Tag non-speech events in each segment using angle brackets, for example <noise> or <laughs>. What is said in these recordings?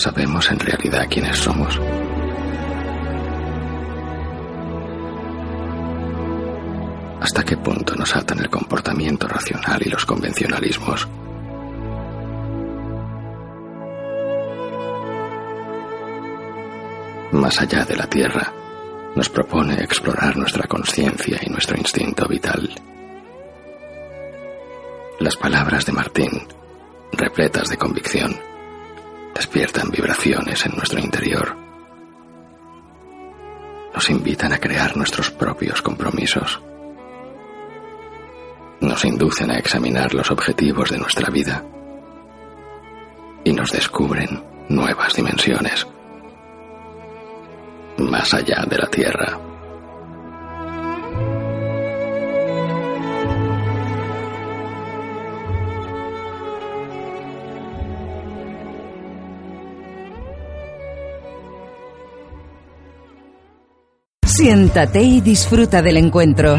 ¿Sabemos en realidad quiénes somos? ¿Hasta qué punto nos atan el comportamiento racional y los convencionalismos? Más allá de la Tierra, nos propone explorar nuestra conciencia y nuestro instinto vital. Las palabras de Martín, repletas de convicción, despiertan vibraciones en nuestro interior. Nos invitan a crear nuestros propios compromisos nos inducen a examinar los objetivos de nuestra vida y nos descubren nuevas dimensiones más allá de la Tierra. Siéntate y disfruta del encuentro.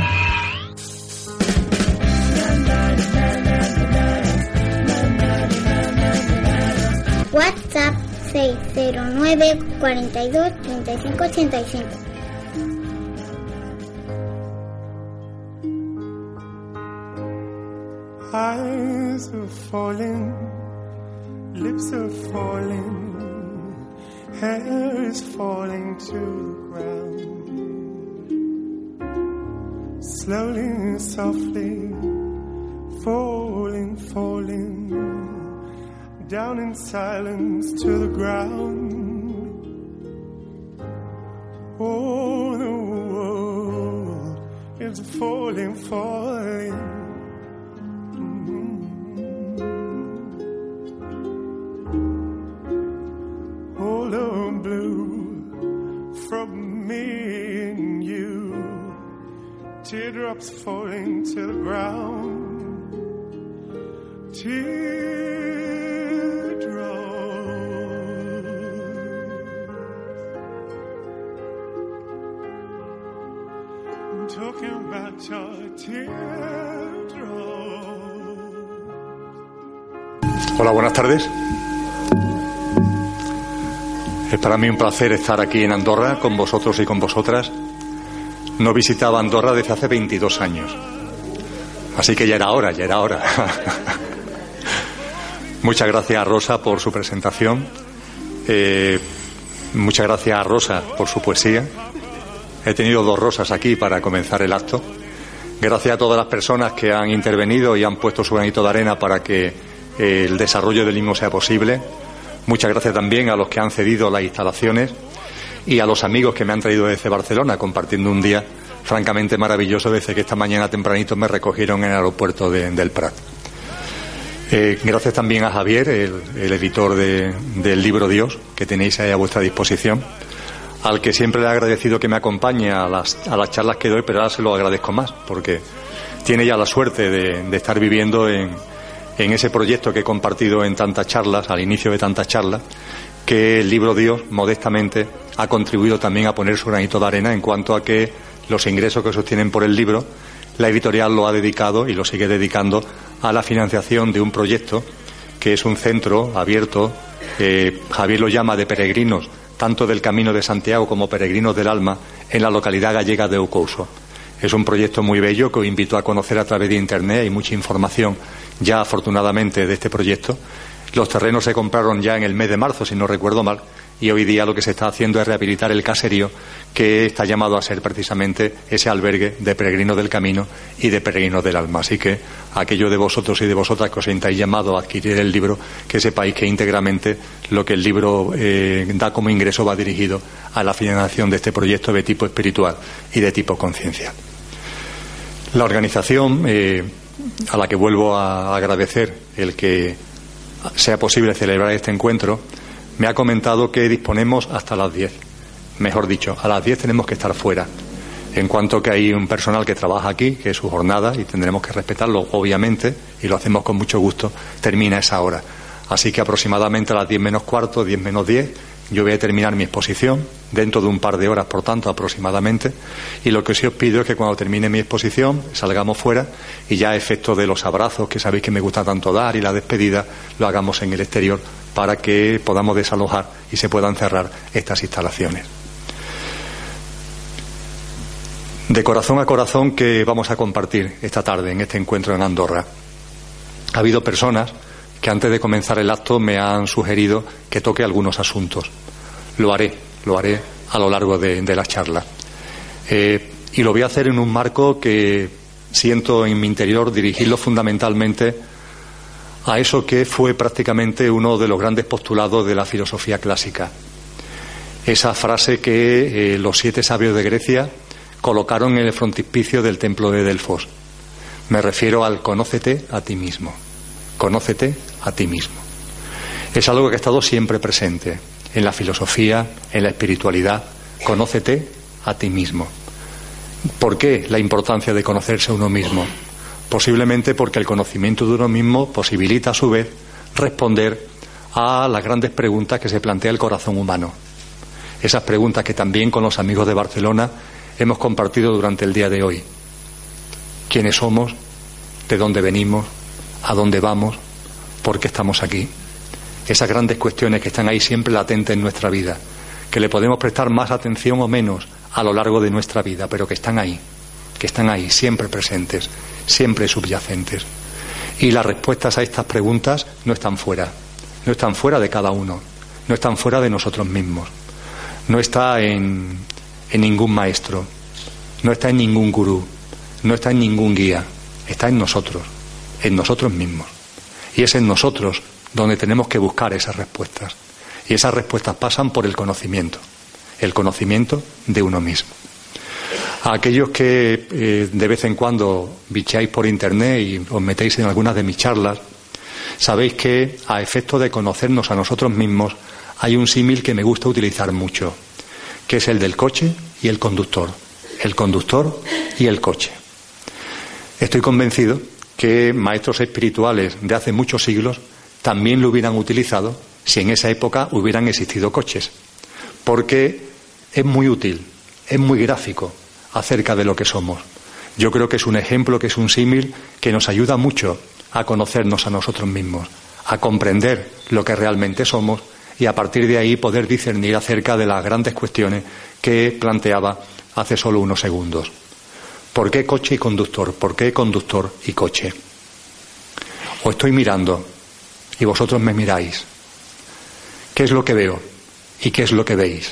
WhatsApp 609 42 35 85. Eyes are falling, lips are falling, hair is falling to the ground. Slowly, softly, falling, falling down in silence to the ground. Oh, the world is falling, falling. Mm-hmm. All the blue from me and you, teardrops falling to the ground. I'm talking about your teardrops. Hola, buenas tardes. Es para mí un placer estar aquí en Andorra con vosotros y con vosotras. No visitaba Andorra desde hace 22 años. Así que ya era hora, ya era hora. <laughs> Muchas gracias a Rosa por su presentación. Eh, muchas gracias a Rosa por su poesía. He tenido dos rosas aquí para comenzar el acto. Gracias a todas las personas que han intervenido y han puesto su granito de arena para que eh, el desarrollo del mismo sea posible. Muchas gracias también a los que han cedido las instalaciones y a los amigos que me han traído desde Barcelona compartiendo un día francamente maravilloso desde que esta mañana tempranito me recogieron en el aeropuerto de- del Prat. Eh, gracias también a Javier, el, editor de- del libro Dios, que tenéis ahí a vuestra disposición, al que siempre le he agradecido que me acompañe a las, a las charlas que doy, pero ahora se lo agradezco más, porque tiene ya la suerte de, de estar viviendo en, en ese proyecto que he compartido en tantas charlas, al inicio de tantas charlas, que el libro Dios, modestamente, ha contribuido también a poner su granito de arena en cuanto a que los ingresos que sostienen por el libro, la editorial lo ha dedicado y lo sigue dedicando a la financiación de un proyecto que es un centro abierto, eh, Javier lo llama de peregrinos, tanto del Camino de Santiago como peregrinos del alma, en la localidad gallega de Ocouso. Es un proyecto muy bello que os invito a conocer a través de Internet. Hay mucha información ya, afortunadamente, de este proyecto. Los terrenos se compraron ya en el mes de marzo, si no recuerdo mal, y hoy día lo que se está haciendo es rehabilitar el caserío que está llamado a ser precisamente ese albergue de peregrinos del camino y de peregrinos del alma. Así que aquellos de vosotros y de vosotras que os sintáis llamado a adquirir el libro, que sepáis que íntegramente lo que el libro eh, da como ingreso va dirigido a la financiación de este proyecto de tipo espiritual y de tipo conciencial. La organización, eh, a la que vuelvo a agradecer el que sea posible celebrar este encuentro, me ha comentado que disponemos hasta las 10. Mejor dicho, a las 10 tenemos que estar fuera. En cuanto que hay un personal que trabaja aquí, que es su jornada, y tendremos que respetarlo, obviamente, y lo hacemos con mucho gusto, termina esa hora. Así que aproximadamente a las 10 menos cuarto, 10 menos 10, Yo voy a terminar mi exposición dentro de un par de horas, por tanto, aproximadamente, y lo que sí os pido es que cuando termine mi exposición salgamos fuera y ya a efecto de los abrazos que sabéis que me gusta tanto dar y la despedida, lo hagamos en el exterior para que podamos desalojar y se puedan cerrar estas instalaciones. De corazón a corazón que vamos a compartir esta tarde en este encuentro en Andorra. Ha habido personas que antes de comenzar el acto me han sugerido que toque algunos asuntos. Lo haré, lo haré a lo largo de, la charla. Eh, y lo voy a hacer en un marco que siento en mi interior dirigirlo fundamentalmente a eso que fue prácticamente uno de los grandes postulados de la filosofía clásica. Esa frase que eh, los siete sabios de Grecia colocaron en el frontispicio del templo de Delfos. Me refiero al conócete a ti mismo. Conócete a ti mismo. Es algo que ha estado siempre presente en la filosofía, en la espiritualidad. Conócete a ti mismo. ¿Por qué la importancia de conocerse a uno mismo? Posiblemente porque el conocimiento de uno mismo posibilita a su vez responder a las grandes preguntas que se plantea el corazón humano. Esas preguntas que también con los amigos de Barcelona hemos compartido durante el día de hoy. ¿Quiénes somos? ¿De dónde venimos? ¿A dónde vamos? ¿Por qué estamos aquí? Esas grandes cuestiones que están ahí siempre latentes en nuestra vida, que le podemos prestar más atención o menos a lo largo de nuestra vida, pero que están ahí, que están ahí, siempre presentes, siempre subyacentes. Y las respuestas a estas preguntas no están fuera, no están fuera de cada uno, no están fuera de nosotros mismos, no está en, en ningún maestro, no está en ningún gurú, no está en ningún guía, está en nosotros, en nosotros mismos. Y es en nosotros donde tenemos que buscar esas respuestas. Y esas respuestas pasan por el conocimiento, el conocimiento de uno mismo. A aquellos que eh, de vez en cuando bicháis por internet y os metéis en algunas de mis charlas, sabéis que a efecto de conocernos a nosotros mismos hay un símil que me gusta utilizar mucho, que es el del coche y el conductor. El conductor y el coche. Estoy convencido que maestros espirituales de hace muchos siglos también lo hubieran utilizado si en esa época hubieran existido coches, porque es muy útil, es muy gráfico acerca de lo que somos. Yo creo que es un ejemplo, que es un símil que nos ayuda mucho a conocernos a nosotros mismos, a comprender lo que realmente somos y a partir de ahí poder discernir acerca de las grandes cuestiones que planteaba hace solo unos segundos. ¿Por qué coche y conductor? ¿Por qué conductor y coche? Os estoy mirando y vosotros me miráis. ¿Qué es lo que veo y qué es lo que veis?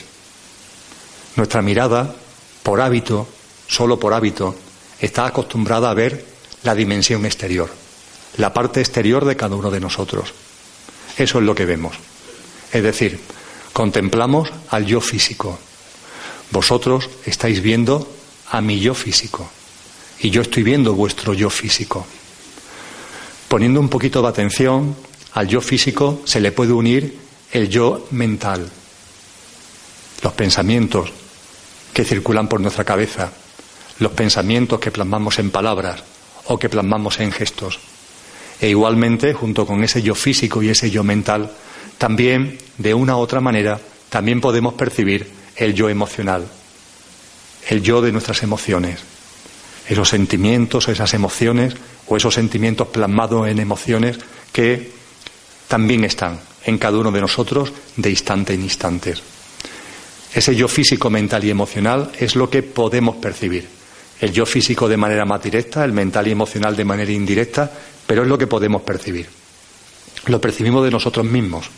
Nuestra mirada, por hábito, solo por hábito, está acostumbrada a ver la dimensión exterior, la parte exterior de cada uno de nosotros. Eso es lo que vemos. Es decir, contemplamos al yo físico. Vosotros estáis viendo a mi yo físico y yo estoy viendo vuestro yo físico. Poniendo un poquito de atención al yo físico se le puede unir el yo mental, los pensamientos que circulan por nuestra cabeza, los pensamientos que plasmamos en palabras o que plasmamos en gestos. E igualmente, junto con ese yo físico y ese yo mental, también, de una u otra manera, también podemos percibir el yo emocional, el yo de nuestras emociones, esos sentimientos, esas emociones o esos sentimientos plasmados en emociones que también están en cada uno de nosotros de instante en instante. Ese yo físico, mental y emocional es lo que podemos percibir. El yo físico de manera más directa, el mental y emocional de manera indirecta, pero es lo que podemos percibir. Lo percibimos de nosotros mismos.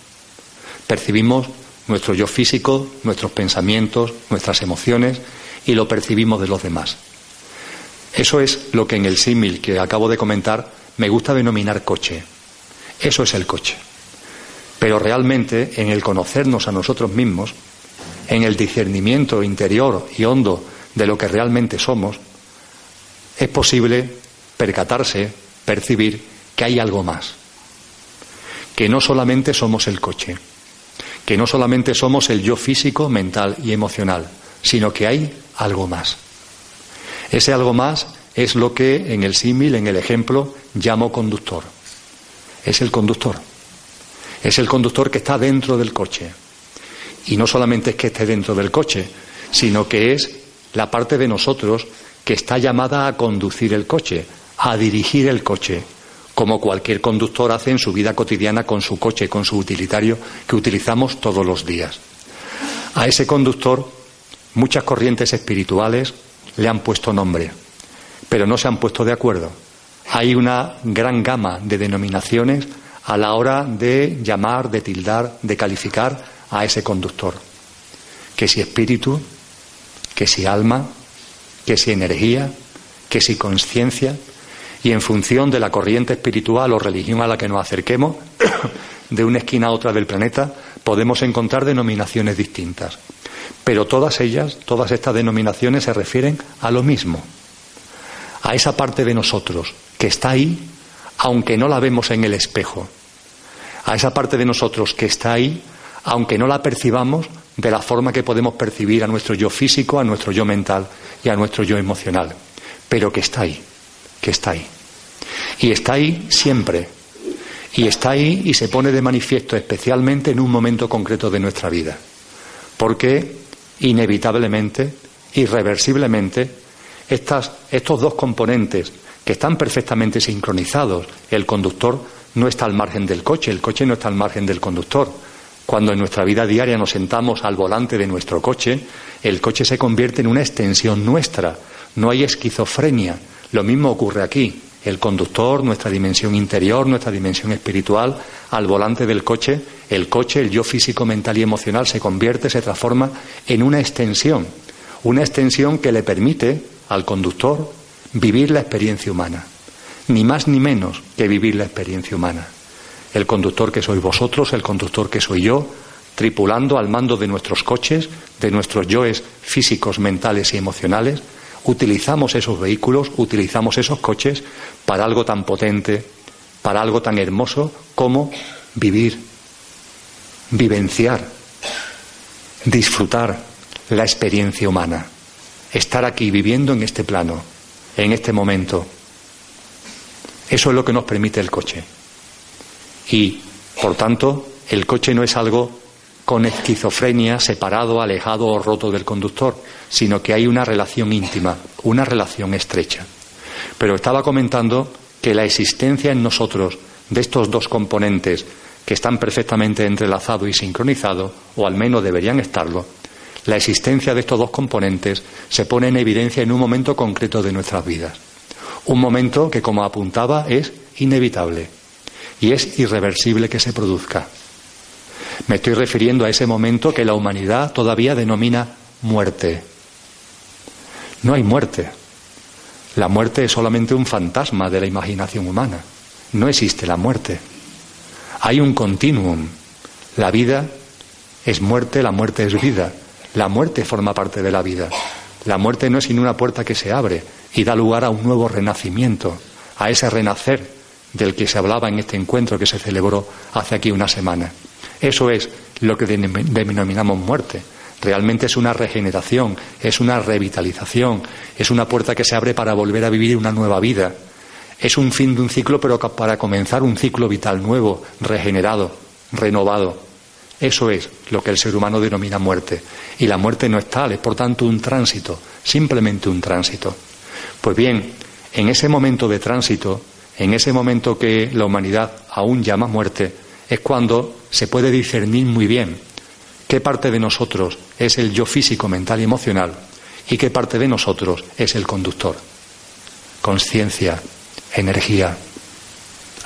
Percibimos nuestro yo físico, nuestros pensamientos, nuestras emociones y lo percibimos de los demás. Eso es lo que en el símil que acabo de comentar me gusta denominar coche. Eso es el coche. Pero realmente en el conocernos a nosotros mismos, en el discernimiento interior y hondo de lo que realmente somos, es posible percatarse, percibir que hay algo más. Que no solamente somos el coche, que no solamente somos el yo físico, mental y emocional, sino que hay algo más. Ese algo más es lo que en el símil, en el ejemplo, llamo conductor. Es el conductor. Es el conductor que está dentro del coche. y no solamente es que esté dentro del coche, sino que es la parte de nosotros que está llamada a conducir el coche, a dirigir el coche, como cualquier conductor hace en su vida cotidiana con su coche, con su utilitario que utilizamos todos los días. A ese conductor muchas corrientes espirituales le han puesto nombre, pero no se han puesto de acuerdo. Hay una gran gama de denominaciones a la hora de llamar, de tildar, de calificar a ese conductor. Que si espíritu, que si alma, que si energía, que si conciencia, y en función de la corriente espiritual o religión a la que nos acerquemos, <coughs> de una esquina a otra del planeta, podemos encontrar denominaciones distintas. Pero todas ellas, todas estas denominaciones se refieren a lo mismo, a esa parte de nosotros que está ahí, aunque no la vemos en el espejo, a esa parte de nosotros que está ahí, aunque no la percibamos de la forma que podemos percibir a nuestro yo físico, a nuestro yo mental y a nuestro yo emocional, pero que está ahí que está ahí. Y está ahí siempre. Y está ahí y se pone de manifiesto especialmente en un momento concreto de nuestra vida. Porque inevitablemente, irreversiblemente, estas, estos dos componentes que están perfectamente sincronizados, el conductor no está al margen del coche, el coche no está al margen del conductor. Cuando en nuestra vida diaria nos sentamos al volante de nuestro coche, el coche se convierte en una extensión nuestra. No hay esquizofrenia, lo mismo ocurre aquí. El conductor, nuestra dimensión interior, nuestra dimensión espiritual, al volante del coche, el coche, el yo físico, mental y emocional se convierte, se transforma en una extensión. Una extensión que le permite al conductor vivir la experiencia humana. Ni más ni menos que vivir la experiencia humana. El conductor que sois vosotros, el conductor que soy yo, tripulando al mando de nuestros coches, de nuestros yoes físicos, mentales y emocionales, utilizamos esos vehículos, utilizamos esos coches para algo tan potente, para algo tan hermoso como vivir, vivenciar, disfrutar la experiencia humana, estar aquí viviendo en este plano, en este momento. Eso es lo que nos permite el coche. Y, por tanto, el coche no es algo con esquizofrenia, separado, alejado o roto del conductor, sino que hay una relación íntima, una relación estrecha. Pero estaba comentando que la existencia en nosotros de estos dos componentes que están perfectamente entrelazados y sincronizados, o al menos deberían estarlo, la existencia de estos dos componentes se pone en evidencia en un momento concreto de nuestras vidas. Un momento que, como apuntaba, es inevitable y es irreversible que se produzca. Me estoy refiriendo a ese momento que la humanidad todavía denomina muerte. No hay muerte. La muerte es solamente un fantasma de la imaginación humana. No existe la muerte. Hay un continuum. La vida es muerte, la muerte es vida. La muerte forma parte de la vida. La muerte no es sino una puerta que se abre y da lugar a un nuevo renacimiento, a ese renacer del que se hablaba en este encuentro que se celebró hace aquí una semana. Eso es lo que denominamos muerte. Realmente es una regeneración, es una revitalización, es una puerta que se abre para volver a vivir una nueva vida. Es un fin de un ciclo, pero para comenzar un ciclo vital nuevo, regenerado, renovado. Eso es lo que el ser humano denomina muerte. Y la muerte no es tal, es por tanto un tránsito, simplemente un tránsito. Pues bien, en ese momento de tránsito, en ese momento que la humanidad aún llama muerte, es cuando se puede discernir muy bien qué parte de nosotros es el yo físico, mental y emocional y qué parte de nosotros es el conductor. Conciencia, energía,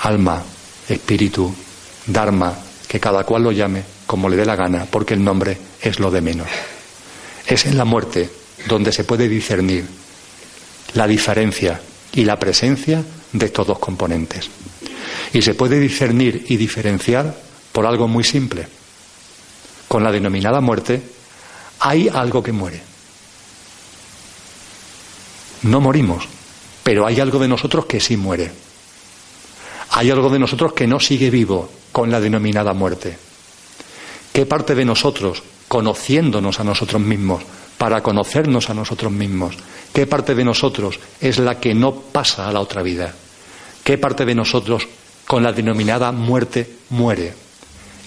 alma, espíritu, dharma, que cada cual lo llame como le dé la gana, porque el nombre es lo de menos. Es en la muerte donde se puede discernir la diferencia y la presencia de estos dos componentes. Y se puede discernir y diferenciar por algo muy simple. Con la denominada muerte hay algo que muere. No morimos, pero hay algo de nosotros que sí muere. Hay algo de nosotros que no sigue vivo con la denominada muerte. ¿Qué parte de nosotros, conociéndonos a nosotros mismos, para conocernos a nosotros mismos, qué parte de nosotros es la que no pasa a la otra vida? ¿Qué parte de nosotros con la denominada muerte muere,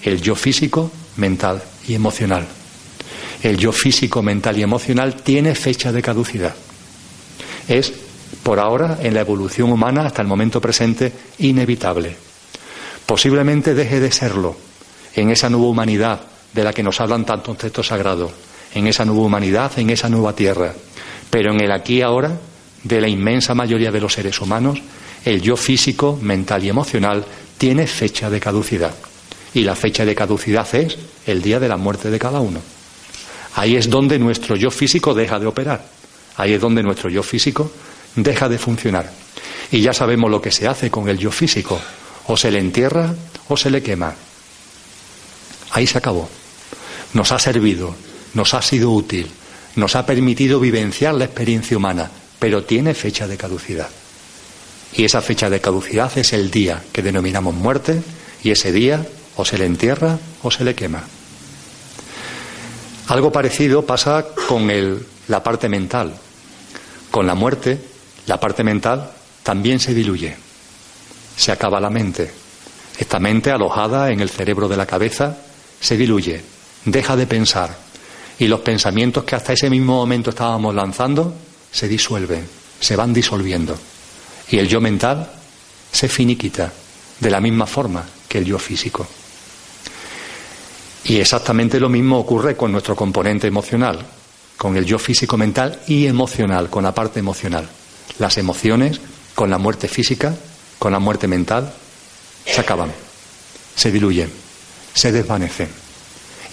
el yo físico, mental y emocional. El yo físico, mental y emocional tiene fecha de caducidad. Es, por ahora, en la evolución humana hasta el momento presente, inevitable. Posiblemente deje de serlo en esa nueva humanidad de la que nos hablan tantos textos sagrados, en esa nueva humanidad, en esa nueva tierra. Pero en el aquí y ahora de la inmensa mayoría de los seres humanos, el yo físico, mental y emocional tiene fecha de caducidad. Y la fecha de caducidad es el día de la muerte de cada uno. Ahí es donde nuestro yo físico deja de operar. Ahí es donde nuestro yo físico deja de funcionar. Y ya sabemos lo que se hace con el yo físico. O se le entierra o se le quema. Ahí se acabó. Nos ha servido, nos ha sido útil, nos ha permitido vivenciar la experiencia humana, pero tiene fecha de caducidad. Y esa fecha de caducidad es el día que denominamos muerte y ese día o se le entierra o se le quema. Algo parecido pasa con el, la parte mental. Con la muerte, la parte mental también se diluye. Se acaba la mente. Esta mente alojada en el cerebro de la cabeza se diluye, deja de pensar. Y los pensamientos que hasta ese mismo momento estábamos lanzando se disuelven, se van disolviendo. Y el yo mental se finiquita de la misma forma que el yo físico. Y exactamente lo mismo ocurre con nuestro componente emocional, con el yo físico mental y emocional, con la parte emocional. Las emociones, con la muerte física, con la muerte mental, se acaban, se diluyen, se desvanecen.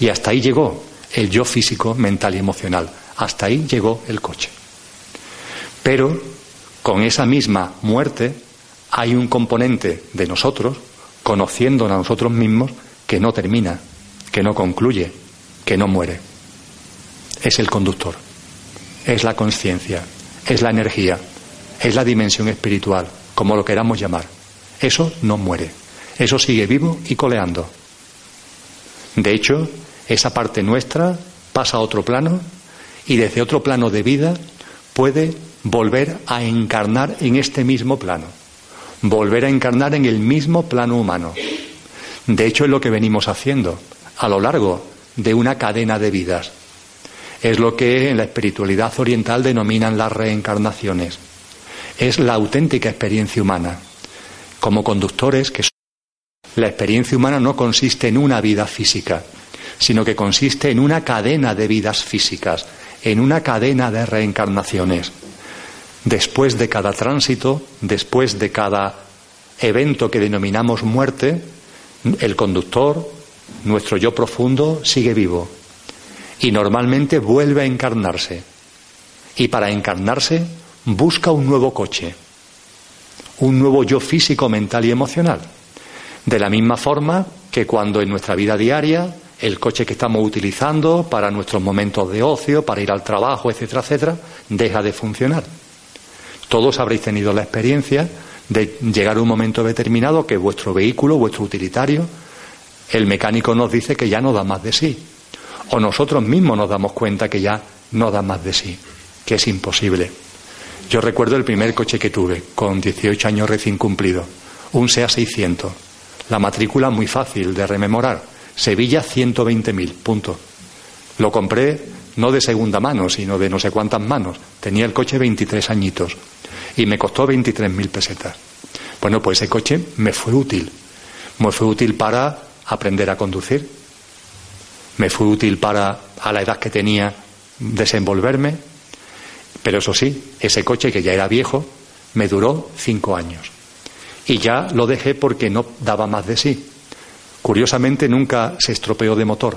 Y hasta ahí llegó el yo físico, mental y emocional. Hasta ahí llegó el coche. Pero con esa misma muerte hay un componente de nosotros, conociéndonos a nosotros mismos, que no termina, que no concluye, que no muere. Es el conductor, es la conciencia, es la energía, es la dimensión espiritual, como lo queramos llamar. Eso no muere, eso sigue vivo y coleando. De hecho, esa parte nuestra pasa a otro plano y desde otro plano de vida puede volver a encarnar en este mismo plano, volver a encarnar en el mismo plano humano. De hecho, es lo que venimos haciendo a lo largo de una cadena de vidas. Es lo que en la espiritualidad oriental denominan las reencarnaciones. Es la auténtica experiencia humana. Como conductores que la experiencia humana no consiste en una vida física, sino que consiste en una cadena de vidas físicas, en una cadena de reencarnaciones después de cada tránsito, después de cada evento que denominamos muerte, el conductor, nuestro yo profundo, sigue vivo y normalmente vuelve a encarnarse. Y para encarnarse busca un nuevo coche, un nuevo yo físico, mental y emocional. De la misma forma que cuando en nuestra vida diaria el coche que estamos utilizando para nuestros momentos de ocio, para ir al trabajo, etcétera, etcétera, deja de funcionar. Todos habréis tenido la experiencia de llegar a un momento determinado que vuestro vehículo, vuestro utilitario, el mecánico nos dice que ya no da más de sí. O nosotros mismos nos damos cuenta que ya no da más de sí, que es imposible. Yo recuerdo el primer coche que tuve, con 18 años recién cumplido, un SEA 600. La matrícula muy fácil de rememorar. Sevilla 120.000, punto. Lo compré no de segunda mano, sino de no sé cuántas manos. Tenía el coche 23 añitos y me costó 23.000 pesetas. Bueno, pues ese coche me fue útil. Me fue útil para aprender a conducir. Me fue útil para, a la edad que tenía, desenvolverme. Pero eso sí, ese coche que ya era viejo, me duró cinco años. Y ya lo dejé porque no daba más de sí. Curiosamente nunca se estropeó de motor,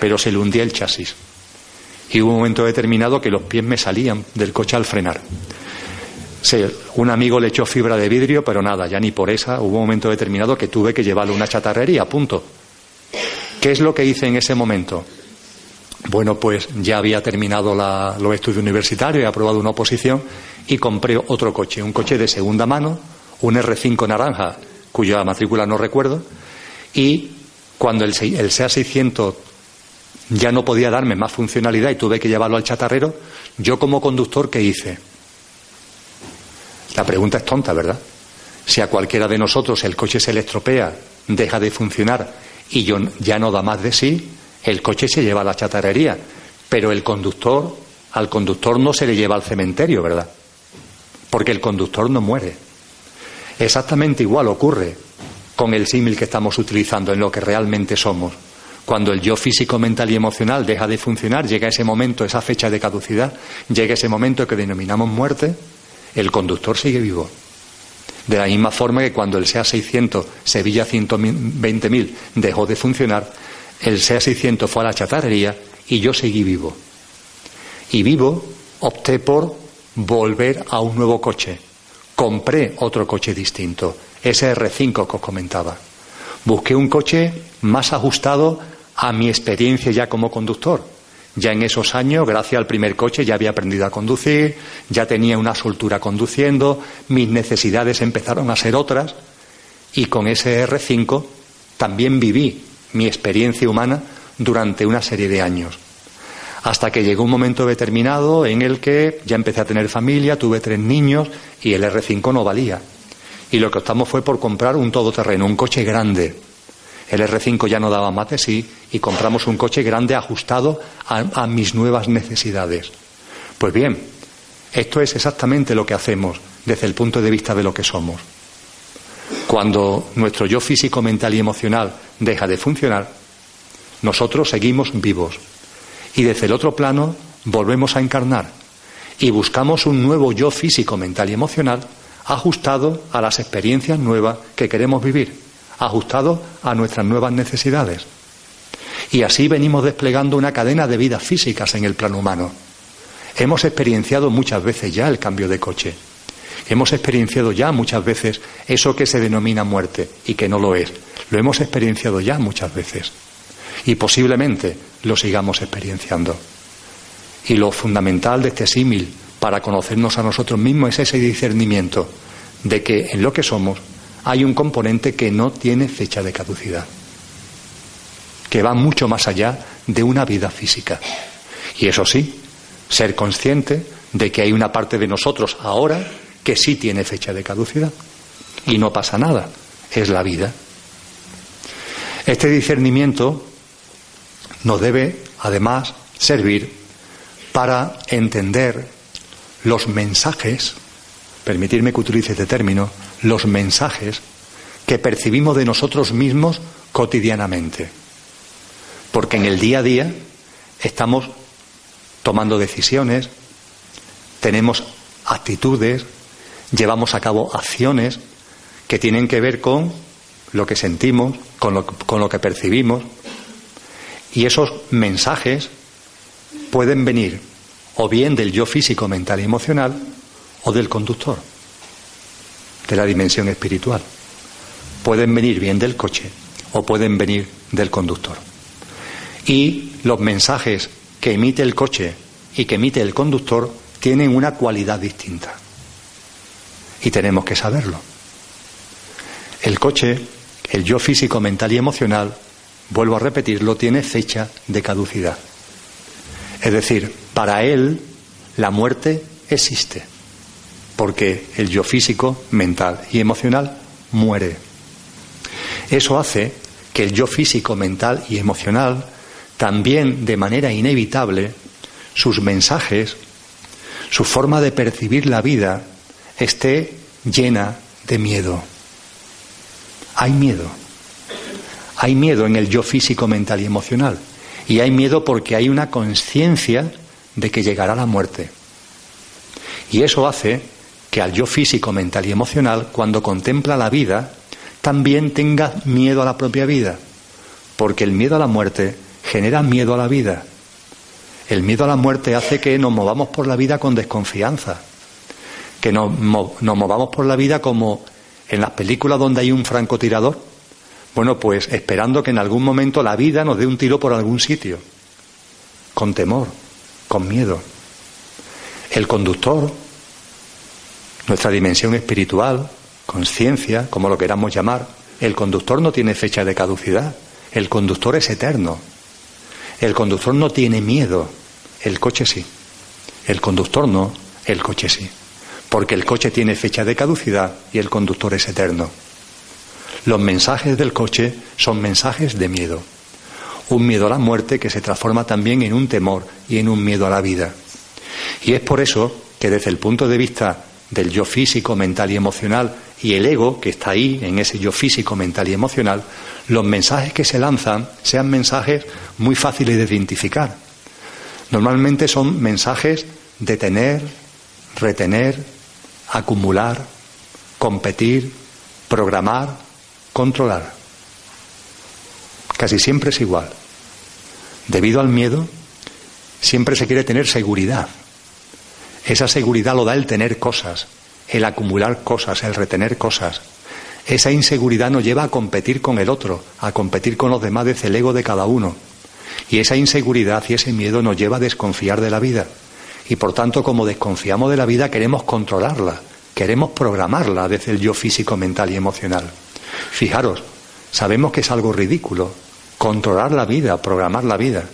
pero se le hundía el chasis. Y hubo un momento determinado que los pies me salían del coche al frenar. Sí, un amigo le echó fibra de vidrio, pero nada, ya ni por esa. Hubo un momento determinado que tuve que llevarle una chatarrería, punto. ¿Qué es lo que hice en ese momento? Bueno, pues ya había terminado los estudios universitarios, he aprobado una oposición y compré otro coche, un coche de segunda mano, un R5 naranja, cuya matrícula no recuerdo, y cuando el, el SEA 600 ya no podía darme más funcionalidad y tuve que llevarlo al chatarrero, yo como conductor, ¿qué hice? La pregunta es tonta, ¿verdad? Si a cualquiera de nosotros el coche se le estropea, deja de funcionar y ya no da más de sí, el coche se lleva a la chatarrería. Pero el conductor, al conductor no se le lleva al cementerio, ¿verdad? Porque el conductor no muere. Exactamente igual ocurre con el símil que estamos utilizando en lo que realmente somos. Cuando el yo físico, mental y emocional deja de funcionar, llega ese momento, esa fecha de caducidad, llega ese momento que denominamos muerte, el conductor sigue vivo. De la misma forma que cuando el SEA 600 Sevilla 120.000 dejó de funcionar, el SEA 600 fue a la chatarrería y yo seguí vivo. Y vivo opté por volver a un nuevo coche. Compré otro coche distinto, ese R5 que os comentaba. Busqué un coche más ajustado a mi experiencia ya como conductor. Ya en esos años, gracias al primer coche, ya había aprendido a conducir, ya tenía una soltura conduciendo, mis necesidades empezaron a ser otras y con ese R5 también viví mi experiencia humana durante una serie de años. Hasta que llegó un momento determinado en el que ya empecé a tener familia, tuve tres niños y el R5 no valía. Y lo que optamos fue por comprar un todoterreno, un coche grande. El R5 ya no daba de sí y compramos un coche grande ajustado a mis nuevas necesidades. Pues bien, esto es exactamente lo que hacemos desde el punto de vista de lo que somos. Cuando nuestro yo físico, mental y emocional deja de funcionar, nosotros seguimos vivos. Y desde el otro plano volvemos a encarnar y buscamos un nuevo yo físico, mental y emocional ajustado a las experiencias nuevas que queremos vivir, ajustado a nuestras nuevas necesidades. Y así venimos desplegando una cadena de vidas físicas en el plano humano. Hemos experienciado muchas veces ya el cambio de coche. Hemos experienciado ya muchas veces eso que se denomina muerte y que no lo es. Lo hemos experienciado ya muchas veces. Y posiblemente lo sigamos experienciando. Y lo fundamental de este símil para conocernos a nosotros mismos es ese discernimiento de que en lo que somos hay un componente que no tiene fecha de caducidad, que va mucho más allá de una vida física. Y eso sí, ser consciente de que hay una parte de nosotros ahora que sí tiene fecha de caducidad. Y no pasa nada, es la vida. Este discernimiento nos debe, además, servir para entender los mensajes, permitirme que utilice este término, los mensajes que percibimos de nosotros mismos cotidianamente. Porque en el día a día estamos tomando decisiones, tenemos actitudes, llevamos a cabo acciones que tienen que ver con lo que sentimos, con lo, que percibimos. Y esos mensajes pueden venir o bien del yo físico, mental y emocional, o del conductor, de la dimensión espiritual. Pueden venir bien del coche o pueden venir del conductor. Y los mensajes que emite el coche y que emite el conductor tienen una cualidad distinta. Y tenemos que saberlo. El coche, el yo físico, mental y emocional, vuelvo a repetirlo, tiene fecha de caducidad. Es decir, para él la muerte existe, porque el yo físico, mental y emocional muere. Eso hace que el yo físico, mental y emocional también de manera inevitable sus mensajes, su forma de percibir la vida esté llena de miedo. Hay miedo. Hay miedo en el yo físico, mental y emocional. Y hay miedo porque hay una conciencia de que llegará la muerte. Y eso hace que al yo físico, mental y emocional, cuando contempla la vida, también tenga miedo a la propia vida. Porque el miedo a la muerte genera miedo a la vida. El miedo a la muerte hace que nos movamos por la vida con desconfianza. Que nos, nos movamos por la vida como en las películas donde hay un francotirador bueno, pues esperando que en algún momento la vida nos dé un tiro por algún sitio, con temor, con miedo. El conductor, nuestra dimensión espiritual, conciencia, como lo queramos llamar, el conductor no tiene fecha de caducidad, el conductor es eterno. El conductor no tiene miedo, el coche sí. El conductor no, el coche sí. Porque el coche tiene fecha de caducidad y el conductor es eterno. Los mensajes del coche son mensajes de miedo. un miedo a la muerte que se transforma también en un temor y en un miedo a la vida. Y es por eso que desde el punto de vista del yo físico, mental y emocional y el ego que está ahí en ese yo físico, mental y emocional, los mensajes que se lanzan sean mensajes muy fáciles de identificar. Normalmente son mensajes de tener, retener, acumular, competir, programar, controlar. Casi siempre es igual. Debido al miedo, siempre se quiere tener seguridad. Esa seguridad lo da el tener cosas, el acumular cosas, el retener cosas. Esa inseguridad nos lleva a competir con el otro, a competir con los demás desde el ego de cada uno. Y esa inseguridad y ese miedo nos lleva a desconfiar de la vida. Y por tanto, como desconfiamos de la vida, queremos controlarla, queremos programarla desde el yo físico, mental y emocional. Fijaros, sabemos que es algo ridículo controlar la vida, programar la vida.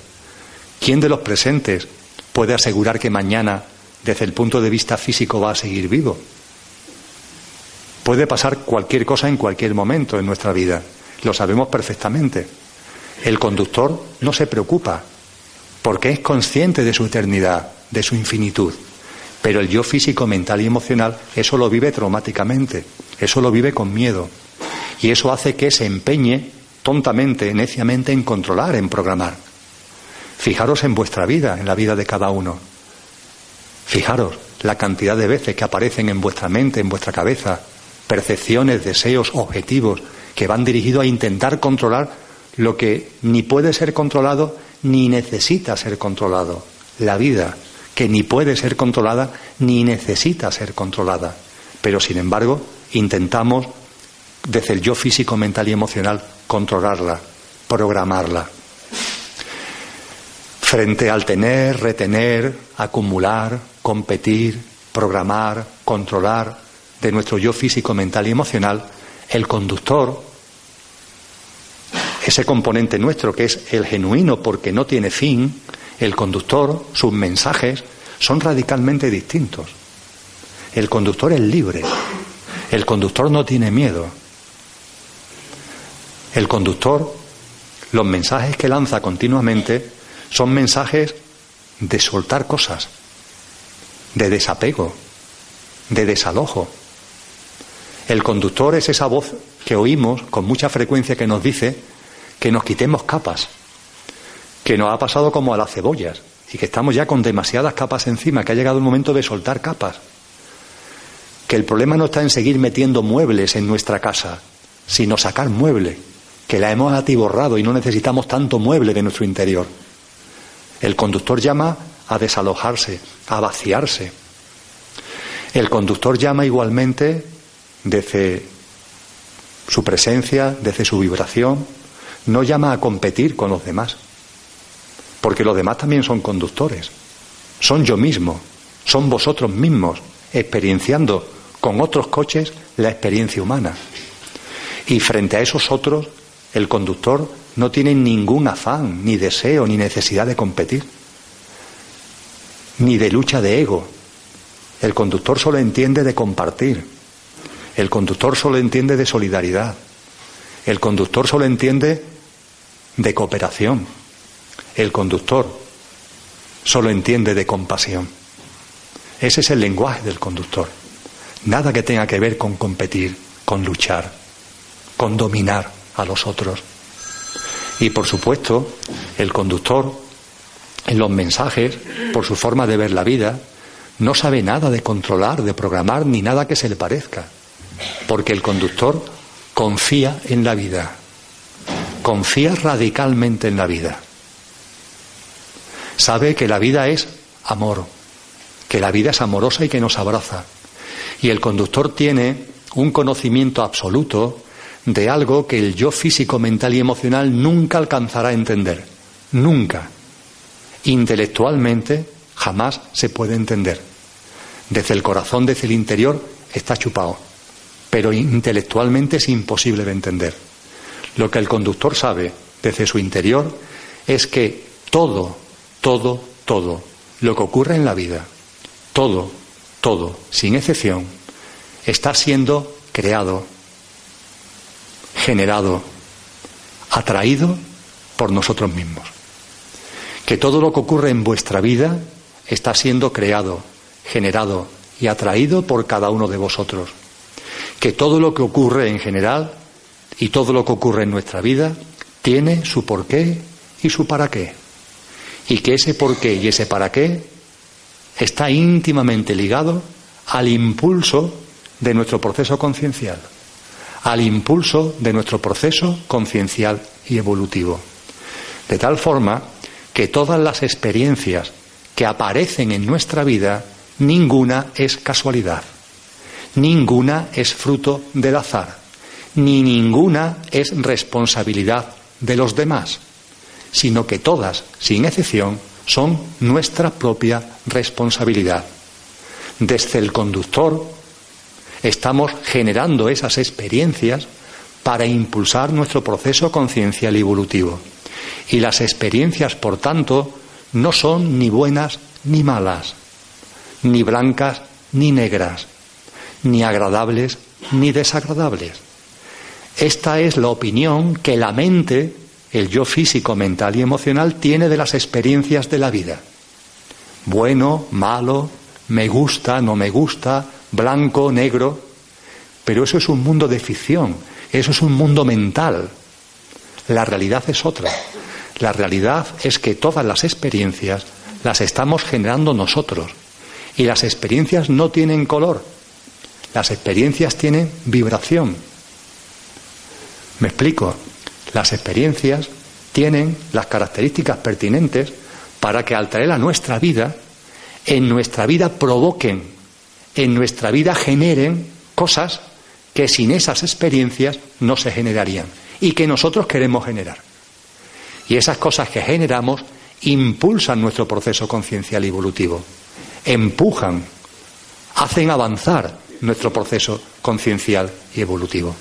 ¿Quién de los presentes puede asegurar que mañana, desde el punto de vista físico, va a seguir vivo? Puede pasar cualquier cosa en cualquier momento en nuestra vida. Lo sabemos perfectamente. El conductor no se preocupa porque es consciente de su eternidad, de su infinitud. Pero el yo físico, mental y emocional, eso lo vive traumáticamente, eso lo vive con miedo. Y eso hace que se empeñe tontamente, neciamente en controlar, en programar. Fijaros en vuestra vida, en la vida de cada uno. Fijaros la cantidad de veces que aparecen en vuestra mente, en vuestra cabeza, percepciones, deseos, objetivos que van dirigidos a intentar controlar lo que ni puede ser controlado ni necesita ser controlado. La vida, que ni puede ser controlada ni necesita ser controlada. Pero, sin embargo, intentamos, desde el yo físico, mental y emocional, controlarla, programarla. Frente al tener, retener, acumular, competir, programar, controlar, de nuestro yo físico, mental y emocional, el conductor, ese componente nuestro que es el genuino porque no tiene fin, el conductor, sus mensajes son radicalmente distintos. El conductor es libre, el conductor no tiene miedo. El conductor, los mensajes que lanza continuamente son mensajes de soltar cosas, de desapego, de desalojo. El conductor es esa voz que oímos con mucha frecuencia que nos dice que nos quitemos capas, que nos ha pasado como a las cebollas y que estamos ya con demasiadas capas encima, que ha llegado el momento de soltar capas. Que el problema no está en seguir metiendo muebles en nuestra casa, sino sacar mueble, que la hemos atiborrado y no necesitamos tanto mueble de nuestro interior. El conductor llama a desalojarse, a vaciarse. El conductor llama igualmente desde su presencia, desde su vibración, no llama a competir con los demás, porque los demás también son conductores, son yo mismo, son vosotros mismos, experienciando con otros coches la experiencia humana. Y frente a esos otros, el conductor no tiene ningún afán, ni deseo, ni necesidad de competir, ni de lucha de ego. El conductor solo entiende de compartir, el conductor solo entiende de solidaridad. El conductor solo entiende de cooperación. El conductor solo entiende de compasión. Ese es el lenguaje del conductor. Nada que tenga que ver con competir, con luchar, con dominar a los otros. Y por supuesto, el conductor, en los mensajes, por su forma de ver la vida, no sabe nada de controlar, de programar, ni nada que se le parezca porque el conductor confía en la vida, confía radicalmente en la vida. Sabe que la vida es amor, que la vida es amorosa y que nos abraza. Y el conductor tiene un conocimiento absoluto de algo que el yo físico, mental y emocional nunca alcanzará a entender. Nunca. Intelectualmente jamás se puede entender. Desde el corazón, desde el interior, está chupado pero intelectualmente es imposible de entender. Lo que el conductor sabe desde su interior es que todo, todo, todo, lo que ocurre en la vida, todo, todo, sin excepción, está siendo creado, generado, atraído por nosotros mismos. Que todo lo que ocurre en vuestra vida está siendo creado, generado y atraído por cada uno de vosotros. Que todo lo que ocurre en general y todo lo que ocurre en nuestra vida tiene su porqué y su para qué. Y que ese porqué y ese para qué está íntimamente ligado al impulso de nuestro proceso conciencial, al impulso de nuestro proceso conciencial y evolutivo. De tal forma que todas las experiencias que aparecen en nuestra vida, ninguna es casualidad, ninguna es fruto del azar, ni ninguna es responsabilidad de los demás, sino que todas, sin excepción, son nuestra propia responsabilidad. Desde el conductor estamos generando esas experiencias para impulsar nuestro proceso conciencial evolutivo. Y las experiencias, por tanto, no son ni buenas ni malas, ni blancas ni negras, ni agradables ni desagradables. Esta es la opinión que la mente, el yo físico, mental y emocional, tiene de las experiencias de la vida. Bueno, malo, me gusta, no me gusta, blanco, negro. Pero eso es un mundo de ficción, eso es un mundo mental. La realidad es otra. La realidad es que todas las experiencias las estamos generando nosotros. Y las experiencias no tienen color. Las experiencias tienen vibración. Me explico. Las experiencias tienen las características pertinentes para que al traer a nuestra vida, en nuestra vida provoquen, en nuestra vida generen cosas que sin esas experiencias no se generarían y que nosotros queremos generar. Y esas cosas que generamos impulsan nuestro proceso conciencial evolutivo, empujan, hacen avanzar nuestro proceso conciencial y evolutivo.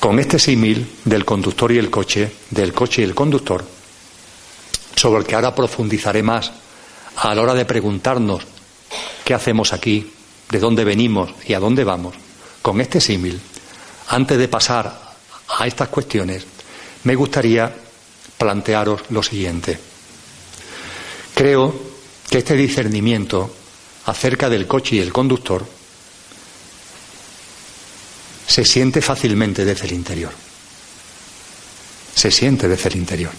Con este símil del conductor y el coche, del coche y el conductor, sobre el que ahora profundizaré más a la hora de preguntarnos qué hacemos aquí, de dónde venimos y a dónde vamos, con este símil, antes de pasar a estas cuestiones, me gustaría plantearos lo siguiente. Creo que este discernimiento acerca del coche y el conductor se siente fácilmente desde el interior. Se siente desde el interior.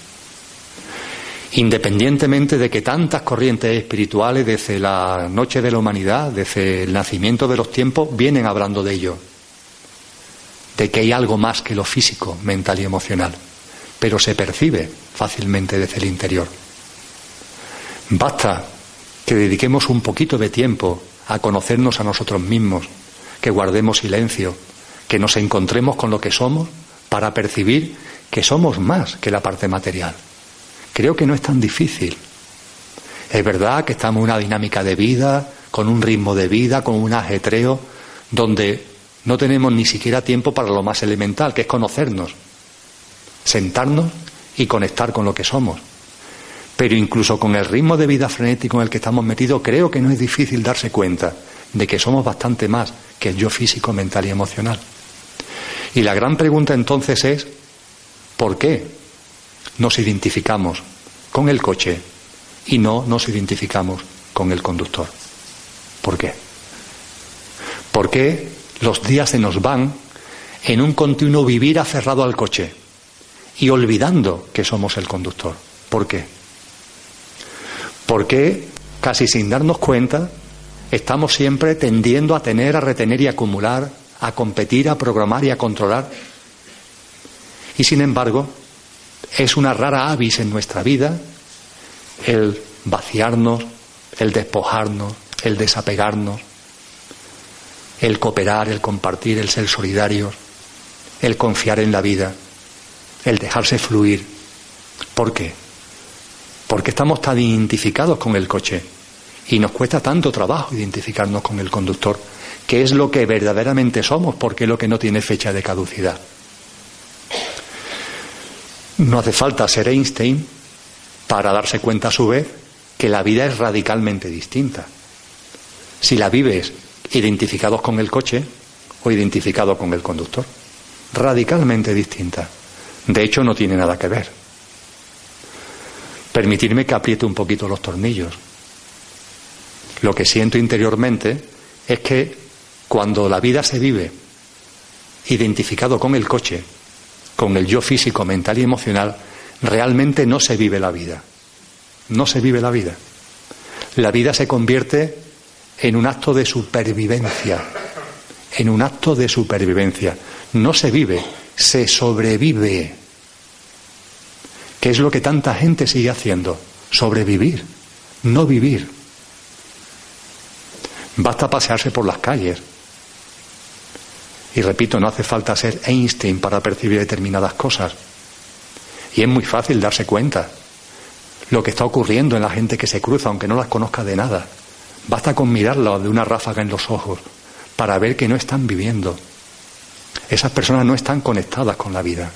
Independientemente de que tantas corrientes espirituales desde la noche de la humanidad, desde el nacimiento de los tiempos, vienen hablando de ello de que hay algo más que lo físico, mental y emocional, pero se percibe fácilmente desde el interior. Basta que dediquemos un poquito de tiempo a conocernos a nosotros mismos, que guardemos silencio, que nos encontremos con lo que somos para percibir que somos más que la parte material. Creo que no es tan difícil. Es verdad que estamos en una dinámica de vida, con un ritmo de vida, con un ajetreo, donde no tenemos ni siquiera tiempo para lo más elemental, que es conocernos, sentarnos y conectar con lo que somos. Pero incluso con el ritmo de vida frenético en el que estamos metidos, creo que no es difícil darse cuenta de que somos bastante más que el yo físico, mental y emocional. Y la gran pregunta entonces es, ¿por qué nos identificamos con el coche y no nos identificamos con el conductor? ¿Por qué? ¿Por qué los días se nos van en un continuo vivir aferrado al coche y olvidando que somos el conductor. ¿Por qué? Porque casi sin darnos cuenta estamos siempre tendiendo a tener, a retener y acumular, a competir, a programar y a controlar. Y sin embargo, es una rara avis en nuestra vida el vaciarnos, el despojarnos, el desapegarnos, el cooperar, el compartir, el ser solidario, el confiar en la vida, el dejarse fluir. ¿Por qué? Porque estamos tan identificados con el coche y nos cuesta tanto trabajo identificarnos con el conductor, que es lo que verdaderamente somos, porque es lo que no tiene fecha de caducidad. No hace falta ser Einstein para darse cuenta a su vez que la vida es radicalmente distinta. Si la vives identificados con el coche o identificados con el conductor. radicalmente distinta. De hecho, no tiene nada que ver. Permitirme que apriete un poquito los tornillos. Lo que siento interiormente es que cuando la vida se vive identificado con el coche, con el yo físico, mental y emocional, realmente no se vive la vida. No se vive la vida. La vida se convierte en un acto de supervivencia, en un acto de supervivencia. No se vive, se sobrevive. ¿Qué es lo que tanta gente sigue haciendo? Sobrevivir, no vivir. Basta pasearse por las calles. Y repito, no hace falta ser Einstein para percibir determinadas cosas. Y es muy fácil darse cuenta lo que está ocurriendo en la gente que se cruza, aunque no las conozca de nada. Basta con mirarlo de una ráfaga en los ojos para ver que no están viviendo. Esas personas no están conectadas con la vida,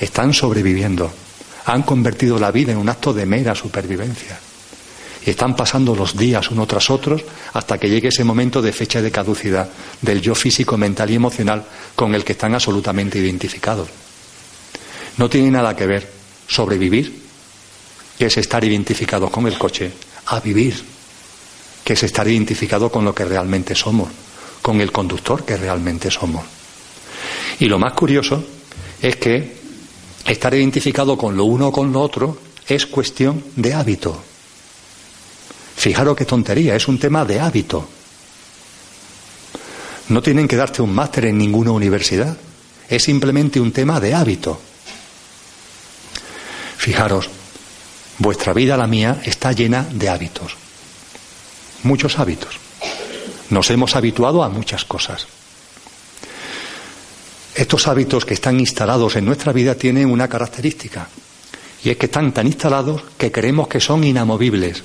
están sobreviviendo. Han convertido la vida en un acto de mera supervivencia. Y están pasando los días uno tras otros hasta que llegue ese momento de fecha de caducidad del yo físico, mental y emocional con el que están absolutamente identificados. No tiene nada que ver sobrevivir, que es estar identificado con el coche, a vivir, que es estar identificado con lo que realmente somos, con el conductor que realmente somos. Y lo más curioso es que estar identificado con lo uno o con lo otro es cuestión de hábito. Fijaros qué tontería, es un tema de hábito. No tienen que darte un máster en ninguna universidad, es simplemente un tema de hábito. Fijaros, vuestra vida, la mía, está llena de hábitos. Muchos hábitos. Nos hemos habituado a muchas cosas. Estos hábitos que están instalados en nuestra vida tienen una característica, y es que están tan instalados que creemos que son inamovibles,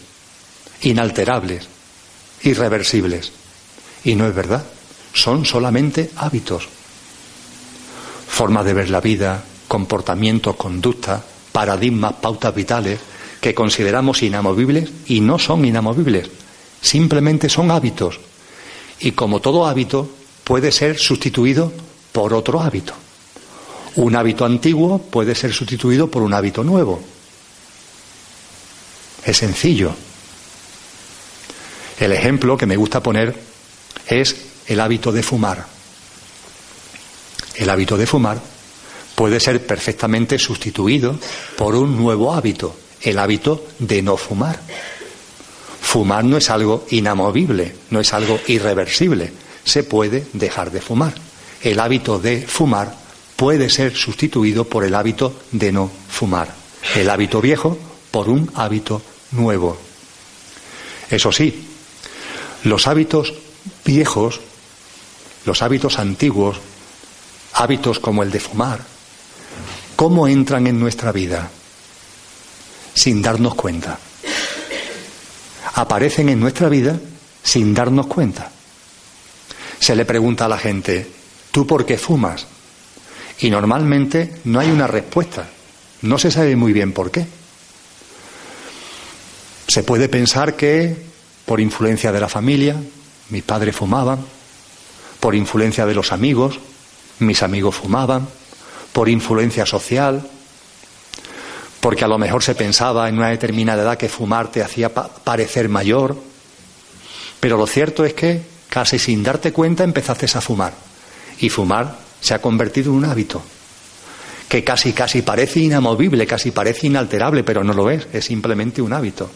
inalterables, irreversibles. Y no es verdad, son solamente hábitos, forma de ver la vida, comportamiento, conducta, paradigmas, pautas vitales que consideramos inamovibles y no son inamovibles, simplemente son hábitos. Y como todo hábito, puede ser sustituido por otro hábito. Un hábito antiguo puede ser sustituido por un hábito nuevo. Es sencillo. El ejemplo que me gusta poner es el hábito de fumar. El hábito de fumar puede ser perfectamente sustituido por un nuevo hábito, el hábito de no fumar. Fumar no es algo inamovible, no es algo irreversible, se puede dejar de fumar. El hábito de fumar puede ser sustituido por el hábito de no fumar. El hábito viejo por un hábito nuevo. Eso sí, los hábitos viejos, los hábitos antiguos, hábitos como el de fumar, ¿Cómo entran en nuestra vida? Sin darnos cuenta. Aparecen en nuestra vida sin darnos cuenta. Se le pregunta a la gente, ¿tú por qué fumas? Y normalmente no hay una respuesta. No se sabe muy bien por qué. Se puede pensar que por influencia de la familia, mis padres fumaban, por influencia de los amigos, mis amigos fumaban, por influencia social, porque a lo mejor se pensaba en una determinada edad que fumar te hacía parecer mayor, pero lo cierto es que casi sin darte cuenta empezaste a fumar y fumar se ha convertido en un hábito que casi casi parece inamovible, casi parece inalterable, pero no lo es, es simplemente un hábito.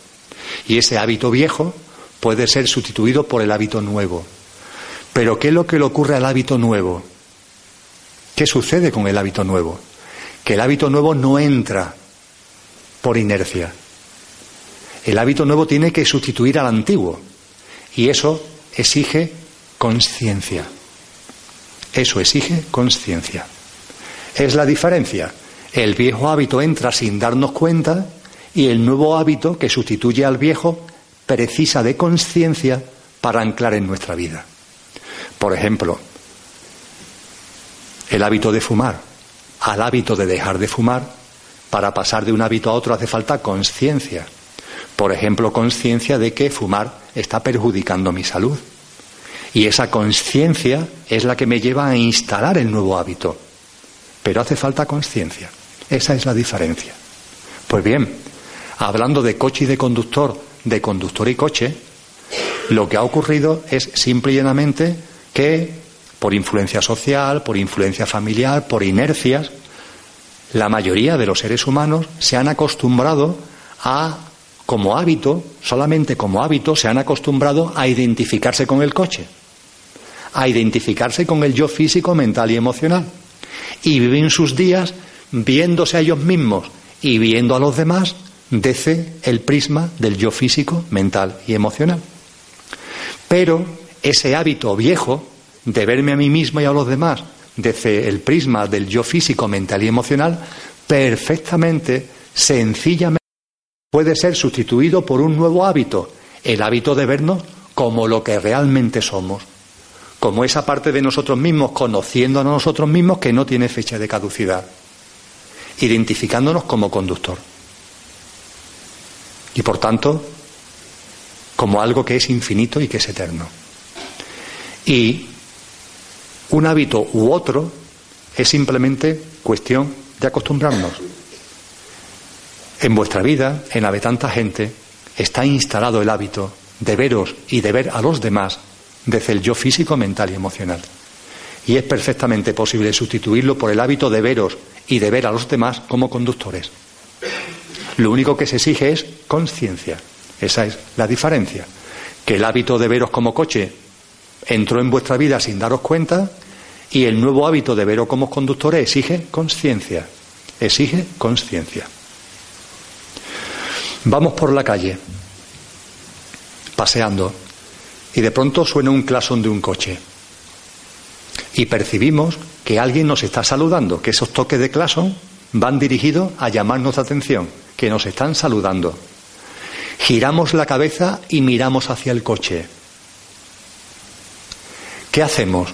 Y ese hábito viejo puede ser sustituido por el hábito nuevo. Pero ¿qué es lo que le ocurre al hábito nuevo? ¿Qué sucede con el hábito nuevo? Que el hábito nuevo no entra por inercia. El hábito nuevo tiene que sustituir al antiguo y eso exige conciencia. Eso exige conciencia. Es la diferencia. El viejo hábito entra sin darnos cuenta y el nuevo hábito que sustituye al viejo precisa de conciencia para anclar en nuestra vida. Por ejemplo, el hábito de fumar al hábito de dejar de fumar, para pasar de un hábito a otro hace falta conciencia. Por ejemplo, conciencia de que fumar está perjudicando mi salud. Y esa conciencia es la que me lleva a instalar el nuevo hábito. pero hace falta conciencia. Esa es la diferencia. Pues bien, hablando de coche y de conductor, de conductor y coche, lo que ha ocurrido es simple y llanamente que por influencia social, por influencia familiar, por inercias, la mayoría de los seres humanos se han acostumbrado a, como hábito, solamente como hábito, se han acostumbrado a identificarse con el coche, a identificarse con el yo físico, mental y emocional. Y viven sus días viéndose a ellos mismos y viendo a los demás desde el prisma del yo físico, mental y emocional. Pero ese hábito viejo de verme a mí mismo y a los demás desde el prisma del yo físico, mental y emocional, perfectamente, sencillamente, puede ser sustituido por un nuevo hábito, el hábito de vernos como lo que realmente somos, como esa parte de nosotros mismos, conociendo a nosotros mismos que no tiene fecha de caducidad, identificándonos como conductor. Y por tanto, como algo que es infinito y que es eterno. Y un hábito u otro es simplemente cuestión de acostumbrarnos. En vuestra vida, en la de tanta gente, está instalado el hábito de veros y de ver a los demás desde el yo físico, mental y emocional. Y es perfectamente posible sustituirlo por el hábito de veros y de ver a los demás como conductores. Lo único que se exige es conciencia. Esa es la diferencia. Que el hábito de veros como coche entró en vuestra vida sin daros cuenta y el nuevo hábito de veros como conductores exige conciencia, exige conciencia. Vamos por la calle, paseando, y de pronto suena un clasón de un coche. Y percibimos que alguien nos está saludando, que esos toques de clasón van dirigidos a llamarnos la atención, que nos están saludando. Giramos la cabeza y miramos hacia el coche. ¿Qué hacemos?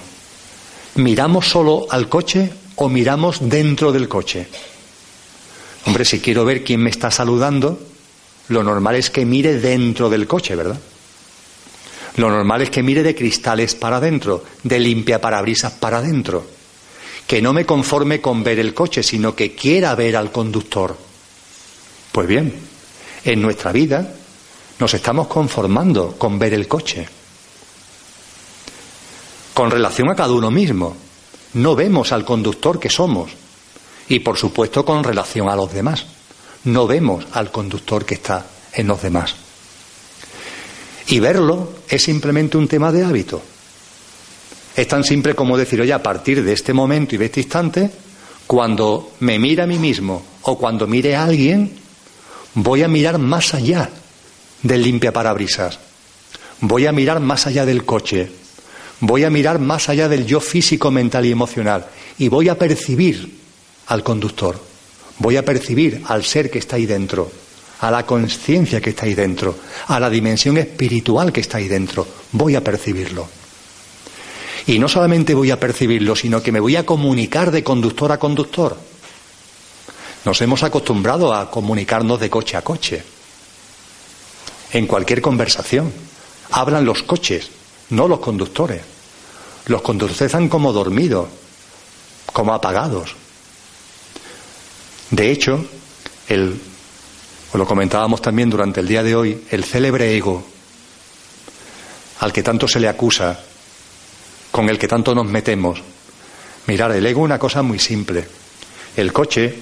¿Miramos solo al coche o miramos dentro del coche? Hombre, si quiero ver quién me está saludando, lo normal es que mire dentro del coche, ¿verdad? Lo normal es que mire de cristales para adentro, de limpia parabrisas para adentro. Que no me conforme con ver el coche, sino que quiera ver al conductor. Pues bien, en nuestra vida nos estamos conformando con ver el coche con relación a cada uno mismo. No vemos al conductor que somos. Y por supuesto con relación a los demás. No vemos al conductor que está en los demás. Y verlo es simplemente un tema de hábito. Es tan simple como decir, oye, a partir de este momento y de este instante, cuando me mire a mí mismo o cuando mire a alguien, voy a mirar más allá del limpia parabrisas. Voy a mirar más allá del coche voy a mirar más allá del yo físico, mental y emocional y voy a percibir al conductor, voy a percibir al ser que está ahí dentro, a la conciencia que está ahí dentro, a la dimensión espiritual que está ahí dentro, voy a percibirlo. Y no solamente voy a percibirlo, sino que me voy a comunicar de conductor a conductor. Nos hemos acostumbrado a comunicarnos de coche a coche. En cualquier conversación. Hablan los coches, no los conductores. Los conductores están como dormidos, como apagados. De hecho, el, lo comentábamos también durante el día de hoy, el célebre ego, al que tanto se le acusa, con el que tanto nos metemos. Mirar, el ego es una cosa muy simple. El coche,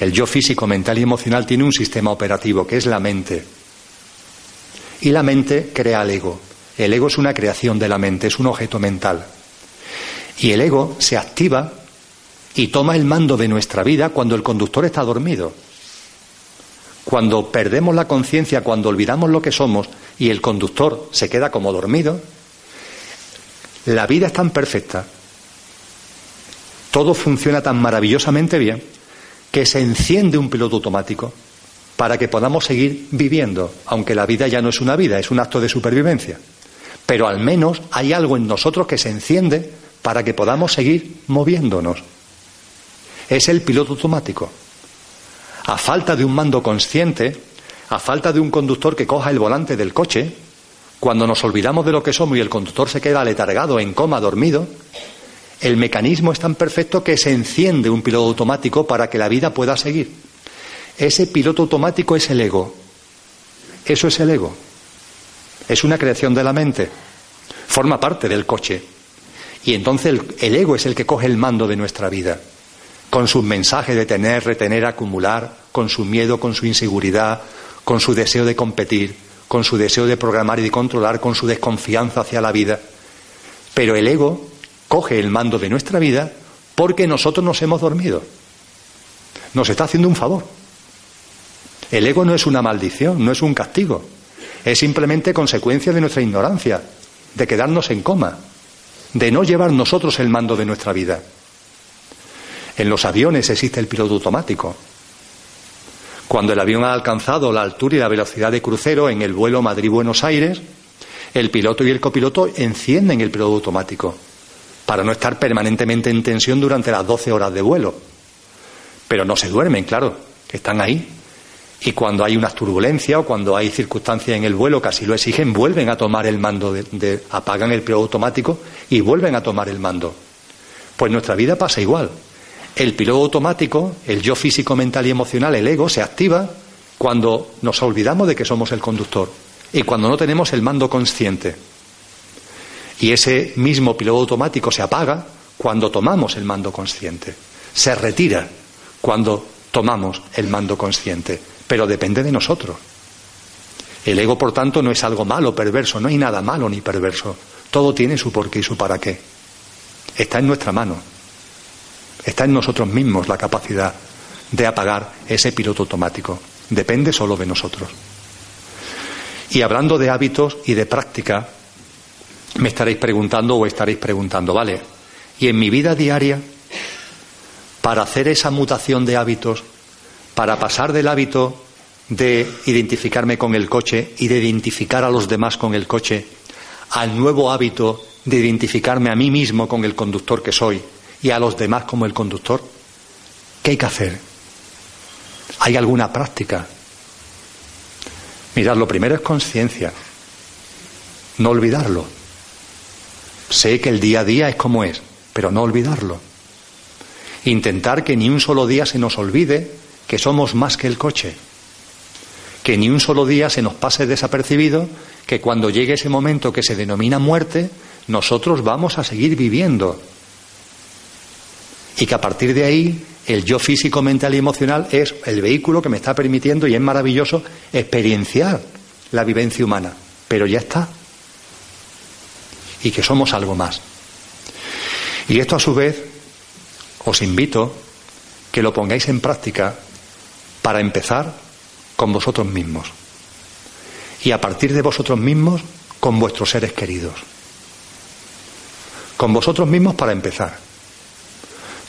el yo físico, mental y emocional, tiene un sistema operativo que es la mente. Y la mente crea el ego. El ego es una creación de la mente, es un objeto mental. Y el ego se activa y toma el mando de nuestra vida cuando el conductor está dormido. Cuando perdemos la conciencia, cuando olvidamos lo que somos y el conductor se queda como dormido, la vida es tan perfecta, todo funciona tan maravillosamente bien, que se enciende un piloto automático para que podamos seguir viviendo, aunque la vida ya no es una vida, es un acto de supervivencia. Pero al menos hay algo en nosotros que se enciende para que podamos seguir moviéndonos. Es el piloto automático. A falta de un mando consciente, a falta de un conductor que coja el volante del coche, cuando nos olvidamos de lo que somos y el conductor se queda letargado, en coma, dormido, El mecanismo es tan perfecto que se enciende un piloto automático para que la vida pueda seguir. Ese piloto automático es el ego. Eso es el ego. Es una creación de la mente. Forma parte del coche. Y entonces el, ego es el que coge el mando de nuestra vida. Con sus mensajes de tener, retener, acumular, con su miedo, con su inseguridad, con su deseo de competir, con su deseo de programar y de controlar, con su desconfianza hacia la vida. Pero el ego coge el mando de nuestra vida porque nosotros nos hemos dormido. Nos está haciendo un favor. El ego no es una maldición, no es un castigo. Es simplemente consecuencia de nuestra ignorancia, de quedarnos en coma, de no llevar nosotros el mando de nuestra vida. En los aviones existe el piloto automático. Cuando el avión ha alcanzado la altura y la velocidad de crucero en el vuelo Madrid-Buenos Aires, el piloto y el copiloto encienden el piloto automático para no estar permanentemente en tensión durante las 12 horas de vuelo. Pero no se duermen, claro, están ahí. Y cuando hay unas turbulencias o cuando hay circunstancias en el vuelo que así lo exigen, vuelven a tomar el mando, de, apagan el piloto automático y vuelven a tomar el mando. Pues nuestra vida pasa igual. El piloto automático, el yo físico, mental y emocional, el ego, se activa cuando nos olvidamos de que somos el conductor y cuando no tenemos el mando consciente. Y ese mismo piloto automático se apaga cuando tomamos el mando consciente. Se retira cuando tomamos el mando consciente. Pero depende de nosotros. El ego, por tanto, no es algo malo, perverso. No hay nada malo ni perverso. Todo tiene su porqué y su para qué. Está en nuestra mano. Está en nosotros mismos la capacidad de apagar ese piloto automático. Depende solo de nosotros. Y hablando de hábitos y de práctica, me estaréis preguntando o estaréis preguntando, ¿vale? Y en mi vida diaria, para hacer esa mutación de hábitos, para pasar del hábito de identificarme con el coche y de identificar a los demás con el coche, al nuevo hábito de identificarme a mí mismo con el conductor que soy y a los demás como el conductor, ¿qué hay que hacer? ¿Hay alguna práctica? Mirad, lo primero es conciencia, no olvidarlo. Sé que el día a día es como es, pero no olvidarlo. Intentar que ni un solo día se nos olvide que somos más que el coche. Que ni un solo día se nos pase desapercibido que cuando llegue ese momento que se denomina muerte, nosotros vamos a seguir viviendo. Y que a partir de ahí el yo físico, mental y emocional es el vehículo que me está permitiendo, y es maravilloso, experienciar la vivencia humana. Pero ya está y que somos algo más. Y esto a su vez os invito que lo pongáis en práctica para empezar con vosotros mismos y a partir de vosotros mismos con vuestros seres queridos. Con vosotros mismos para empezar.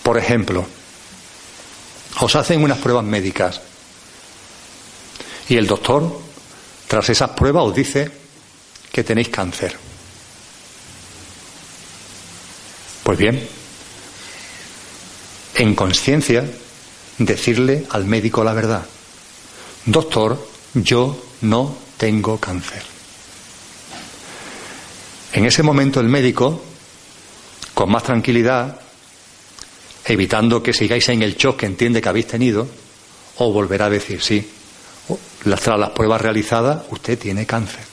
Por ejemplo, os hacen unas pruebas médicas y el doctor, tras esas pruebas, os dice que tenéis cáncer. Pues bien, en conciencia, decirle al médico la verdad. Doctor, yo no tengo cáncer. En ese momento el médico, con más tranquilidad, evitando que sigáis en el shock que entiende que habéis tenido, o volverá a decir, sí, tras las pruebas realizadas, usted tiene cáncer.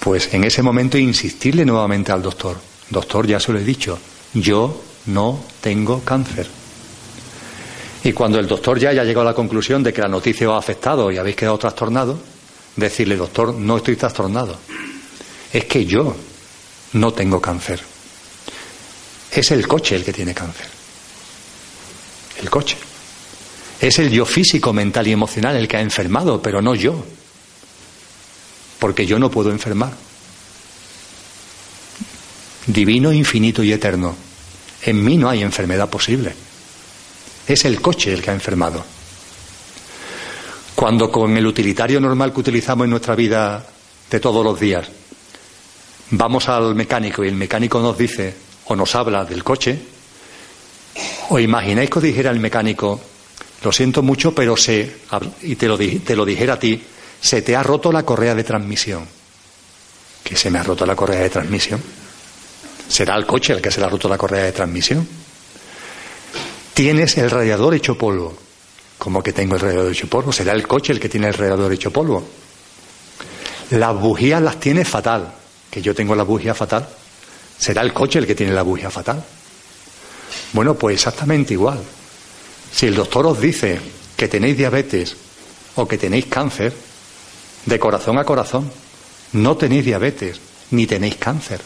Pues en ese momento insistirle nuevamente al doctor, Doctor, ya se lo he dicho, yo no tengo cáncer. Y cuando el doctor ya haya llegado a la conclusión de que la noticia os ha afectado y habéis quedado trastornado, decirle, doctor, no estoy trastornado. Es que yo no tengo cáncer. Es el coche el que tiene cáncer. El coche. Es el yo físico, mental y emocional el que ha enfermado, pero no yo. Porque yo no puedo enfermar divino, infinito y eterno. En mí no hay enfermedad posible. Es el coche el que ha enfermado. Cuando con el utilitario normal que utilizamos en nuestra vida de todos los días, vamos al mecánico y el mecánico nos dice o nos habla del coche, o imagináis que os dijera el mecánico, lo siento mucho, pero se, y te lo, te lo dijera a ti, se te ha roto la correa de transmisión. ¿Que se me ha roto la correa de transmisión? será el coche el que se le ha roto la correa de transmisión. Tienes el radiador hecho polvo. ¿Cómo que tengo el radiador hecho polvo? Será el coche el que tiene el radiador hecho polvo. Las bujías las tiene fatal. Que yo tengo la bujía fatal. Será el coche el que tiene la bujía fatal. Bueno, pues exactamente igual. Si el doctor os dice que tenéis diabetes o que tenéis cáncer, de corazón a corazón, no tenéis diabetes ni tenéis cáncer.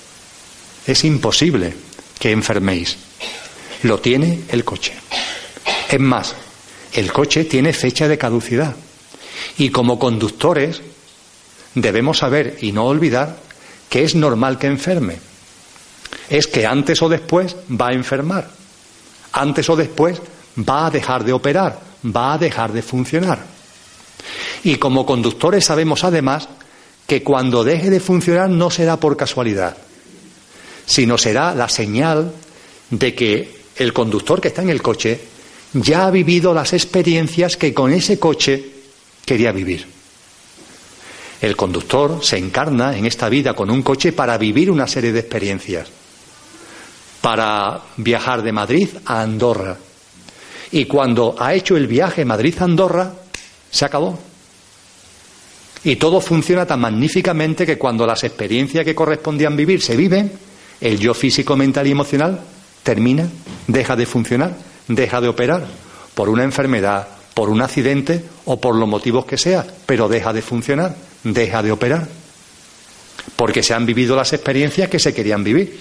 Es imposible que enferméis. Lo tiene el coche. Es más, el coche tiene fecha de caducidad. Y como conductores debemos saber y no olvidar que es normal que enferme. Es que antes o después va a enfermar. Antes o después va a dejar de operar, va a dejar de funcionar. Y como conductores sabemos además que cuando deje de funcionar no será por casualidad, sino será la señal de que el conductor que está en el coche ya ha vivido las experiencias que con ese coche quería vivir. El conductor se encarna en esta vida con un coche para vivir una serie de experiencias, para viajar de Madrid a Andorra. Y cuando ha hecho el viaje Madrid-Andorra, se acabó. Y todo funciona tan magníficamente que cuando las experiencias que correspondían vivir se viven, el yo físico, mental y emocional termina, deja de funcionar, deja de operar por una enfermedad, por un accidente o por los motivos que sea, pero deja de funcionar, deja de operar. Porque se han vivido las experiencias que se querían vivir.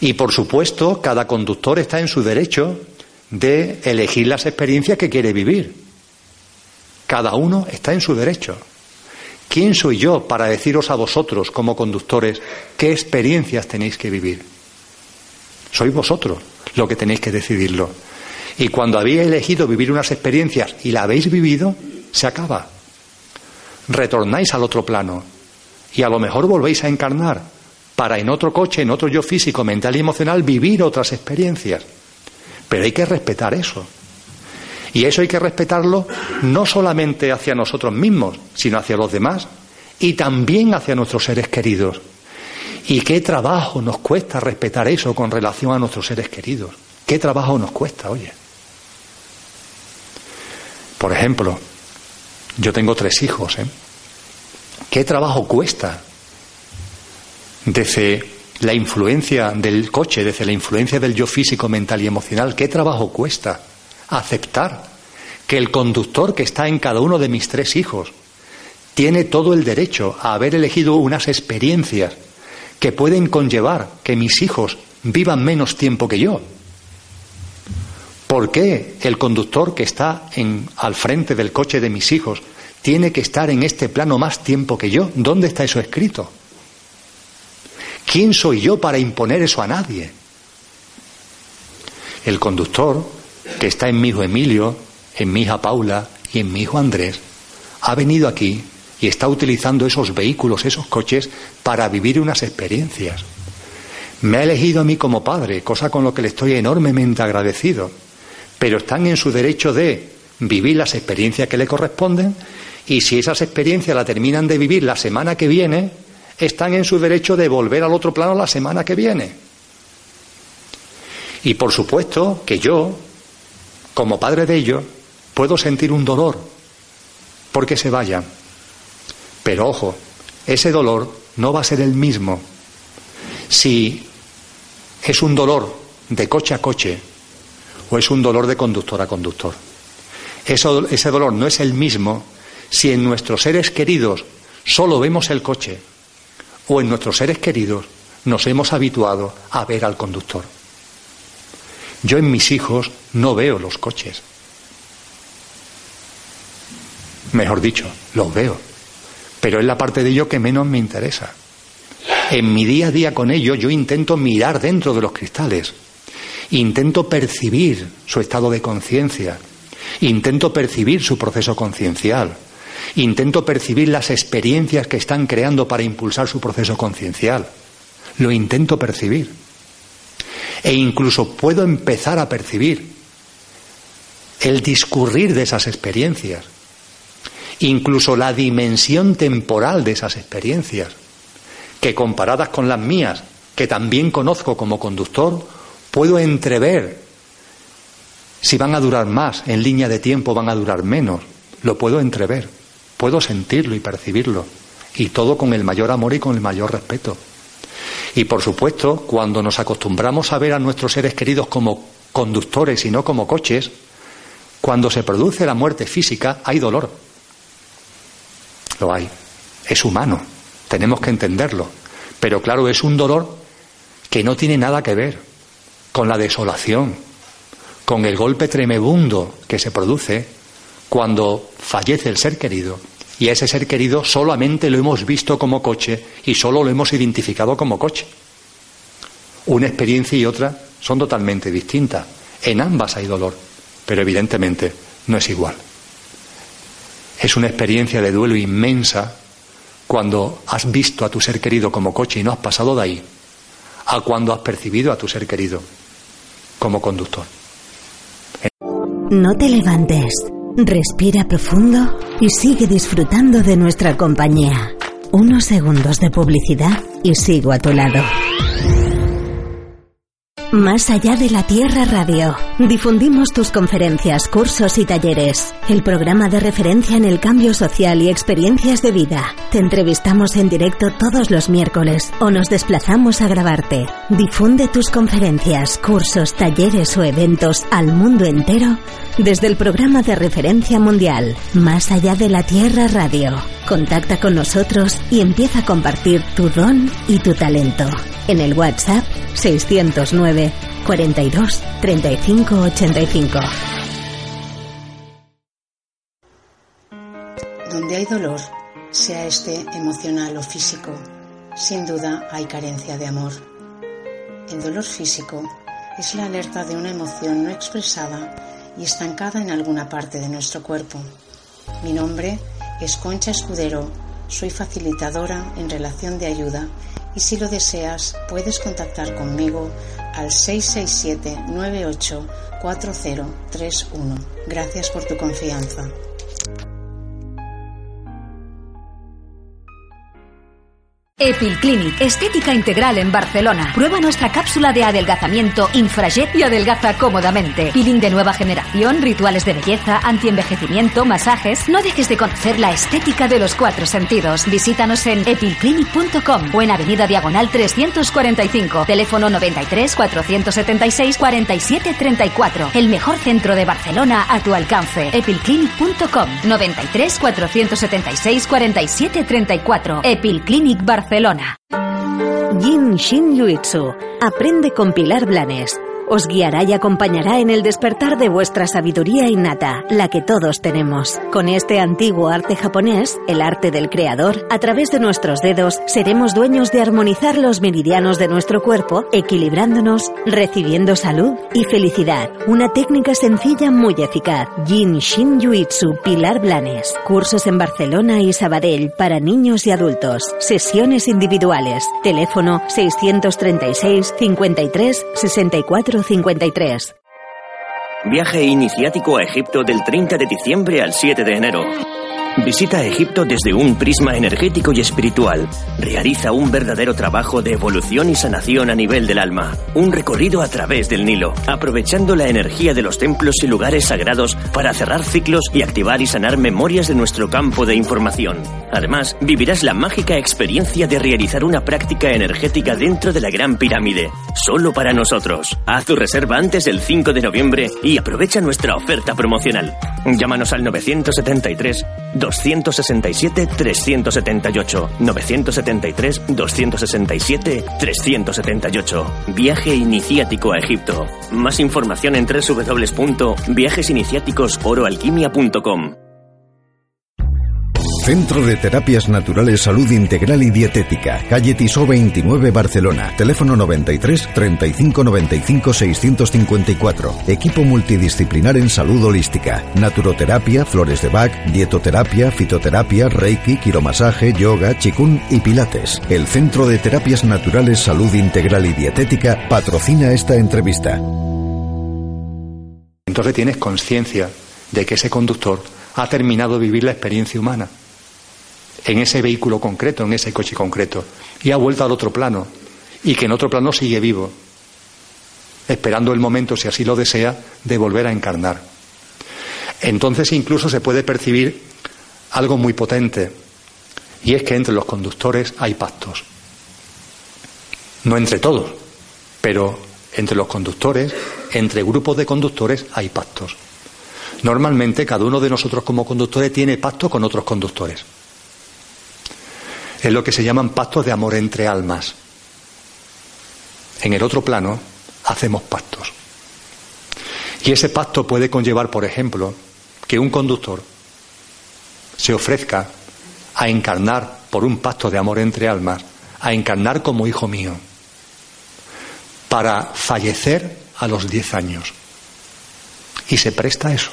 Y por supuesto, cada conductor está en su derecho de elegir las experiencias que quiere vivir. Cada uno está en su derecho. ¿Quién soy yo para deciros a vosotros como conductores qué experiencias tenéis que vivir? Sois vosotros lo que tenéis que decidirlo. Y cuando habéis elegido vivir unas experiencias y la habéis vivido, se acaba. Retornáis al otro plano y a lo mejor volvéis a encarnar para en otro coche, en otro yo físico, mental y emocional, vivir otras experiencias. Pero hay que respetar eso. Y eso hay que respetarlo no solamente hacia nosotros mismos, sino hacia los demás y también hacia nuestros seres queridos. ¿Y qué trabajo nos cuesta respetar eso con relación a nuestros seres queridos? ¿Qué trabajo nos cuesta, oye? Por ejemplo, yo tengo tres hijos, ¿eh? ¿Qué trabajo cuesta desde la influencia del coche, desde la influencia del yo físico, mental y emocional? ¿Qué trabajo cuesta aceptar que el conductor que está en cada uno de mis tres hijos tiene todo el derecho a haber elegido unas experiencias que pueden conllevar que mis hijos vivan menos tiempo que yo. ¿Por qué el conductor que está en, al frente del coche de mis hijos tiene que estar en este plano más tiempo que yo? ¿Dónde está eso escrito? ¿Quién soy yo para imponer eso a nadie? El conductor que está en mi hijo Emilio, en mi hija Paula y en mi hijo Andrés ha venido aquí y está utilizando esos vehículos, esos coches, para vivir unas experiencias. Me ha elegido a mí como padre, cosa con lo que le estoy enormemente agradecido, pero están en su derecho de vivir las experiencias que le corresponden y si esas experiencias la terminan de vivir la semana que viene, están en su derecho de volver al otro plano la semana que viene. Y por supuesto que yo, como padre de ellos, puedo sentir un dolor porque se vayan pero ojo, ese dolor no va a ser el mismo si es un dolor de coche a coche o es un dolor de conductor a conductor. ese dolor no es el mismo si en nuestros seres queridos solo vemos el coche o en nuestros seres queridos nos hemos habituado a ver al conductor. Yo en mis hijos no veo los coches. Mejor dicho, los veo pero es la parte de ello que menos me interesa. En mi día a día con ellos yo intento mirar dentro de los cristales, intento percibir su estado de conciencia, intento percibir su proceso conciencial, intento percibir las experiencias que están creando para impulsar su proceso conciencial. Lo intento percibir. E incluso puedo empezar a percibir el discurrir de esas experiencias incluso la dimensión temporal de esas experiencias, que comparadas con las mías, que también conozco como conductor, puedo entrever si van a durar más, en línea de tiempo van a durar menos. Lo puedo entrever, puedo sentirlo y percibirlo. Y todo con el mayor amor y con el mayor respeto. Y por supuesto, cuando nos acostumbramos a ver a nuestros seres queridos como conductores y no como coches, cuando se produce la muerte física hay dolor. Lo hay. Es humano. Tenemos que entenderlo. Pero claro, es un dolor que no tiene nada que ver con la desolación, con el golpe tremebundo que se produce cuando fallece el ser querido y a ese ser querido solamente lo hemos visto como coche y solo lo hemos identificado como coche. Una experiencia y otra son totalmente distintas. En ambas hay dolor, pero evidentemente no es igual. Es una experiencia de duelo inmensa cuando has visto a tu ser querido como coche y no has pasado de ahí, a cuando has percibido a tu ser querido como conductor. No te levantes. Respira profundo y sigue disfrutando de nuestra compañía. Unos segundos de publicidad y sigo a tu lado. Más allá de la Tierra Radio. Difundimos tus conferencias, cursos y talleres. El programa de referencia en el cambio social y experiencias de vida. Te entrevistamos en directo todos los miércoles o nos desplazamos a grabarte. Difunde tus conferencias, cursos, talleres o eventos al mundo entero desde el programa de referencia mundial. Más allá de la Tierra Radio. Contacta con nosotros y empieza a compartir tu don y tu talento. En el WhatsApp 609 42 35 85. Donde hay dolor, sea este emocional o físico, sin duda hay carencia de amor. El dolor físico es la alerta de una emoción no expresada y estancada en alguna parte de nuestro cuerpo. Mi nombre es Concha Escudero, soy facilitadora en relación de ayuda y si lo deseas puedes contactar conmigo al 667-984031. Gracias por tu confianza. Epilclinic, estética integral en Barcelona. Prueba nuestra cápsula de adelgazamiento Infrajet y adelgaza cómodamente. Peeling de nueva generación, rituales de belleza, antienvejecimiento, masajes. No dejes de conocer la estética de los cuatro sentidos. Visítanos en epilclinic.com o en Avenida Diagonal 345, teléfono 93 476 47 34. El mejor centro de Barcelona a tu alcance. epilclinic.com 93 476 47 34. Epilclinic Barcelona. Barcelona. Yin Shin Yuitsu. Aprende con Pilar Blanes. Os guiará y acompañará en el despertar de vuestra sabiduría innata, la que todos tenemos. Con este antiguo arte japonés, el arte del creador, a través de nuestros dedos seremos dueños de armonizar los meridianos de nuestro cuerpo, equilibrándonos, recibiendo salud y felicidad. Una técnica sencilla muy eficaz. Yin Shin Yuitsu Pilar Blanes. Cursos en Barcelona y Sabadell para niños y adultos. Sesiones individuales. Teléfono 636 53 64 53. Viaje iniciático a Egipto del 30 de diciembre al 7 de enero. Visita Egipto desde un prisma energético y espiritual. Realiza un verdadero trabajo de evolución y sanación a nivel del alma. Un recorrido a través del Nilo, aprovechando la energía de los templos y lugares sagrados para cerrar ciclos y activar y sanar memorias de nuestro campo de información. Además, vivirás la mágica experiencia de realizar una práctica energética dentro de la Gran Pirámide, solo para nosotros. Haz tu reserva antes del 5 de noviembre y aprovecha nuestra oferta promocional. Llámanos al 973 267-378. 973-267-378. Viaje iniciático a Egipto. Más información en www.viajesiniciáticosoroalquimia.com. Centro de Terapias Naturales Salud Integral y Dietética, calle Tisó 29 Barcelona, teléfono 93 35 95 654. Equipo multidisciplinar en salud holística, naturoterapia, flores de Bach, dietoterapia, fitoterapia, reiki, quiromasaje, yoga, chikun y pilates. El Centro de Terapias Naturales Salud Integral y Dietética patrocina esta entrevista. Entonces tienes conciencia de que ese conductor ha terminado de vivir la experiencia humana en ese vehículo concreto, en ese coche concreto, y ha vuelto al otro plano. y que en otro plano sigue vivo, esperando el momento, si así lo desea, de volver a encarnar. Entonces incluso se puede percibir algo muy potente, y es que entre los conductores hay pactos. No entre todos, pero entre los conductores, entre grupos de conductores hay pactos. Normalmente cada uno de nosotros como conductores tiene pacto con otros conductores. Es lo que se llaman pactos de amor entre almas. En el otro plano hacemos pactos. Y ese pacto puede conllevar, por ejemplo, que un conductor se ofrezca a encarnar por un pacto de amor entre almas, a encarnar como hijo mío, para fallecer a los diez años. Y se presta a eso.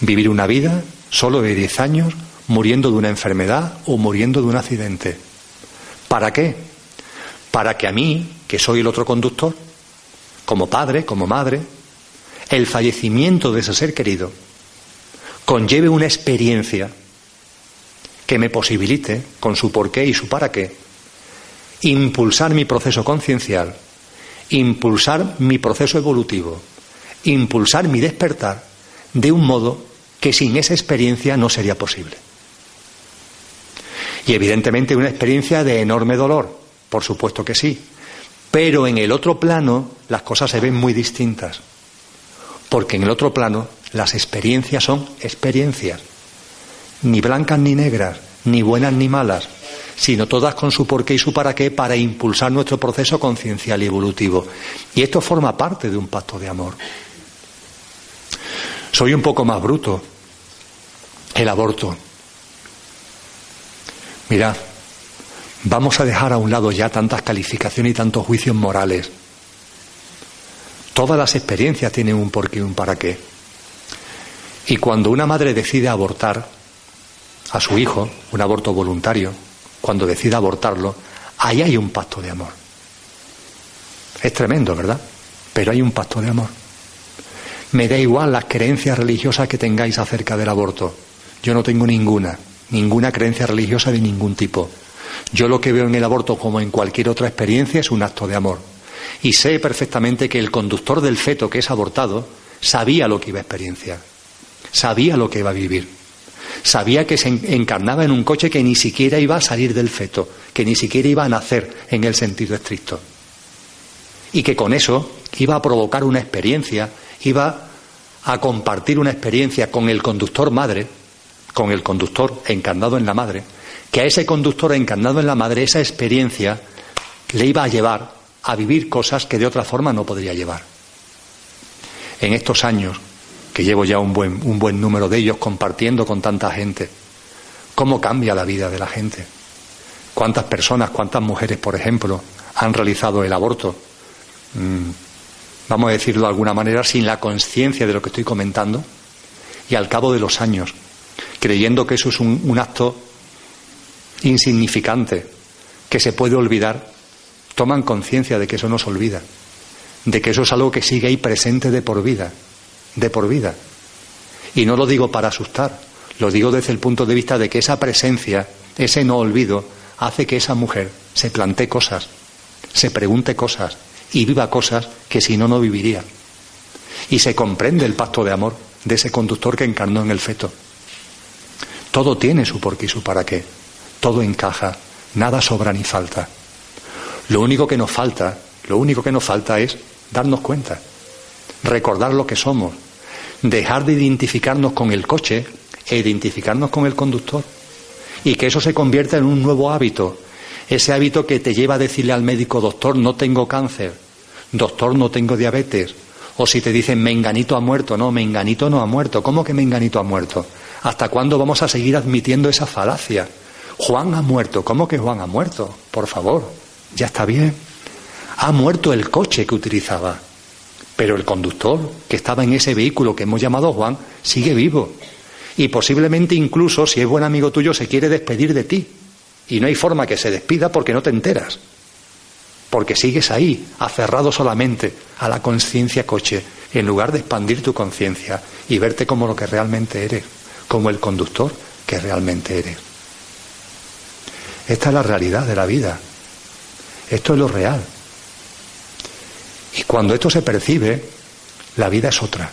Vivir una vida solo de diez años, muriendo de una enfermedad o muriendo de un accidente. ¿Para qué? Para que a mí, que soy el otro conductor, como padre, como madre, el fallecimiento de ese ser querido conlleve una experiencia que me posibilite, con su porqué y su para qué, impulsar mi proceso conciencial, impulsar mi proceso evolutivo, impulsar mi despertar de un modo que sin esa experiencia no sería posible. Y evidentemente una experiencia de enorme dolor, por supuesto que sí, pero en el otro plano las cosas se ven muy distintas, porque en el otro plano las experiencias son experiencias ni blancas ni negras, ni buenas ni malas, sino todas con su porqué y su para qué para impulsar nuestro proceso conciencial y evolutivo. Y esto forma parte de un pacto de amor. Soy un poco más bruto. El aborto. Mirad, vamos a dejar a un lado ya tantas calificaciones y tantos juicios morales. Todas las experiencias tienen un porqué y un para qué. Y cuando una madre decide abortar, a su hijo, un aborto voluntario, cuando decida abortarlo, ahí hay un pacto de amor. Es tremendo, ¿verdad? Pero hay un pacto de amor. Me da igual las creencias religiosas que tengáis acerca del aborto. Yo no tengo ninguna, ninguna creencia religiosa de ningún tipo. Yo lo que veo en el aborto como en cualquier otra experiencia es un acto de amor. Y sé perfectamente que el conductor del feto que es abortado sabía lo que iba a experienciar, sabía lo que iba a vivir. Sabía que se encarnaba en un coche que ni siquiera iba a salir del feto, que ni siquiera iba a nacer en el sentido estricto. Y que con eso iba a provocar una experiencia, iba a compartir una experiencia con el conductor madre, con el conductor encarnado en la madre, que a ese conductor encarnado en la madre esa experiencia le iba a llevar a vivir cosas que de otra forma no podría llevar. En estos años que llevo ya un buen, un buen número de ellos compartiendo con tanta gente. ¿Cómo cambia la vida de la gente? ¿Cuántas personas, cuántas mujeres, por ejemplo, han realizado el aborto? Mm, vamos a decirlo de alguna manera, sin la conciencia de lo que estoy comentando, y al cabo de los años, creyendo que eso es un, acto insignificante, que se puede olvidar, toman conciencia de que eso no se olvida, de que eso es algo que sigue ahí presente de por vida de por vida. Y no lo digo para asustar, lo digo desde el punto de vista de que esa presencia, ese no olvido, hace que esa mujer se plantee cosas, se pregunte cosas y viva cosas que si no, no viviría. Y se comprende el pacto de amor de ese conductor que encarnó en el feto. Todo tiene su porqué y su para qué. Todo encaja, nada sobra ni falta. Lo único que nos falta, lo único que nos falta es darnos cuenta, recordar lo que somos, dejar de identificarnos con el coche e identificarnos con el conductor. Y que eso se convierta en un nuevo hábito. Ese hábito que te lleva a decirle al médico, doctor, no tengo cáncer, doctor, no tengo diabetes. O si te dicen, menganito ha muerto, no, menganito no ha muerto. ¿Cómo que menganito ha muerto? ¿Hasta cuándo vamos a seguir admitiendo esa falacia? Juan ha muerto. ¿Cómo que Juan ha muerto? Por favor, ya está bien. Ha muerto el coche que utilizaba. Pero el conductor que estaba en ese vehículo que hemos llamado Juan sigue vivo. Y posiblemente incluso, si es buen amigo tuyo, se quiere despedir de ti. Y no hay forma que se despida porque no te enteras. Porque sigues ahí, aferrado solamente a la conciencia coche, en lugar de expandir tu conciencia y verte como lo que realmente eres, como el conductor que realmente eres. Esta es la realidad de la vida. Esto es lo real. Y cuando esto se percibe, la vida es otra.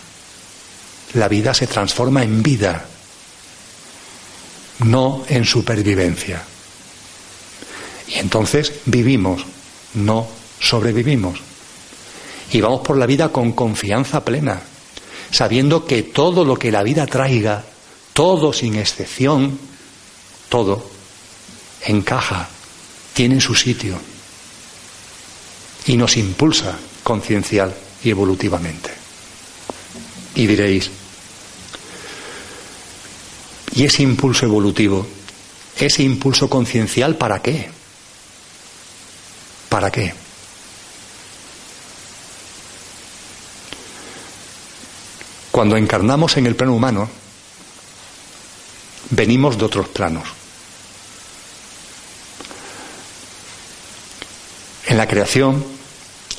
La vida se transforma en vida, no en supervivencia. Y entonces vivimos, no sobrevivimos. Y vamos por la vida con confianza plena, sabiendo que todo lo que la vida traiga, todo sin excepción, todo, encaja, tiene su sitio y nos impulsa conciencial y evolutivamente. Y diréis, ¿y ese impulso evolutivo, ese impulso conciencial para qué? ¿Para qué? Cuando encarnamos en el plano humano, venimos de otros planos. En la creación,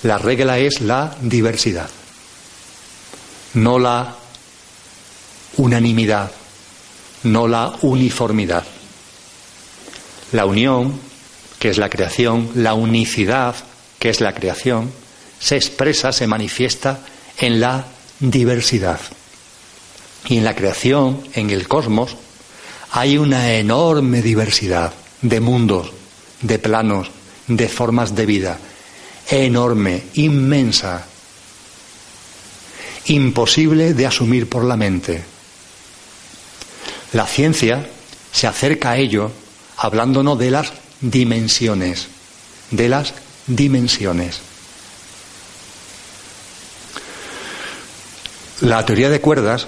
la regla es la diversidad, no la unanimidad, no la uniformidad. La unión, que es la creación, la unicidad, que es la creación, se expresa, se manifiesta en la diversidad. Y en la creación, en el cosmos, hay una enorme diversidad de mundos, de planos, de formas de vida. Enorme, inmensa, imposible de asumir por la mente. La ciencia se acerca a ello hablándonos de las dimensiones, de las dimensiones. La teoría de cuerdas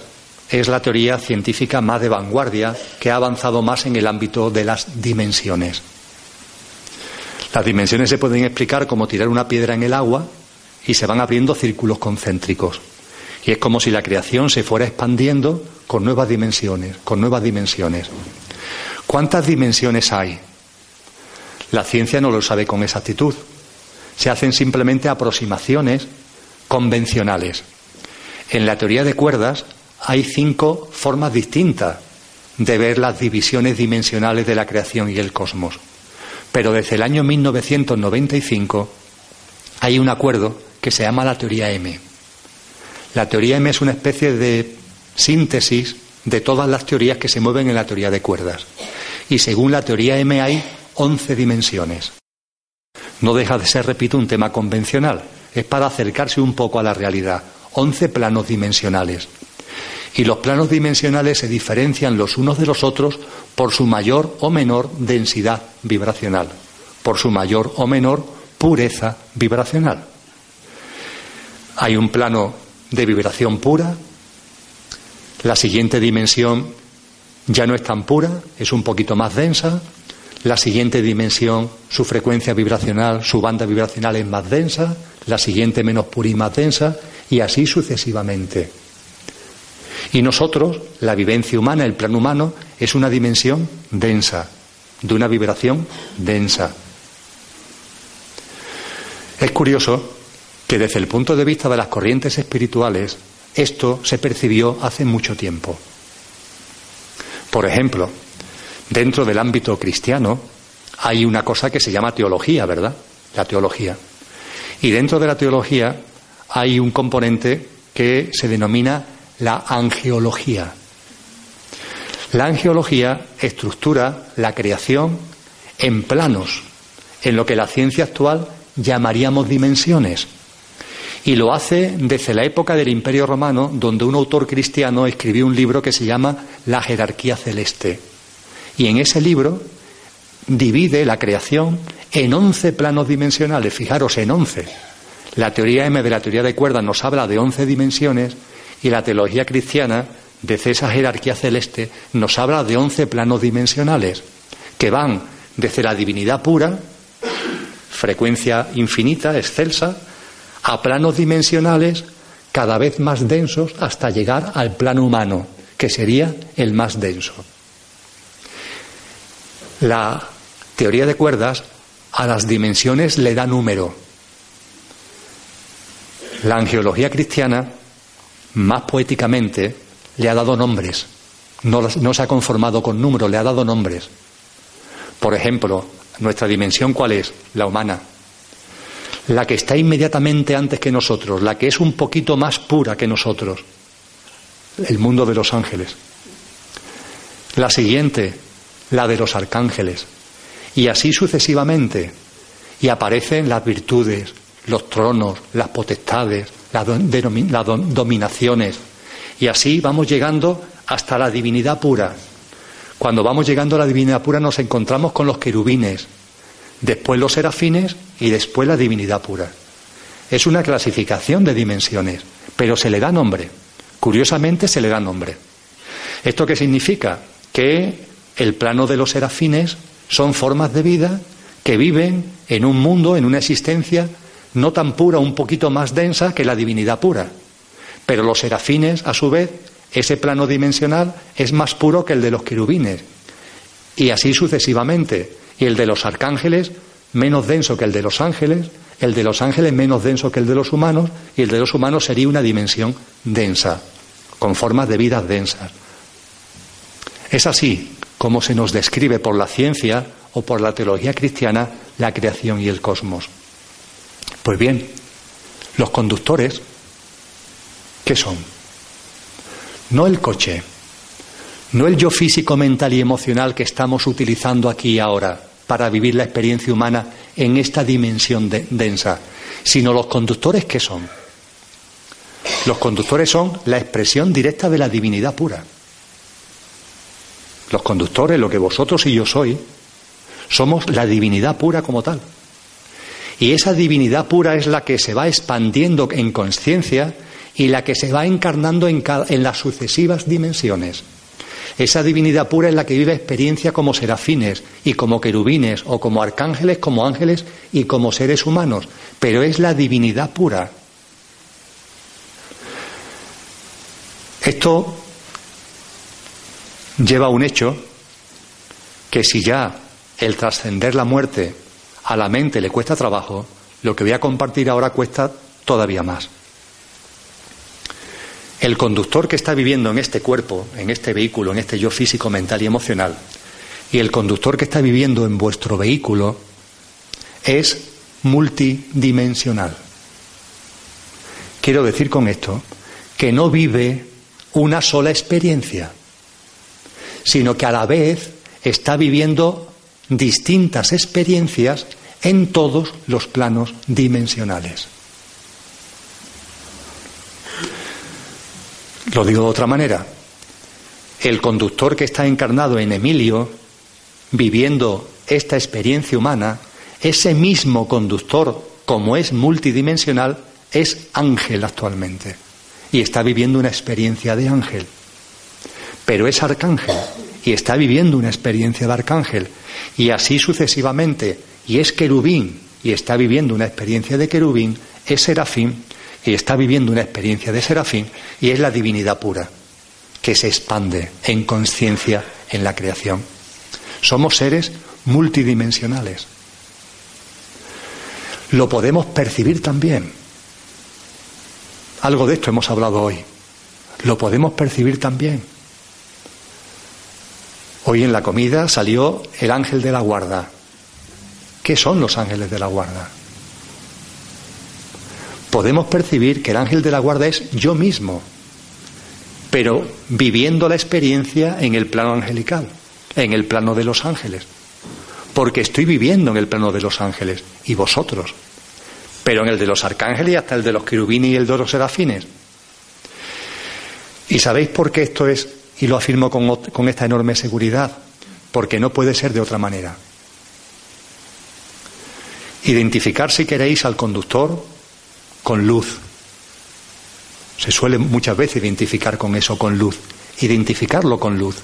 es la teoría científica más de vanguardia que ha avanzado más en el ámbito de las dimensiones. Las dimensiones se pueden explicar como tirar una piedra en el agua y se van abriendo círculos concéntricos. Y es como si la creación se fuera expandiendo con nuevas dimensiones, con nuevas dimensiones. ¿Cuántas dimensiones hay? La ciencia no lo sabe con exactitud. Se hacen simplemente aproximaciones convencionales. En la teoría de cuerdas hay cinco formas distintas de ver las divisiones dimensionales de la creación y el cosmos. Pero desde el año 1995 hay un acuerdo que se llama la teoría M. La teoría M es una especie de síntesis de todas las teorías que se mueven en la teoría de cuerdas. Y según la teoría M hay 11 dimensiones. No deja de ser, repito, un tema convencional. Es para acercarse un poco a la realidad. 11 planos dimensionales. Y los planos dimensionales se diferencian los unos de los otros por su mayor o menor densidad vibracional, por su mayor o menor pureza vibracional. Hay un plano de vibración pura, la siguiente dimensión ya no es tan pura, es un poquito más densa, la siguiente dimensión, su frecuencia vibracional, su banda vibracional es más densa, la siguiente menos pura y más densa, y así sucesivamente. Y nosotros, la vivencia humana, el plano humano, es una dimensión densa, de una vibración densa. Es curioso que desde el punto de vista de las corrientes espirituales, esto se percibió hace mucho tiempo. Por ejemplo, dentro del ámbito cristiano hay una cosa que se llama teología, ¿verdad? La teología. Y dentro de la teología hay un componente que se denomina la angeología. La angeología estructura la creación en planos, en lo que la ciencia actual llamaríamos dimensiones. Y lo hace desde la época del Imperio Romano, donde un autor cristiano escribió un libro que se llama La jerarquía celeste. Y en ese libro divide la creación en once planos dimensionales, fijaros, en once. La teoría M de la teoría de cuerdas nos habla de once dimensiones y la teología cristiana, desde esa jerarquía celeste, nos habla de once planos dimensionales, que van desde la divinidad pura, frecuencia infinita, excelsa, a planos dimensionales cada vez más densos hasta llegar al plano humano, que sería el más denso. La teoría de cuerdas a las dimensiones le da número. La angeología cristiana más poéticamente, le ha dado nombres. No, se ha conformado con números, le ha dado nombres. Por ejemplo, nuestra dimensión, ¿cuál es? La humana. la que está inmediatamente antes que nosotros, la que es un poquito más pura que nosotros, el mundo de los ángeles. La siguiente, la de los arcángeles. Y así sucesivamente. Y aparecen las virtudes, los tronos, las potestades, las, dominaciones. Y así vamos llegando hasta la divinidad pura. Cuando vamos llegando a la divinidad pura nos encontramos con los querubines, después los serafines y después la divinidad pura. Es una clasificación de dimensiones, pero se le da nombre. Curiosamente se le da nombre. ¿Esto qué significa? Que el plano de los serafines son formas de vida que viven en un mundo, en una existencia no tan pura, un poquito más densa que la divinidad pura. Pero los serafines, a su vez, ese plano dimensional es más puro que el de los querubines. Y así sucesivamente. Y el de los arcángeles, menos denso que el de los ángeles, el de los ángeles menos denso que el de los humanos, y el de los humanos sería una dimensión densa, con formas de vida densas. Es así como se nos describe por la ciencia o por la teología cristiana la creación y el cosmos. Pues bien, los conductores, ¿qué son? No el coche, no el yo físico, mental y emocional que estamos utilizando aquí y ahora para vivir la experiencia humana en esta dimensión densa, sino los conductores ¿qué son. Los conductores son la expresión directa de la divinidad pura. Los conductores, lo que vosotros y yo soy, somos la divinidad pura como tal. Y esa divinidad pura es la que se va expandiendo en conciencia y la que se va encarnando en, en, las sucesivas dimensiones. Esa divinidad pura es la que vive experiencia como serafines y como querubines o como arcángeles, como ángeles y como seres humanos, pero es la divinidad pura. Esto lleva a un hecho que si ya el trascender la muerte a la mente le cuesta trabajo, lo que voy a compartir ahora cuesta todavía más. El conductor que está viviendo en este cuerpo, en este vehículo, en este yo físico, mental y emocional, y el conductor que está viviendo en vuestro vehículo es multidimensional. Quiero decir con esto que no vive una sola experiencia, sino que a la vez está viviendo distintas experiencias en todos los planos dimensionales. Lo digo de otra manera. El conductor que está encarnado en Emilio, viviendo esta experiencia humana, ese mismo conductor, como es multidimensional, es ángel actualmente. Y está viviendo una experiencia de ángel. Pero es arcángel y está viviendo una experiencia de arcángel y así sucesivamente, y es querubín y está viviendo una experiencia de querubín, es serafín y está viviendo una experiencia de serafín y es la divinidad pura que se expande en conciencia en la creación. Somos seres multidimensionales. Lo podemos percibir también. Algo de esto hemos hablado hoy. Lo podemos percibir también. Hoy en la comida salió el ángel de la guarda. ¿Qué son los ángeles de la guarda? Podemos percibir que el ángel de la guarda es yo mismo, pero viviendo la experiencia en el plano angelical, en el plano de los ángeles. Porque estoy viviendo en el plano de los ángeles y vosotros. Pero en el de los arcángeles y hasta el de los querubines y el de los serafines. ¿Y sabéis por qué esto es y lo afirmo con, esta enorme seguridad, porque no puede ser de otra manera. Identificar, si queréis, al conductor con luz. Se suele muchas veces identificar con eso, con luz. Identificarlo con luz.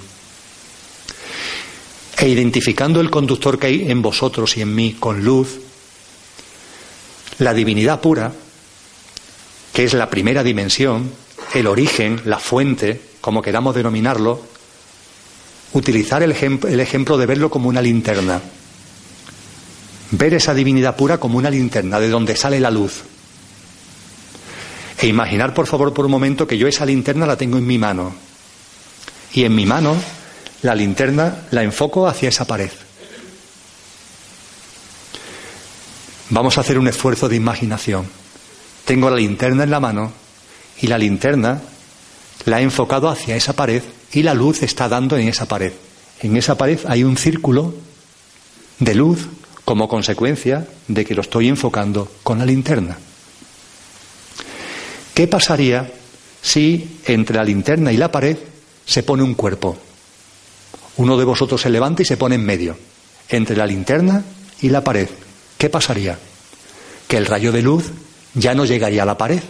E identificando el conductor que hay en vosotros y en mí con luz, la divinidad pura, que es la primera dimensión, el origen, la fuente, como queramos denominarlo, utilizar el, el ejemplo de verlo como una linterna. Ver esa divinidad pura como una linterna de donde sale la luz. E imaginar, por favor, por un momento que yo esa linterna la tengo en mi mano. Y en mi mano la linterna la enfoco hacia esa pared. Vamos a hacer un esfuerzo de imaginación. Tengo la linterna en la mano y la linterna la he enfocado hacia esa pared y la luz está dando en esa pared. En esa pared hay un círculo de luz como consecuencia de que lo estoy enfocando con la linterna. ¿Qué pasaría si entre la linterna y la pared se pone un cuerpo? Uno de vosotros se levanta y se pone en medio, entre la linterna y la pared. ¿Qué pasaría? Que el rayo de luz ya no llegaría a la pared,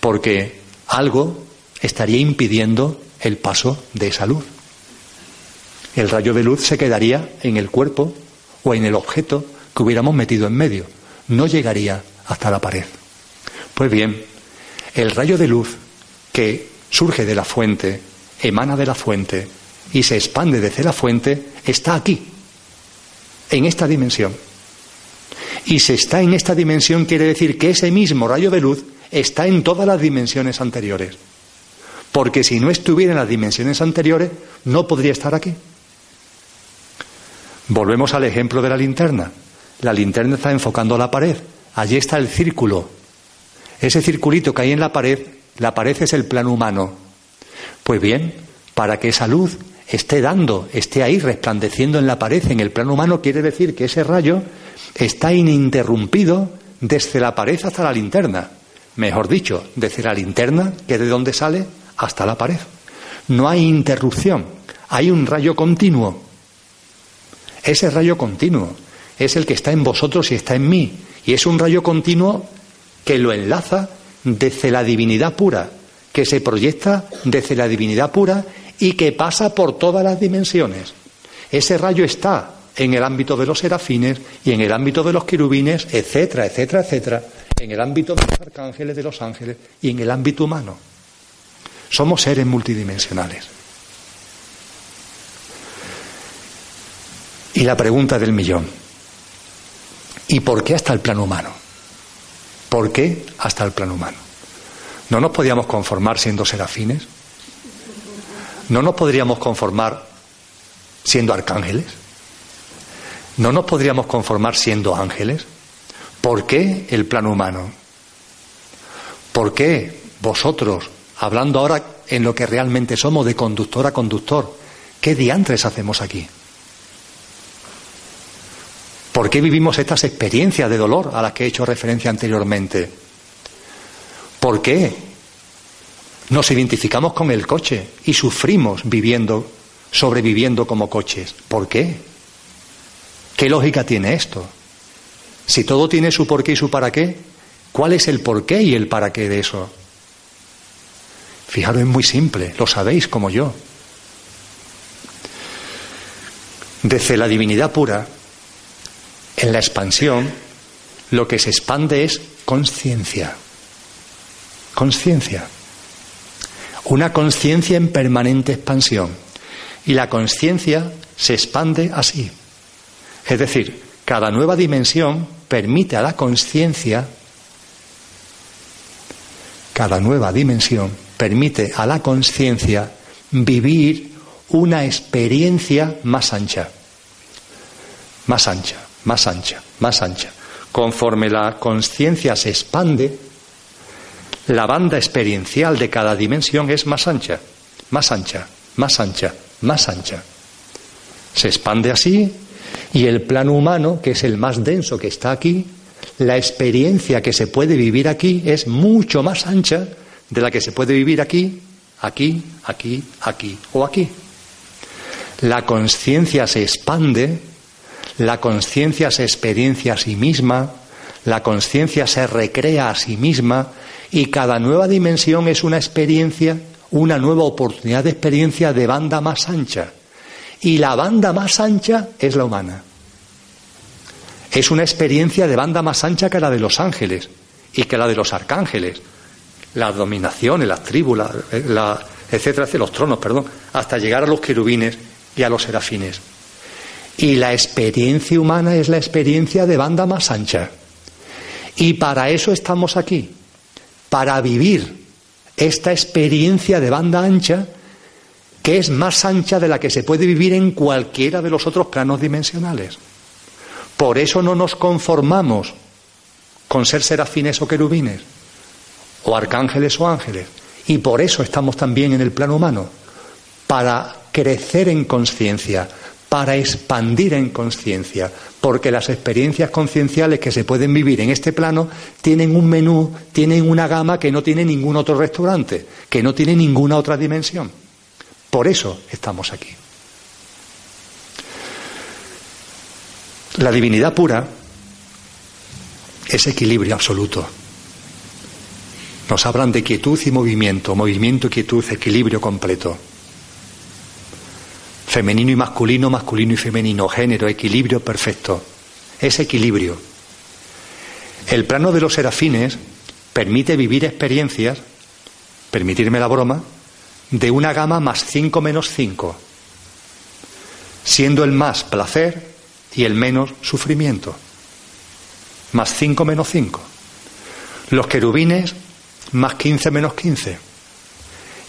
porque algo estaría impidiendo el paso de esa luz. El rayo de luz se quedaría en el cuerpo o en el objeto que hubiéramos metido en medio, no llegaría hasta la pared. Pues bien, el rayo de luz que surge de la fuente, emana de la fuente y se expande desde la fuente, está aquí, en esta dimensión. Y si está en esta dimensión quiere decir que ese mismo rayo de luz está en todas las dimensiones anteriores. Porque si no estuviera en las dimensiones anteriores, no podría estar aquí. Volvemos al ejemplo de la linterna. La linterna está enfocando la pared. Allí está el círculo. Ese circulito que hay en la pared, la pared es el plano humano. Pues bien, para que esa luz esté dando, esté ahí resplandeciendo en la pared, en el plano humano, quiere decir que ese rayo está ininterrumpido desde la pared hasta la linterna. Mejor dicho, desde la linterna, que es de donde sale, hasta la pared. No hay interrupción, hay un rayo continuo. Ese rayo continuo es el que está en vosotros y está en mí. Y es un rayo continuo que lo enlaza desde la divinidad pura, que se proyecta desde la divinidad pura y que pasa por todas las dimensiones. Ese rayo está en el ámbito de los serafines y en el ámbito de los querubines, etcétera, etcétera, etcétera, en el ámbito de los arcángeles, de los ángeles y en el ámbito humano. Somos seres multidimensionales. Y la pregunta del millón. ¿Y por qué hasta el plano humano? ¿Por qué hasta el plano humano? ¿No nos podíamos conformar siendo serafines? ¿No nos podríamos conformar siendo arcángeles? ¿No nos podríamos conformar siendo ángeles? ¿Por qué el plano humano? ¿Por qué vosotros, hablando ahora en lo que realmente somos de conductor a conductor, qué diantres hacemos aquí? ¿Por qué vivimos estas experiencias de dolor a las que he hecho referencia anteriormente? ¿Por qué nos identificamos con el coche y sufrimos viviendo, sobreviviendo como coches? ¿Por qué? ¿Qué lógica tiene esto? Si todo tiene su porqué y su para qué, ¿cuál es el porqué y el para qué de eso? Fijaros, es muy simple, lo sabéis como yo. Desde la divinidad pura, en la expansión, lo que se expande es conciencia. Conciencia. Una conciencia en permanente expansión. Y la conciencia se expande así. Es decir, cada nueva dimensión permite a la conciencia, cada nueva dimensión permite a la conciencia vivir una experiencia más ancha. Más ancha más ancha, más ancha. Conforme la conciencia se expande, la banda experiencial de cada dimensión es más ancha, más ancha, más ancha, más ancha. Se expande así y el plano humano, que es el más denso que está aquí, la experiencia que se puede vivir aquí es mucho más ancha de la que se puede vivir aquí, aquí, aquí, aquí o aquí. La conciencia se expande la conciencia se experiencia a sí misma, la conciencia se recrea a sí misma y cada nueva dimensión es una experiencia, una nueva oportunidad de experiencia de banda más ancha. Y la banda más ancha es la humana. Es una experiencia de banda más ancha que la de los ángeles y que la de los arcángeles. Las dominaciones, las tribus, la, etcétera, los tronos, perdón, hasta llegar a los querubines y a los serafines. Y la experiencia humana es la experiencia de banda más ancha. Y para eso estamos aquí, para vivir esta experiencia de banda ancha que es más ancha de la que se puede vivir en cualquiera de los otros planos dimensionales. Por eso no nos conformamos con ser serafines o querubines, o arcángeles o ángeles. Y por eso estamos también en el plano humano, para crecer en conciencia, para expandir en conciencia, porque las experiencias concienciales que se pueden vivir en este plano tienen un menú, tienen una gama que no tiene ningún otro restaurante, que no tiene ninguna otra dimensión. Por eso estamos aquí. La divinidad pura es equilibrio absoluto. Nos hablan de quietud y movimiento, movimiento quietud, equilibrio completo femenino y masculino, masculino y femenino, género, equilibrio perfecto. Es equilibrio. El plano de los serafines permite vivir experiencias, permitirme la broma, de una gama más 5 menos 5, siendo el más placer y el menos sufrimiento. Más 5 menos 5. Los querubines más 15 menos 15.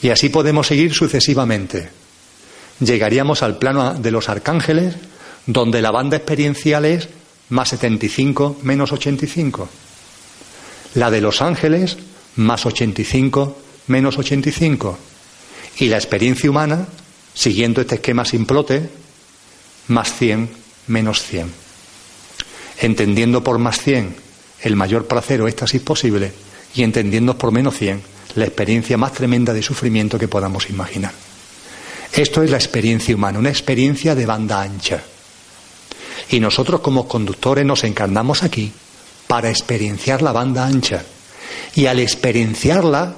Y así podemos seguir sucesivamente llegaríamos al plano de los arcángeles, donde la banda experiencial es más 75 menos 85. La de los ángeles, más 85 menos 85. Y la experiencia humana, siguiendo este esquema simplote, más 100 menos 100. Entendiendo por más 100 el mayor placer o éxtasis posible y entendiendo por menos 100 la experiencia más tremenda de sufrimiento que podamos imaginar. Esto es la experiencia humana, una experiencia de banda ancha. Y nosotros como conductores nos encarnamos aquí para experienciar la banda ancha. Y al experienciarla,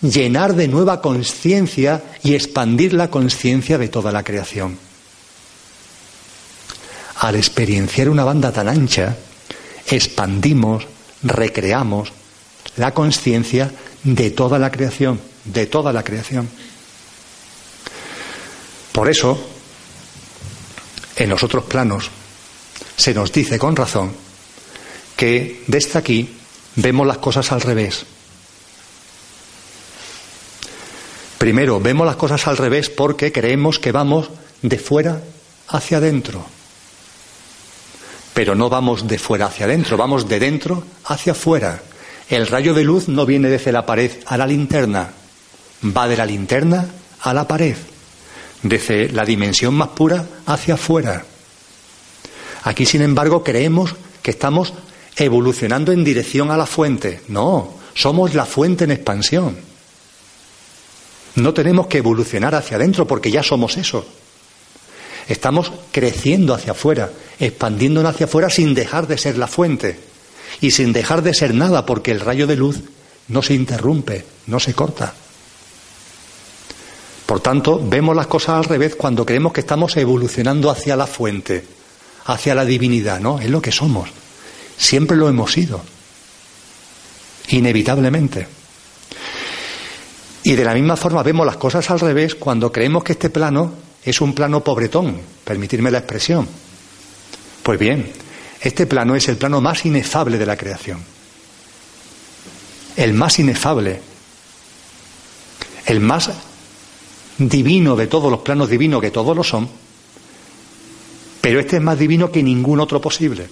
llenar de nueva conciencia y expandir la conciencia de toda la creación. Al experienciar una banda tan ancha, expandimos, recreamos la conciencia de toda la creación, de toda la creación. Por eso, en los otros planos, se nos dice con razón que desde aquí vemos las cosas al revés. Primero, vemos las cosas al revés porque creemos que vamos de fuera hacia adentro. Pero no vamos de fuera hacia adentro, vamos de dentro hacia afuera. El rayo de luz no viene desde la pared a la linterna, va de la linterna a la pared desde la dimensión más pura hacia afuera. Aquí, sin embargo, creemos que estamos evolucionando en dirección a la fuente. No, somos la fuente en expansión. No tenemos que evolucionar hacia adentro porque ya somos eso. Estamos creciendo hacia afuera, expandiéndonos hacia afuera sin dejar de ser la fuente y sin dejar de ser nada porque el rayo de luz no se interrumpe, no se corta. Por tanto, vemos las cosas al revés cuando creemos que estamos evolucionando hacia la fuente, hacia la divinidad, ¿no? Es lo que somos. Siempre lo hemos sido. Inevitablemente. Y de la misma forma vemos las cosas al revés cuando creemos que este plano es un plano pobretón, permitirme la expresión. Pues bien, este plano es el plano más inefable de la creación. El más inefable. El más divino de todos los planos divinos, que todos lo son, pero este es más divino que ningún otro posible,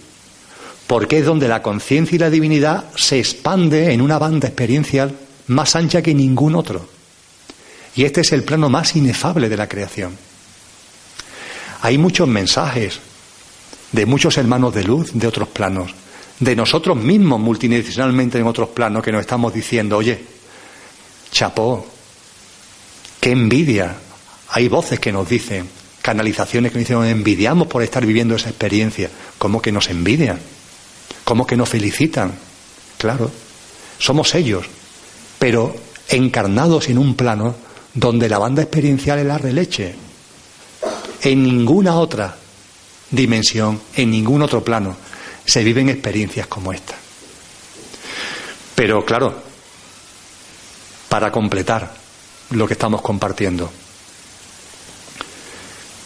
porque es donde la conciencia y la divinidad se expande en una banda experiencial más ancha que ningún otro. Y este es el plano más inefable de la creación. Hay muchos mensajes de muchos hermanos de luz de otros planos, de nosotros mismos multidimensionalmente en otros planos que nos estamos diciendo, oye, chapó, qué envidia. Hay voces que nos dicen, canalizaciones que nos dicen, envidiamos por estar viviendo esa experiencia. ¿Cómo que nos envidian? ¿Cómo que nos felicitan? Claro, somos ellos, pero encarnados en un plano donde la banda experiencial es la releche. En ninguna otra dimensión, en ningún otro plano, se viven experiencias como esta. Pero claro, para completar, lo que estamos compartiendo.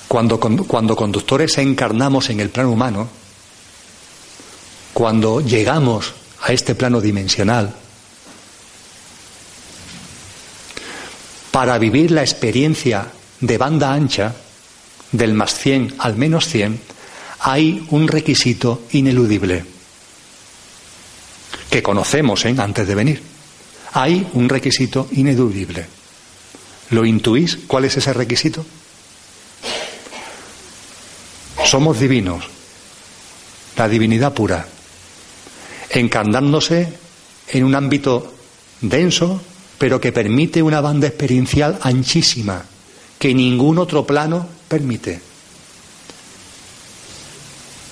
Cuando, cuando conductores encarnamos en el plano humano, cuando llegamos a este plano dimensional, para vivir la experiencia de banda ancha, del más 100 al menos 100, hay un requisito ineludible que conocemos ¿eh? antes de venir. Hay un requisito ineludible. ¿Lo intuís? ¿Cuál es ese requisito? Somos divinos, la divinidad pura, encarnándose en un ámbito denso, pero que permite una banda experiencial anchísima, que ningún otro plano permite.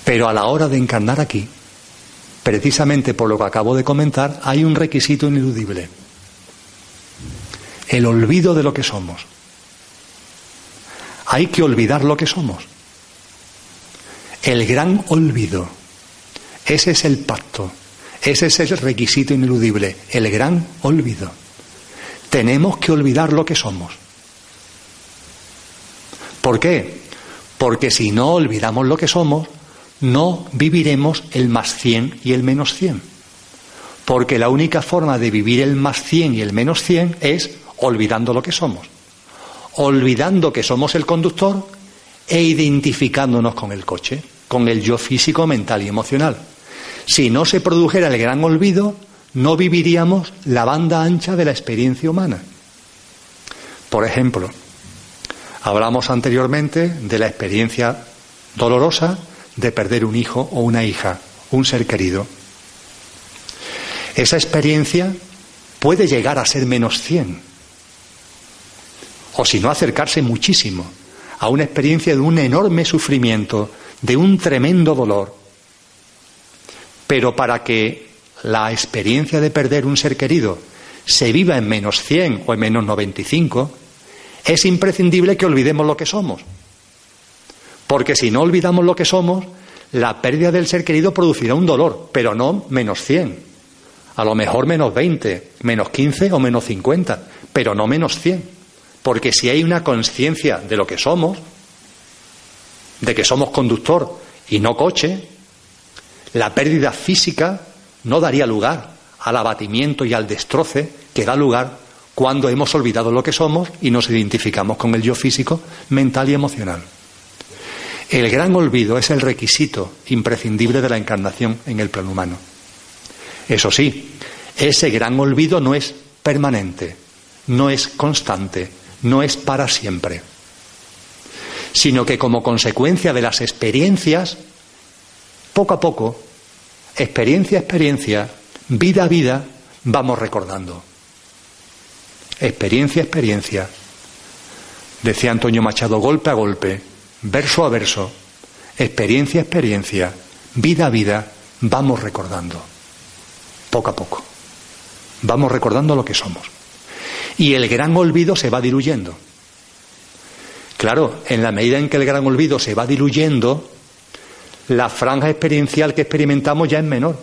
Pero a la hora de encarnar aquí, precisamente por lo que acabo de comentar, hay un requisito ineludible. El olvido de lo que somos. Hay que olvidar lo que somos. El gran olvido. Ese es el pacto. Ese es el requisito ineludible. El gran olvido. Tenemos que olvidar lo que somos. ¿Por qué? Porque si no olvidamos lo que somos, no viviremos el más 100 y el menos 100. Porque la única forma de vivir el más 100 y el menos 100 es olvidando lo que somos. Olvidando que somos el conductor e identificándonos con el coche, con el yo físico, mental y emocional. Si no se produjera el gran olvido, no viviríamos la banda ancha de la experiencia humana. Por ejemplo, hablamos anteriormente de la experiencia dolorosa de perder un hijo o una hija, un ser querido. Esa experiencia puede llegar a ser menos 100, o si no acercarse muchísimo a una experiencia de un enorme sufrimiento, de un tremendo dolor. Pero para que la experiencia de perder un ser querido se viva en menos 100 o en menos 95, es imprescindible que olvidemos lo que somos. Porque si no olvidamos lo que somos, la pérdida del ser querido producirá un dolor, pero no menos 100. A lo mejor menos 20, menos 15 o menos 50, pero no menos 100. Porque si hay una conciencia de lo que somos, de que somos conductor y no coche, la pérdida física no daría lugar al abatimiento y al destroce que da lugar cuando hemos olvidado lo que somos y nos identificamos con el yo físico, mental y emocional. El gran olvido es el requisito imprescindible de la encarnación en el plano humano. Eso sí, ese gran olvido no es permanente, no es constante, no es para siempre, sino que como consecuencia de las experiencias, poco a poco, experiencia a experiencia, vida a vida, vamos recordando. Experiencia a experiencia. Decía Antonio Machado, golpe a golpe, verso a verso, experiencia a experiencia, vida a vida, vamos recordando, poco a poco. Vamos recordando lo que somos. Y el gran olvido se va diluyendo. Claro, en la medida en que el gran olvido se va diluyendo, la franja experiencial que experimentamos ya es menor.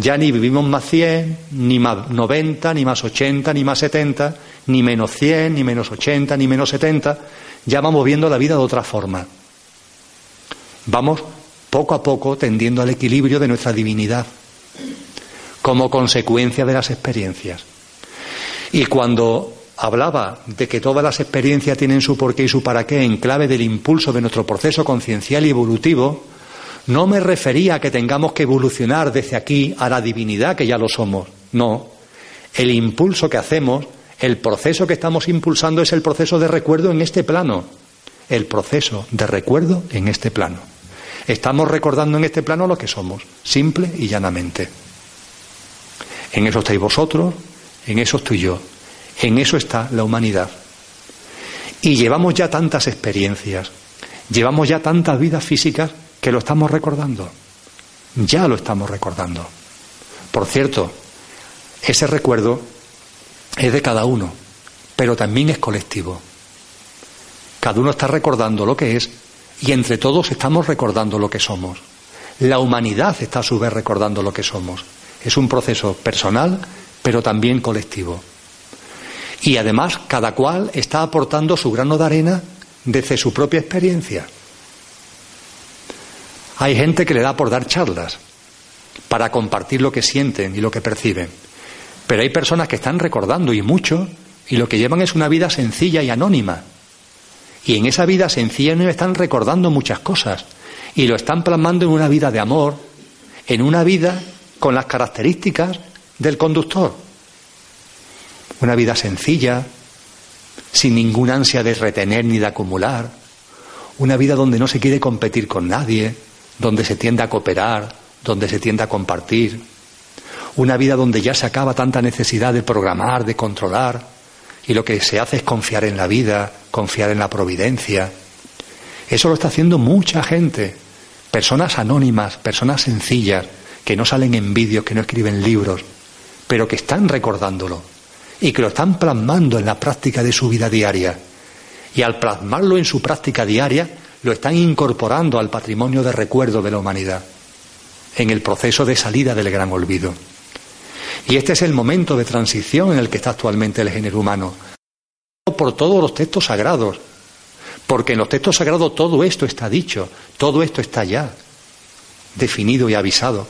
Ya ni vivimos más 100, ni más 90, ni más 80, ni más 70, ni menos 100, ni menos 80, ni menos 70, ya vamos viendo la vida de otra forma. Vamos poco a poco tendiendo al equilibrio de nuestra divinidad como consecuencia de las experiencias. Y cuando hablaba de que todas las experiencias tienen su porqué y su para qué en clave del impulso de nuestro proceso conciencial y evolutivo, no me refería a que tengamos que evolucionar desde aquí a la divinidad, que ya lo somos. No. El impulso que hacemos el proceso que estamos impulsando es el proceso de recuerdo en este plano. El proceso de recuerdo en este plano. Estamos recordando en este plano lo que somos, simple y llanamente. En eso estáis vosotros, en eso estoy yo, en eso está la humanidad. Y llevamos ya tantas experiencias, llevamos ya tantas vidas físicas que lo estamos recordando. Ya lo estamos recordando. Por cierto, ese recuerdo es de cada uno, pero también es colectivo. Cada uno está recordando lo que es y entre todos estamos recordando lo que somos. La humanidad está a su vez recordando lo que somos. Es un proceso personal, pero también colectivo. Y además cada cual está aportando su grano de arena desde su propia experiencia. Hay gente que le da por dar charlas para compartir lo que sienten y lo que perciben. Pero hay personas que están recordando y mucho y lo que llevan es una vida sencilla y anónima. Y en esa vida sencilla no están recordando muchas cosas. Y lo están plasmando en una vida de amor, en una vida con las características del conductor. Una vida sencilla, sin ninguna ansia de retener ni de acumular. Una vida donde no se quiere competir con nadie, donde se tiende a cooperar, donde se tiende a compartir. Una vida donde ya se acaba tanta necesidad de programar, de controlar, y lo que se hace es confiar en la vida, confiar en la providencia. Eso lo está haciendo mucha gente, personas anónimas, personas sencillas, que no salen en vídeos, que no escriben libros, pero que están recordándolo y que lo están plasmando en la práctica de su vida diaria. Y al plasmarlo en su práctica diaria, lo están incorporando al patrimonio de recuerdo de la humanidad, en el proceso de salida del gran olvido. Y este es el momento de transición en el que está actualmente el género humano. Por todos los textos sagrados. Porque en los textos sagrados todo esto está dicho, todo esto está ya definido y avisado.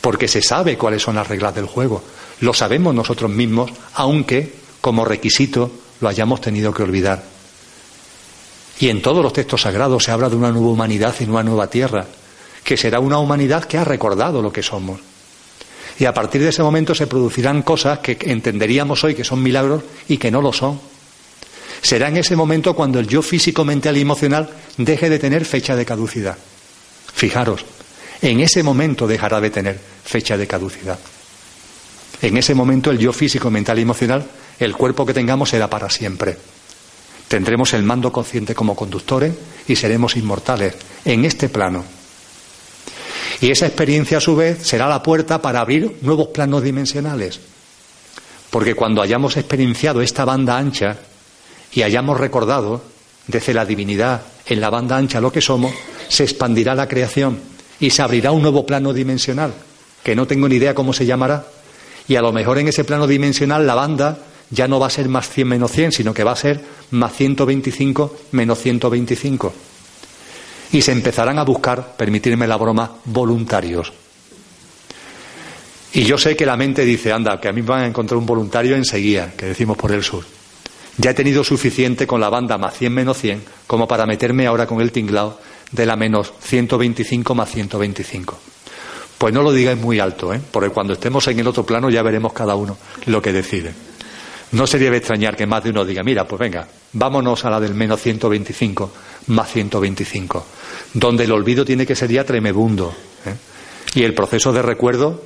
Porque se sabe cuáles son las reglas del juego. Lo sabemos nosotros mismos, aunque como requisito lo hayamos tenido que olvidar. Y en todos los textos sagrados se habla de una nueva humanidad y una nueva tierra, que será una humanidad que ha recordado lo que somos. Y a partir de ese momento se producirán cosas que entenderíamos hoy que son milagros y que no lo son. Será en ese momento cuando el yo físico, mental y emocional deje de tener fecha de caducidad. Fijaros, en ese momento dejará de tener fecha de caducidad. En ese momento el yo físico, mental y emocional, el cuerpo que tengamos será para siempre. Tendremos el mando consciente como conductores y seremos inmortales en este plano. Y esa experiencia a su vez será la puerta para abrir nuevos planos dimensionales. Porque cuando hayamos experienciado esta banda ancha y hayamos recordado desde la divinidad en la banda ancha lo que somos, se expandirá la creación y se abrirá un nuevo plano dimensional, que no tengo ni idea cómo se llamará. Y a lo mejor en ese plano dimensional la banda ya no va a ser más 100 menos 100, sino que va a ser más 125 menos 125 y se empezarán a buscar, permitirme la broma, voluntarios. Y yo sé que la mente dice, anda, que a mí me van a encontrar un voluntario enseguida, que decimos por el sur. Ya he tenido suficiente con la banda más 100 menos 100 como para meterme ahora con el tinglao de la menos 125 más 125. Pues no lo digáis muy alto, ¿eh? porque cuando estemos en el otro plano ya veremos cada uno lo que decide. No sería de extrañar que más de uno diga, mira, pues venga, vámonos a la del menos 125 más 125, donde el olvido tiene que ser ya tremebundo. ¿eh? Y el proceso de recuerdo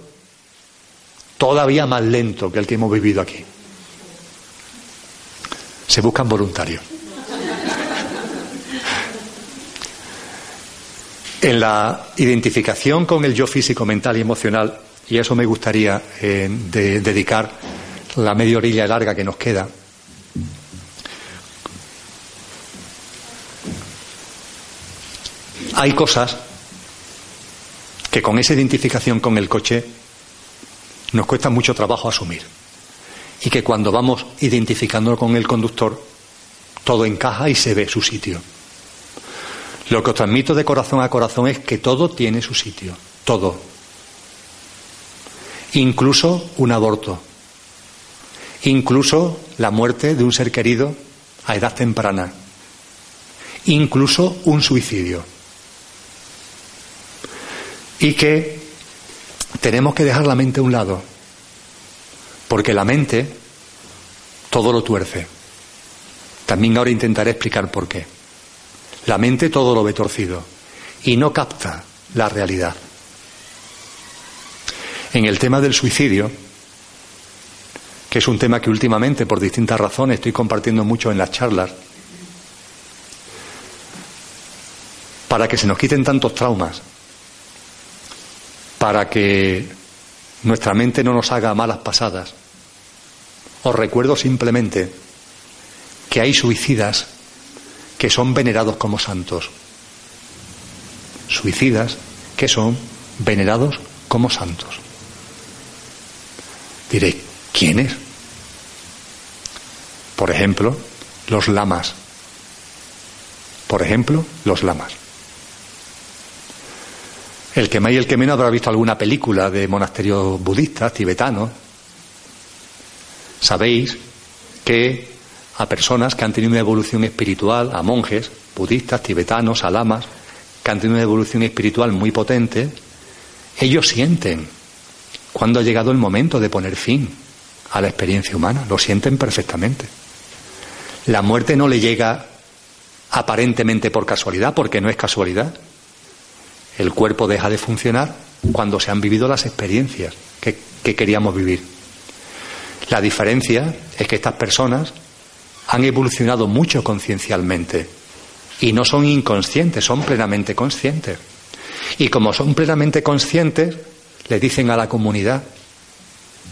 todavía más lento que el que hemos vivido aquí. Se buscan voluntarios. En la identificación con el yo físico, mental y emocional, y eso me gustaría eh, dedicar la media orilla larga que nos queda, hay cosas que con esa identificación con el coche nos cuesta mucho trabajo asumir. Y que cuando vamos identificándolo con el conductor, todo encaja y se ve su sitio. Lo que os transmito de corazón a corazón es que todo tiene su sitio, todo. Incluso un aborto, incluso la muerte de un ser querido a edad temprana, incluso un suicidio. Y que tenemos que dejar la mente a un lado, porque la mente todo lo tuerce. También ahora intentaré explicar por qué. La mente todo lo ve torcido y no capta la realidad. En el tema del suicidio, que es un tema que últimamente, por distintas razones, estoy compartiendo mucho en las charlas, para que se nos quiten tantos traumas, para que nuestra mente no nos haga malas pasadas. Os recuerdo simplemente que hay suicidas que son venerados como santos. Suicidas que son venerados como santos. Diré, ¿quiénes? Por ejemplo, los lamas. Por ejemplo, los lamas. El que más y el que menos habrá visto alguna película de monasterios budistas, tibetanos. Sabéis que a personas que han tenido una evolución espiritual, a monjes, budistas, tibetanos, a lamas, que han tenido una evolución espiritual muy potente, ellos sienten cuando ha llegado el momento de poner fin a la experiencia humana, lo sienten perfectamente. La muerte no le llega aparentemente por casualidad, porque no es casualidad. El cuerpo deja de funcionar cuando se han vivido las experiencias que, que queríamos vivir. La diferencia es que estas personas han evolucionado mucho conciencialmente y no son inconscientes, son plenamente conscientes. Y como son plenamente conscientes, le dicen a la comunidad,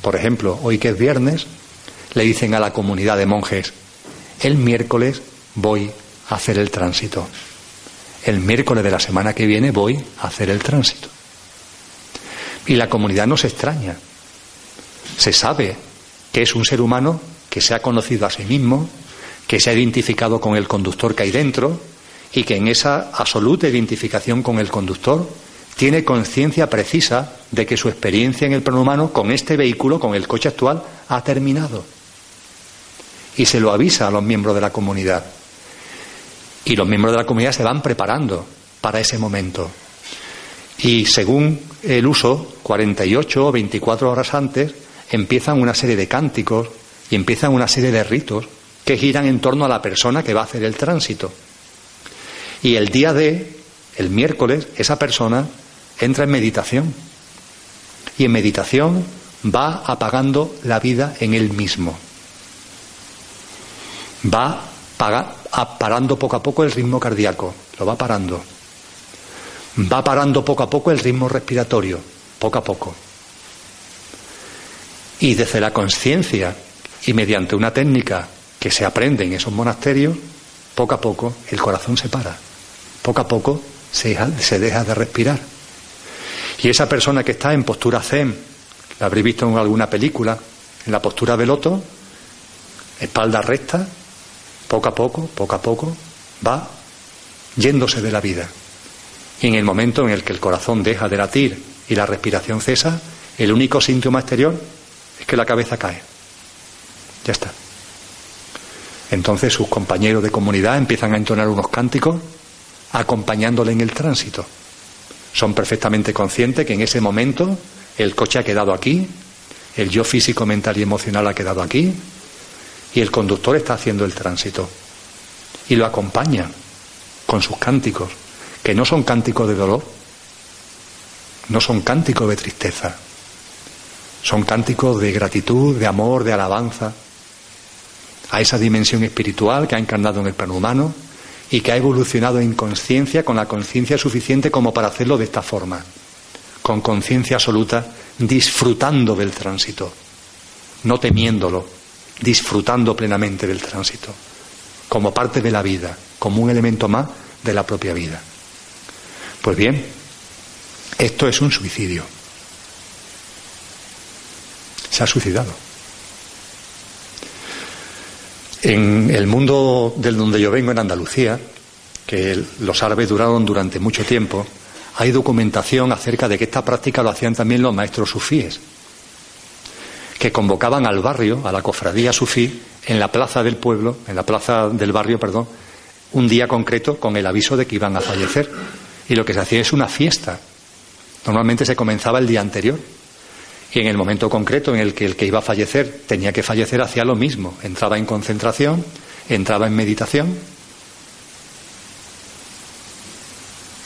por ejemplo, hoy que es viernes, le dicen a la comunidad de monjes, el miércoles voy a hacer el tránsito. El miércoles de la semana que viene voy a hacer el tránsito. Y la comunidad no se extraña. Se sabe que es un ser humano que se ha conocido a sí mismo, que se ha identificado con el conductor que hay dentro y que en esa absoluta identificación con el conductor tiene conciencia precisa de que su experiencia en el plano humano con este vehículo, con el coche actual, ha terminado. Y se lo avisa a los miembros de la comunidad. Y los miembros de la comunidad se van preparando para ese momento. Y según el uso, 48 o 24 horas antes, empiezan una serie de cánticos y empiezan una serie de ritos que giran en torno a la persona que va a hacer el tránsito. Y el día de, el miércoles, esa persona entra en meditación. Y en meditación va apagando la vida en él mismo. Va parando poco a poco el ritmo cardíaco, lo va parando. Va parando poco a poco el ritmo respiratorio, poco a poco. Y desde la conciencia y mediante una técnica que se aprende en esos monasterios, poco a poco el corazón se para, poco a poco se deja, de respirar. Y esa persona que está en postura zen, la habréis visto en alguna película, en la postura de loto, espalda recta, poco a poco, poco a poco, va yéndose de la vida. Y en el momento en el que el corazón deja de latir y la respiración cesa, el único síntoma exterior es que la cabeza cae. Ya está. Entonces sus compañeros de comunidad empiezan a entonar unos cánticos acompañándole en el tránsito. Son perfectamente conscientes que en ese momento el coche ha quedado aquí, el yo físico, mental y emocional ha quedado aquí, y el conductor está haciendo el tránsito. Y lo acompaña con sus cánticos, que no son cánticos de dolor, no son cánticos de tristeza, son cánticos de gratitud, de amor, de alabanza a esa dimensión espiritual que ha encarnado en el plano humano y que ha evolucionado en conciencia con la conciencia suficiente como para hacerlo de esta forma, con conciencia absoluta, disfrutando del tránsito, no temiéndolo, disfrutando plenamente del tránsito, como parte de la vida, como un elemento más de la propia vida. Pues bien, esto es un suicidio. Se ha suicidado. En el mundo del donde yo vengo, en Andalucía, que los árabes duraron durante mucho tiempo, hay documentación acerca de que esta práctica lo hacían también los maestros sufíes, que convocaban al barrio, a la cofradía sufí, en la plaza del pueblo, en la plaza del barrio, perdón, un día concreto con el aviso de que iban a fallecer. Y lo que se hacía es una fiesta. Normalmente se comenzaba el día anterior y en el momento concreto en el que el que iba a fallecer tenía que fallecer hacía lo mismo. Entraba en concentración, entraba en meditación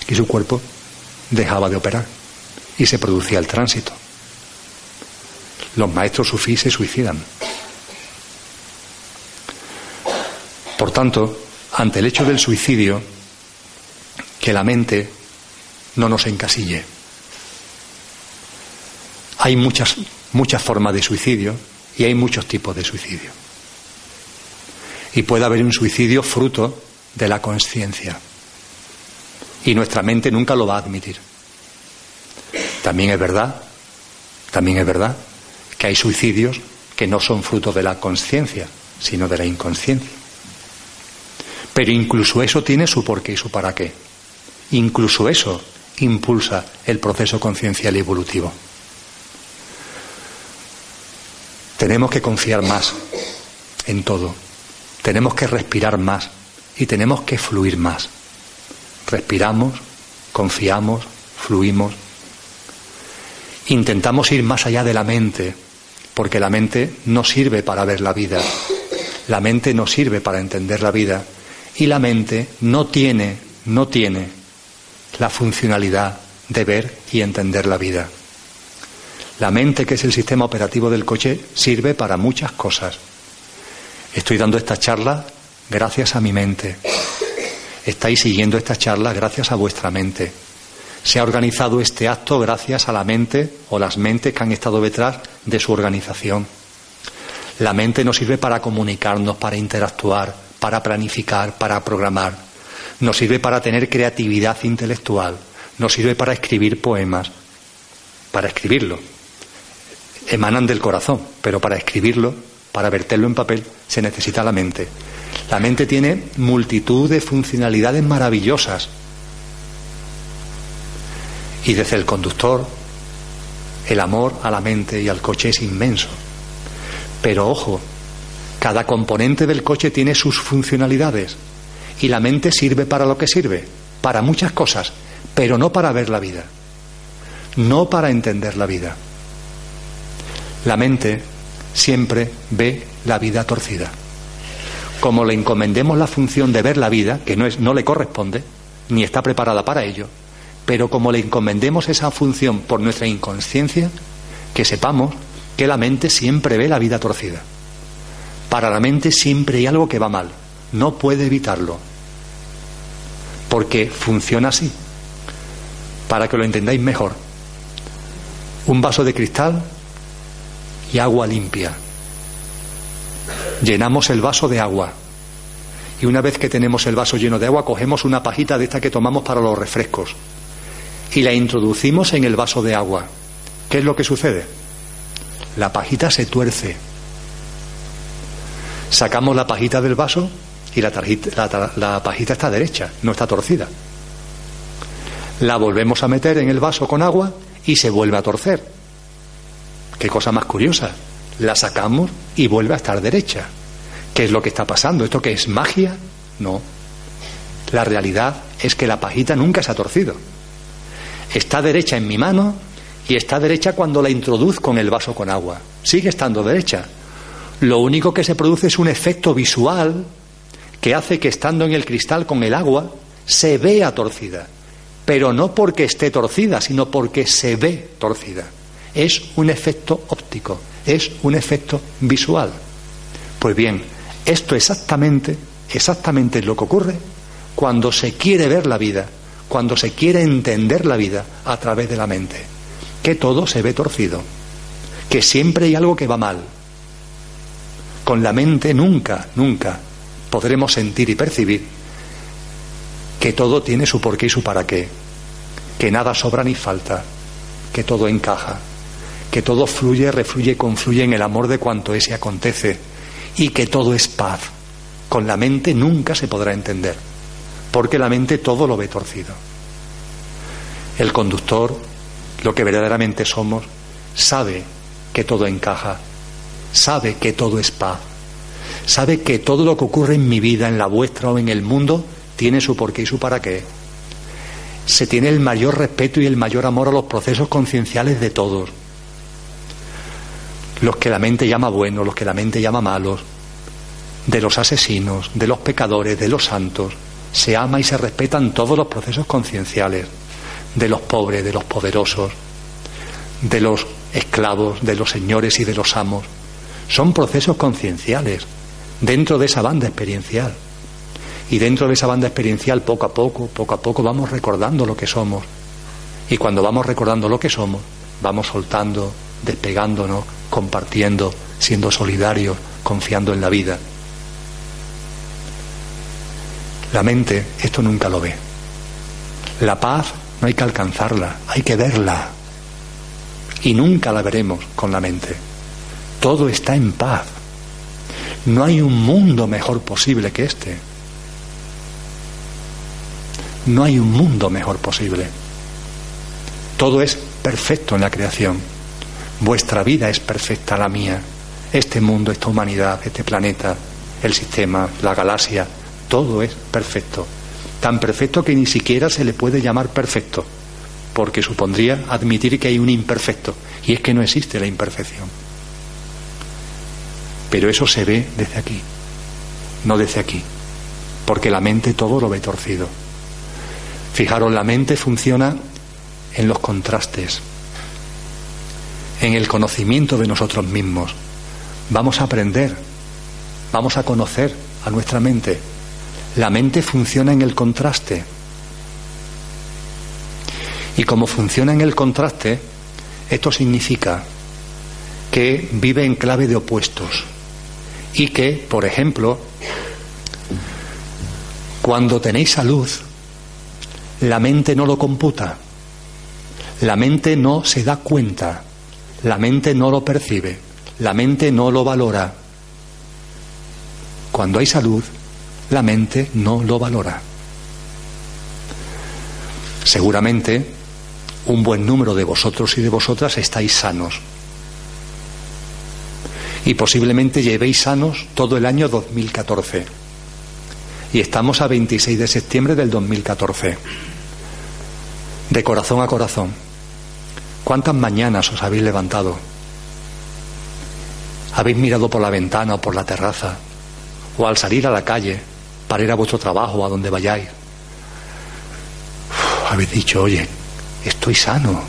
y su cuerpo dejaba de operar y se producía el tránsito. Los maestros sufís se suicidan. Por tanto, ante el hecho del suicidio, que la mente no nos encasille. Hay muchas, muchas formas de suicidio y hay muchos tipos de suicidio. Y puede haber un suicidio fruto de la conciencia. Y nuestra mente nunca lo va a admitir. También es verdad, también es verdad que hay suicidios que no son fruto de la conciencia, sino de la inconsciencia. Pero incluso eso tiene su porqué y su para qué. Incluso eso impulsa el proceso conciencial evolutivo. Tenemos que confiar más en todo. Tenemos que respirar más y tenemos que fluir más. Respiramos, confiamos, fluimos. Intentamos ir más allá de la mente, porque la mente no sirve para ver la vida, la mente no sirve para entender la vida y la mente no tiene, no tiene la funcionalidad de ver y entender la vida. La mente, que es el sistema operativo del coche, sirve para muchas cosas. Estoy dando esta charla gracias a mi mente. Estáis siguiendo esta charla gracias a vuestra mente. Se ha organizado este acto gracias a la mente o las mentes que han estado detrás de su organización. La mente nos sirve para comunicarnos, para interactuar, para planificar, para programar. Nos sirve para tener creatividad intelectual. Nos sirve para escribir poemas. Para escribirlo. Emanan del corazón, pero para escribirlo, para verterlo en papel, se necesita la mente. La mente tiene multitud de funcionalidades maravillosas. Y desde el conductor, el amor a la mente y al coche es inmenso. Pero ojo, cada componente del coche tiene sus funcionalidades y la mente sirve para lo que sirve, para muchas cosas, pero no para ver la vida, no para entender la vida. La mente siempre ve la vida torcida. Como le encomendemos la función de ver la vida, que no, es, no le corresponde, ni está preparada para ello, pero como le encomendemos esa función por nuestra inconsciencia, que sepamos que la mente siempre ve la vida torcida. Para la mente siempre hay algo que va mal, no puede evitarlo, porque funciona así. Para que lo entendáis mejor, un vaso de cristal y agua limpia. Llenamos el vaso de agua y una vez que tenemos el vaso lleno de agua cogemos una pajita de esta que tomamos para los refrescos y la introducimos en el vaso de agua. ¿Qué es lo que sucede? La pajita se tuerce. Sacamos la pajita del vaso y la, pajita está derecha, no está torcida. La volvemos a meter en el vaso con agua y se vuelve a torcer. Qué cosa más curiosa. La sacamos y vuelve a estar derecha. ¿Qué es lo que está pasando? ¿Esto qué es magia? No. La realidad es que la pajita nunca se ha torcido. Está derecha en mi mano y está derecha cuando la introduzco en el vaso con agua. Sigue estando derecha. Lo único que se produce es un efecto visual que hace que estando en el cristal con el agua se vea torcida. Pero no porque esté torcida, sino porque se ve torcida. Es un efecto óptico, es un efecto visual. Pues bien, esto exactamente, exactamente es lo que ocurre cuando se quiere ver la vida, cuando se quiere entender la vida a través de la mente. Que todo se ve torcido, que siempre hay algo que va mal. Con la mente nunca, nunca podremos sentir y percibir que todo tiene su porqué y su para qué, que nada sobra ni falta, que todo encaja, que todo fluye, refluye, confluye en el amor de cuanto es y acontece, y que todo es paz. Con la mente nunca se podrá entender, porque la mente todo lo ve torcido. El conductor lo que verdaderamente somos, sabe que todo encaja, sabe que todo es paz, sabe que todo lo que ocurre en mi vida, en la vuestra o en el mundo, tiene su porqué y su para qué. Se tiene el mayor respeto y el mayor amor a los procesos concienciales de todos. Los que la mente llama buenos, los que la mente llama malos, de los asesinos, de los pecadores, de los santos. Se ama y se respetan todos los procesos concienciales de los pobres, de los poderosos, de los esclavos, de los señores y de los amos. Son procesos concienciales dentro de esa banda experiencial. Y dentro de esa banda experiencial, poco a poco, poco a poco, vamos recordando lo que somos. Y cuando vamos recordando lo que somos, vamos soltando, despegándonos, compartiendo, siendo solidarios, confiando en la vida. La mente esto nunca lo ve. La paz no hay que alcanzarla, hay que verla. Y nunca la veremos con la mente. Todo está en paz. No hay un mundo mejor posible que este. No hay un mundo mejor posible. Todo es perfecto en la creación. Vuestra vida es perfecta, la mía. Este mundo, esta humanidad, este planeta, el sistema, la galaxia, todo es perfecto tan perfecto que ni siquiera se le puede llamar perfecto, porque supondría admitir que hay un imperfecto, y es que no existe la imperfección. Pero eso se ve desde aquí, no desde aquí, porque la mente todo lo ve torcido. Fijaros, la mente funciona en los contrastes, en el conocimiento de nosotros mismos. Vamos a aprender, vamos a conocer a nuestra mente. La mente funciona en el contraste. Y como funciona en el contraste, esto significa que vive en clave de opuestos y que, por ejemplo, cuando tenéis salud, la mente no lo computa, la mente no se da cuenta, la mente no lo percibe, la mente no lo valora. Cuando hay salud, la mente no lo valora. Seguramente un buen número de vosotros y de vosotras estáis sanos. Y posiblemente llevéis sanos todo el año 2014. Y estamos a 26 de septiembre del 2014. De corazón a corazón. ¿Cuántas mañanas os habéis levantado? ¿Habéis mirado por la ventana o por la terraza? ¿O al salir a la calle para ir a vuestro trabajo a donde vayáis? habéis dicho, oye, estoy sano,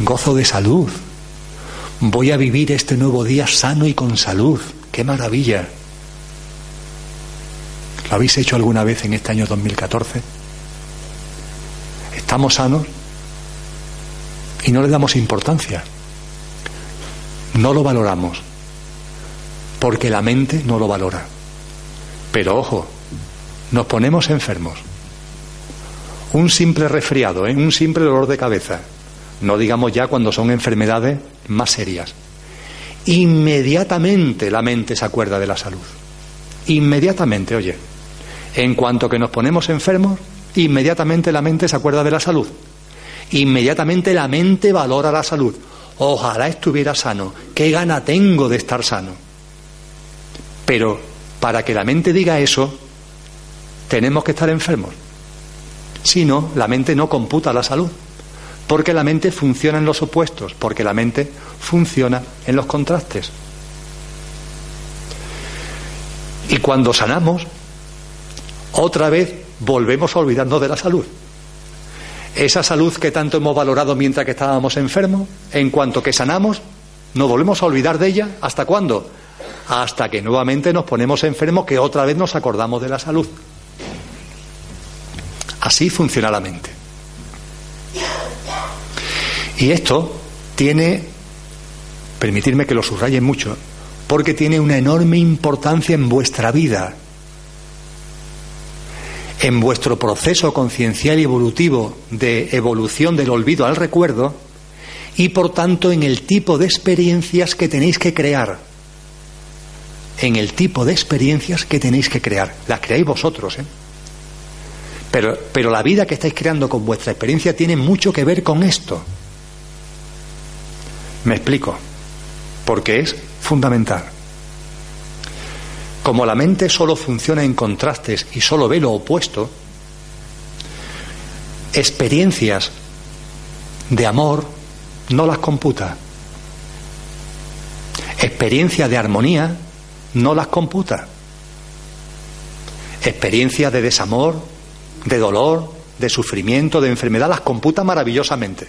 gozo de salud, voy a vivir este nuevo día sano y con salud, qué maravilla. ¿Lo habéis hecho alguna vez en este año 2014? ¿Estamos sanos? Y no le damos importancia. No lo valoramos. Porque la mente no lo valora. Pero ojo, nos ponemos enfermos. Un simple resfriado, ¿eh? un simple dolor de cabeza. No digamos ya cuando son enfermedades más serias. Inmediatamente la mente se acuerda de la salud. Inmediatamente, oye. En cuanto que nos ponemos enfermos, inmediatamente la mente se acuerda de la salud. Inmediatamente la mente valora la salud. Ojalá estuviera sano. ¿Qué gana tengo de estar sano? Pero para que la mente diga eso, tenemos que estar enfermos. Si no, la mente no computa la salud. Porque la mente funciona en los opuestos, porque la mente funciona en los contrastes. Y cuando sanamos, otra vez volvemos a olvidarnos de la salud. Esa salud que tanto hemos valorado mientras que estábamos enfermos, en cuanto que sanamos, nos volvemos a olvidar de ella. ¿Hasta cuándo? Hasta que nuevamente nos ponemos enfermos, que otra vez nos acordamos de la salud. Así funciona la mente. Y esto tiene, permitirme que lo subraye mucho, porque tiene una enorme importancia en vuestra vida, en vuestro proceso conciencial y evolutivo de evolución del olvido al recuerdo y por tanto en el tipo de experiencias que tenéis que crear. En el tipo de experiencias que tenéis que crear. Las creáis vosotros, ¿eh? Pero, pero la vida que estáis creando con vuestra experiencia tiene mucho que ver con esto. Me explico, porque es fundamental. Como la mente solo funciona en contrastes y solo ve lo opuesto, experiencias de amor no las computa. Experiencias de armonía no las computa. Experiencias de desamor, de dolor, de sufrimiento, de enfermedad, las computa maravillosamente.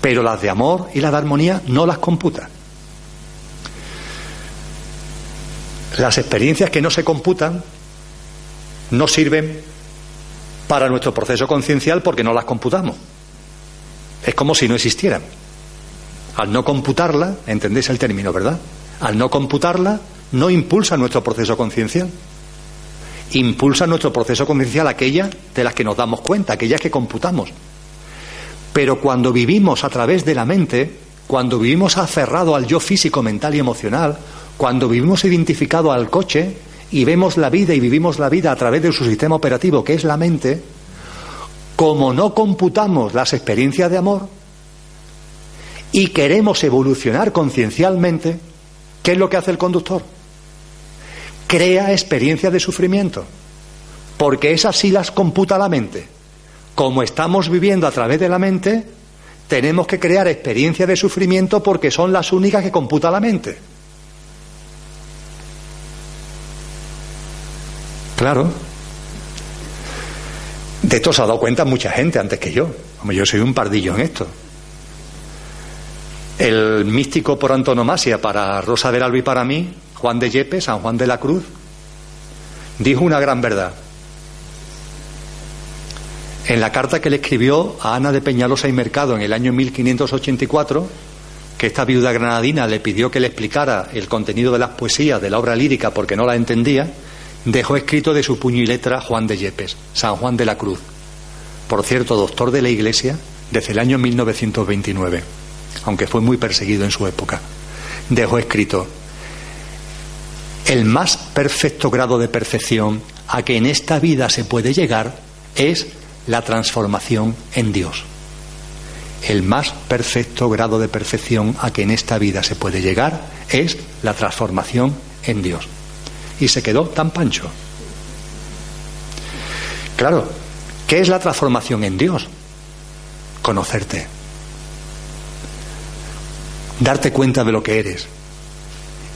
Pero las de amor y las de armonía no las computa. Las experiencias que no se computan no sirven para nuestro proceso conciencial porque no las computamos. Es como si no existieran. Al no computarla, entendéis el término, ¿verdad? Al no computarla, no impulsa nuestro proceso conciencial impulsa nuestro proceso conciencial aquellas de las que nos damos cuenta, aquellas que computamos. Pero cuando vivimos a través de la mente, cuando vivimos aferrado al yo físico, mental y emocional, cuando vivimos identificado al coche y vemos la vida y vivimos la vida a través de su sistema operativo, que es la mente, como no computamos las experiencias de amor y queremos evolucionar conciencialmente, ¿qué es lo que hace el conductor? crea experiencias de sufrimiento. porque esas sí las computa la mente. Como estamos viviendo a través de la mente, tenemos que crear experiencias de sufrimiento porque son las únicas que computa la mente. Claro. De esto se ha dado cuenta mucha gente antes que yo. Yo soy un pardillo en esto. El místico por antonomasia para Rosa del Alba y para mí, Juan de Yepes, San Juan de la Cruz, dijo una gran verdad. En la carta que le escribió a Ana de Peñalosa y Mercado en el año 1584, que esta viuda granadina le pidió que le explicara el contenido de las poesías de la obra lírica porque no la entendía, dejó escrito de su puño y letra Juan de Yepes, San Juan de la Cruz, por cierto, doctor de la Iglesia desde el año 1929, aunque fue muy perseguido en su época. Dejó escrito, el más perfecto grado de perfección a que en esta vida se puede llegar es la transformación en Dios. El más perfecto grado de perfección a que en esta vida se puede llegar es la transformación en Dios. Y se quedó tan pancho. Claro, ¿qué es la transformación en Dios? Conocerte. Darte cuenta de lo que eres.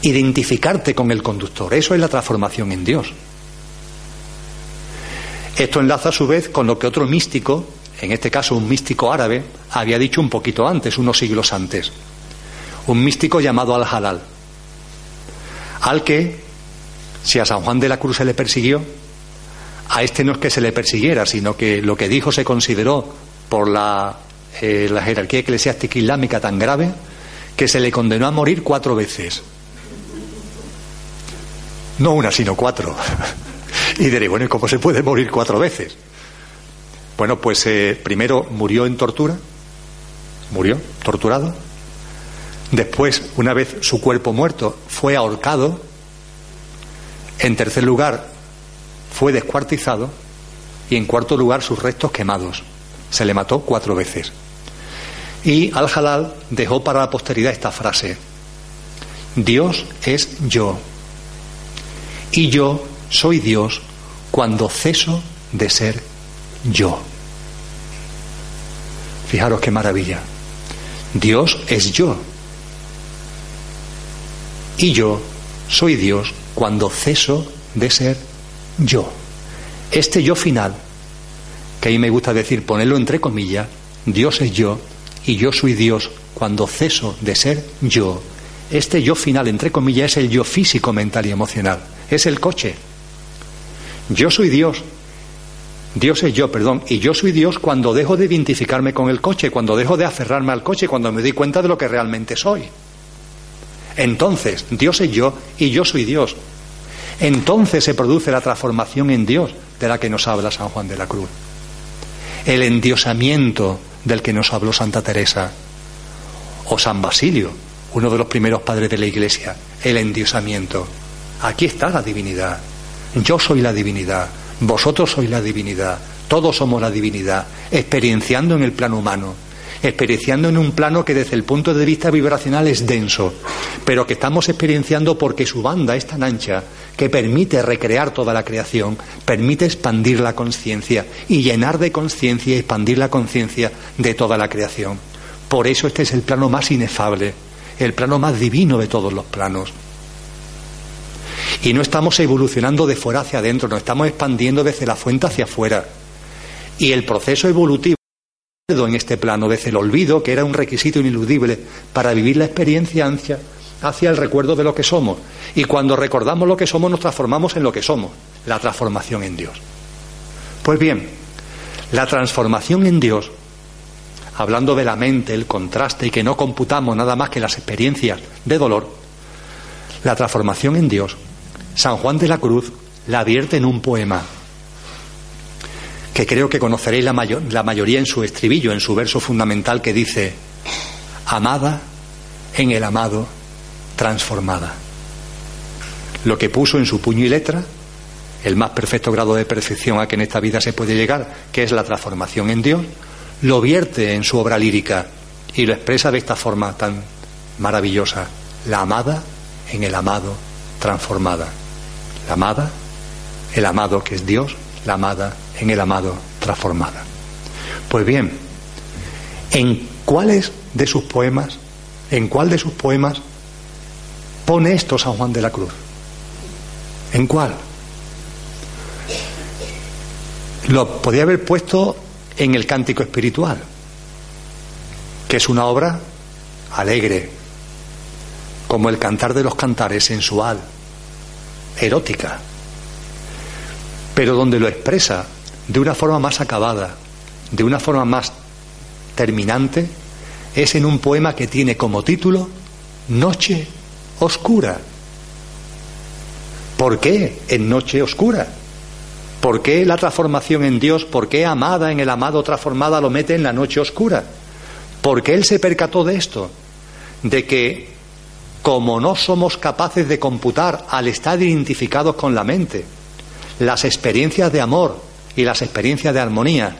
Identificarte con el conductor. Eso es la transformación en Dios. Esto enlaza a su vez con lo que otro místico, en este caso un místico árabe, había dicho un poquito antes, unos siglos antes. Un místico llamado Al-Halal. Al que, si a San Juan de la Cruz se le persiguió, a este no es que se le persiguiera, sino que lo que dijo se consideró por la, eh, la jerarquía eclesiástica islámica tan grave que se le condenó a morir cuatro veces. No una, sino cuatro. <laughs> Y diré, bueno, ¿y cómo se puede morir cuatro veces? Bueno, pues eh, primero murió en tortura, murió torturado. Después, una vez su cuerpo muerto, fue ahorcado. En tercer lugar, fue descuartizado. Y en cuarto lugar, sus restos quemados. Se le mató cuatro veces. Y Al-Halal dejó para la posteridad esta frase. Dios es yo. Y yo soy Dios cuando ceso de ser yo. Fijaros qué maravilla. Dios es yo. Y yo soy Dios cuando ceso de ser yo. Este yo final, que ahí me gusta decir, ponerlo entre comillas, Dios es yo y yo soy Dios cuando ceso de ser yo. Este yo final, entre comillas, es el yo físico, mental y emocional. Es el coche, yo soy Dios. Dios es yo, perdón. Y yo soy Dios cuando dejo de identificarme con el coche, cuando dejo de aferrarme al coche, cuando me doy cuenta de lo que realmente soy. Entonces, Dios es yo y yo soy Dios. Entonces se produce la transformación en Dios de la que nos habla San Juan de la Cruz. El endiosamiento del que nos habló Santa Teresa. O San Basilio, uno de los primeros padres de la Iglesia. El endiosamiento. Aquí está la divinidad. Yo soy la divinidad, vosotros sois la divinidad, todos somos la divinidad, experienciando en el plano humano, experienciando en un plano que desde el punto de vista vibracional es denso, pero que estamos experienciando porque su banda es tan ancha que permite recrear toda la creación, permite expandir la conciencia y llenar de conciencia y expandir la conciencia de toda la creación. Por eso este es el plano más inefable, el plano más divino de todos los planos. Y no estamos evolucionando de fuera hacia adentro, nos estamos expandiendo desde la fuente hacia afuera. Y el proceso evolutivo en este plano, desde el olvido, que era un requisito ineludible para vivir la experiencia hacia, hacia el recuerdo de lo que somos. Y cuando recordamos lo que somos, nos transformamos en lo que somos, la transformación en Dios. Pues bien, la transformación en Dios, hablando de la mente, el contraste y que no computamos nada más que las experiencias de dolor, la transformación en Dios San Juan de la Cruz la vierte en un poema que creo que conoceréis la, la mayoría en su estribillo, en su verso fundamental que dice, amada en el amado, transformada. Lo que puso en su puño y letra, el más perfecto grado de perfección a que en esta vida se puede llegar, que es la transformación en Dios, lo vierte en su obra lírica y lo expresa de esta forma tan maravillosa, la amada en el amado, transformada la amada, el amado que es Dios, la amada en el amado transformada. Pues bien, ¿en cuáles de sus poemas, en cuál de sus poemas pone esto San Juan de la Cruz? ¿En cuál? Lo podía haber puesto en el cántico espiritual, que es una obra alegre, como el cantar de los cantares, sensual, erótica, pero donde lo expresa de una forma más acabada, de una forma más terminante, es en un poema que tiene como título Noche Oscura. ¿Por qué en Noche Oscura? ¿Por qué la transformación en Dios? ¿Por qué amada en el amado transformada lo mete en la noche oscura? Porque Él se percató de esto, de que como no somos capaces de computar al estar identificados con la mente, las experiencias de amor y las experiencias de armonía,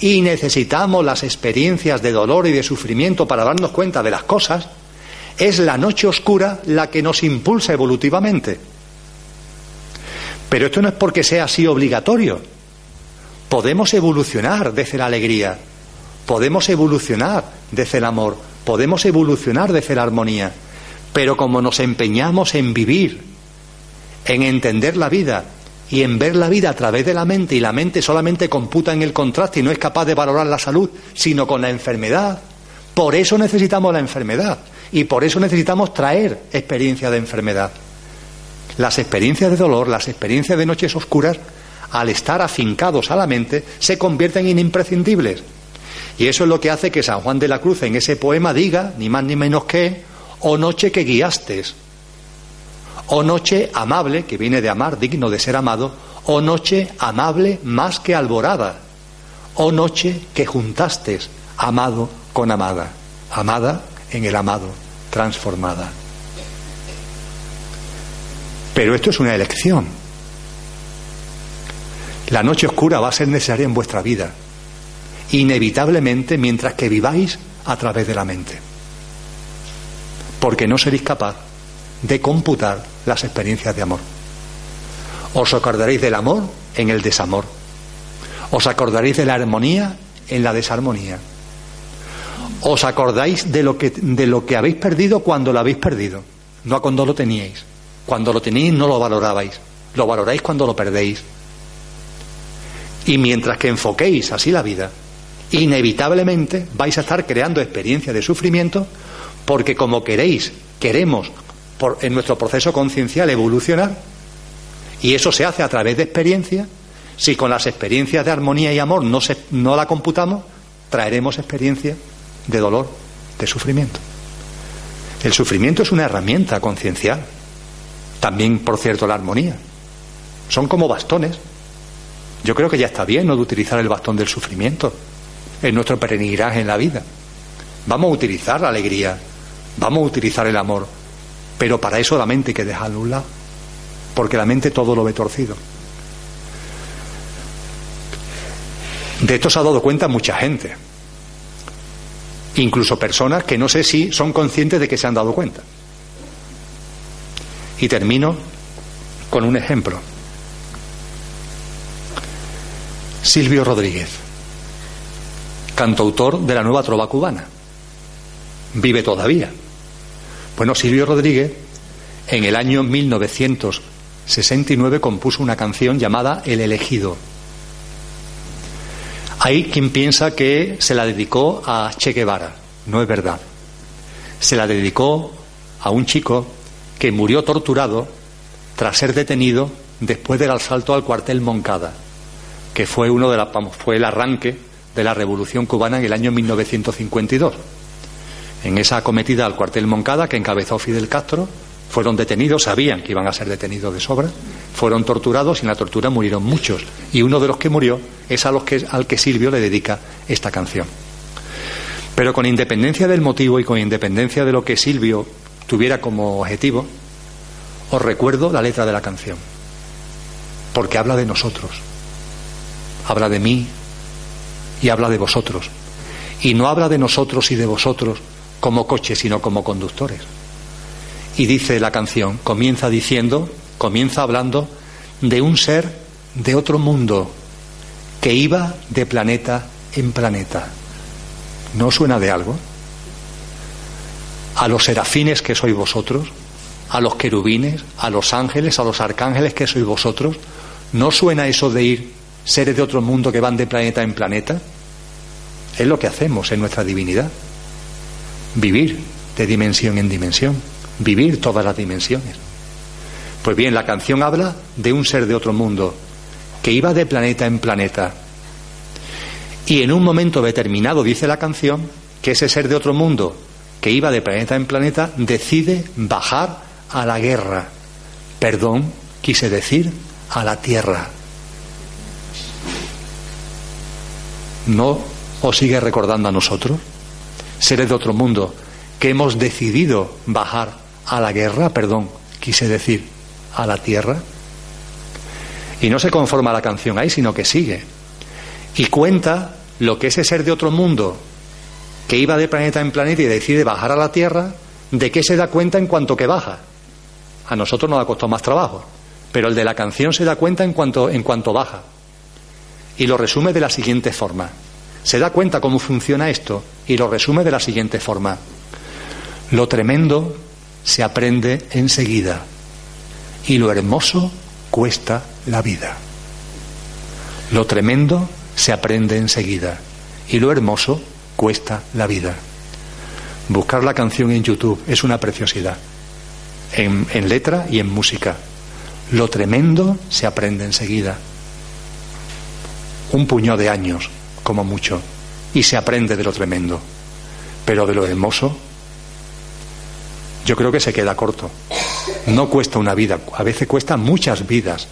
y necesitamos las experiencias de dolor y de sufrimiento para darnos cuenta de las cosas, es la noche oscura la que nos impulsa evolutivamente. Pero esto no es porque sea así obligatorio. Podemos evolucionar desde la alegría, podemos evolucionar desde el amor, podemos evolucionar desde la armonía. Pero como nos empeñamos en vivir, en entender la vida y en ver la vida a través de la mente y la mente solamente computa en el contraste y no es capaz de valorar la salud, sino con la enfermedad, por eso necesitamos la enfermedad y por eso necesitamos traer experiencia de enfermedad. Las experiencias de dolor, las experiencias de noches oscuras, al estar afincados a la mente, se convierten en imprescindibles. Y eso es lo que hace que San Juan de la Cruz en ese poema diga, ni más ni menos que, o noche que guiastes, o noche amable, que viene de amar, digno de ser amado, o noche amable más que alborada, o noche que juntastes, amado con amada, amada en el amado, transformada. Pero esto es una elección. La noche oscura va a ser necesaria en vuestra vida, inevitablemente mientras que viváis a través de la mente. Porque no seréis capaz de computar las experiencias de amor. Os acordaréis del amor en el desamor. Os acordaréis de la armonía en la desarmonía. Os acordáis de lo que, de lo que habéis perdido cuando lo habéis perdido, no cuando lo teníais. Cuando lo teníais no lo valorabais, lo valoráis cuando lo perdéis. Y mientras que enfoquéis así la vida, inevitablemente vais a estar creando experiencias de sufrimiento porque como queréis, queremos en nuestro proceso conciencial evolucionar, y eso se hace a través de experiencia, si con las experiencias de armonía y amor no, se, no la computamos, traeremos experiencia de dolor, de sufrimiento. El sufrimiento es una herramienta conciencial. También, por cierto, la armonía. Son como bastones. Yo creo que ya está bien no de utilizar el bastón del sufrimiento en nuestro peregrinaje en la vida. Vamos a utilizar la alegría, Vamos a utilizar el amor, pero para eso la mente hay que dejarlo a un lado, porque la mente todo lo ve torcido. De esto se ha dado cuenta mucha gente, incluso personas que no sé si son conscientes de que se han dado cuenta. Y termino con un ejemplo. Silvio Rodríguez, cantautor de la nueva trova cubana, vive todavía. Bueno, Silvio Rodríguez en el año 1969 compuso una canción llamada El elegido. Hay quien piensa que se la dedicó a Che Guevara. No es verdad. Se la dedicó a un chico que murió torturado tras ser detenido después del asalto al cuartel Moncada, que fue uno de la, fue el arranque de la Revolución cubana en el año 1952. En esa acometida al cuartel Moncada que encabezó Fidel Castro, fueron detenidos, sabían que iban a ser detenidos de sobra, fueron torturados y en la tortura murieron muchos. Y uno de los que murió es a los al que Silvio le dedica esta canción. Pero con independencia del motivo y con independencia de lo que Silvio tuviera como objetivo, os recuerdo la letra de la canción. Porque habla de nosotros, habla de mí y habla de vosotros. Y no habla de nosotros y de vosotros como coche, sino como conductores. Y dice la canción, comienza diciendo, comienza hablando de un ser de otro mundo, que iba de planeta en planeta. ¿No suena de algo? A los serafines que sois vosotros, a los querubines, a los ángeles, a los arcángeles que sois vosotros, ¿no suena eso de ir seres de otro mundo que van de planeta en planeta? Es lo que hacemos en nuestra divinidad. Vivir de dimensión en dimensión, vivir todas las dimensiones. Pues bien, la canción habla de un ser de otro mundo que iba de planeta en planeta. Y en un momento determinado, dice la canción, que ese ser de otro mundo que iba de planeta en planeta decide bajar a la guerra. Perdón, quise decir a la tierra. ¿No os sigue recordando a nosotros, seres de otro mundo, que hemos decidido bajar a la guerra? Perdón, quise decir a la tierra. Y no se conforma la canción ahí, sino que sigue. Y cuenta lo que ese ser de otro mundo, que iba de planeta en planeta y decide bajar a la tierra, de qué se da cuenta en cuanto que baja. A nosotros nos ha costado más trabajo, pero el de la canción se da cuenta en cuanto, en cuanto baja. Y lo resume de la siguiente forma. Se da cuenta cómo funciona esto y lo resume de la siguiente forma. Lo tremendo se aprende enseguida y lo hermoso cuesta la vida. Lo tremendo se aprende enseguida y lo hermoso cuesta la vida. Buscar la canción en YouTube es una preciosidad en, letra y en música. Lo tremendo se aprende enseguida. Un puño de años, como mucho, y se aprende de lo tremendo. Pero de lo hermoso, yo creo que se queda corto. No cuesta una vida, a veces cuesta muchas vidas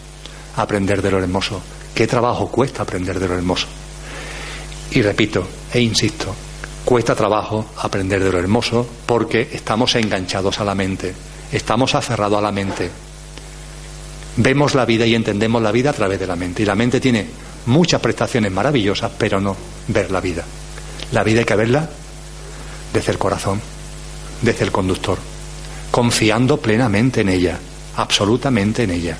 aprender de lo hermoso. ¿Qué trabajo cuesta aprender de lo hermoso? Y repito e insisto, cuesta trabajo aprender de lo hermoso porque estamos enganchados a la mente estamos aferrados a la mente. Vemos la vida y entendemos la vida a través de la mente. Y la mente tiene muchas prestaciones maravillosas, pero no ver la vida. La vida hay que verla desde el corazón, desde el conductor, confiando plenamente en ella, absolutamente en ella.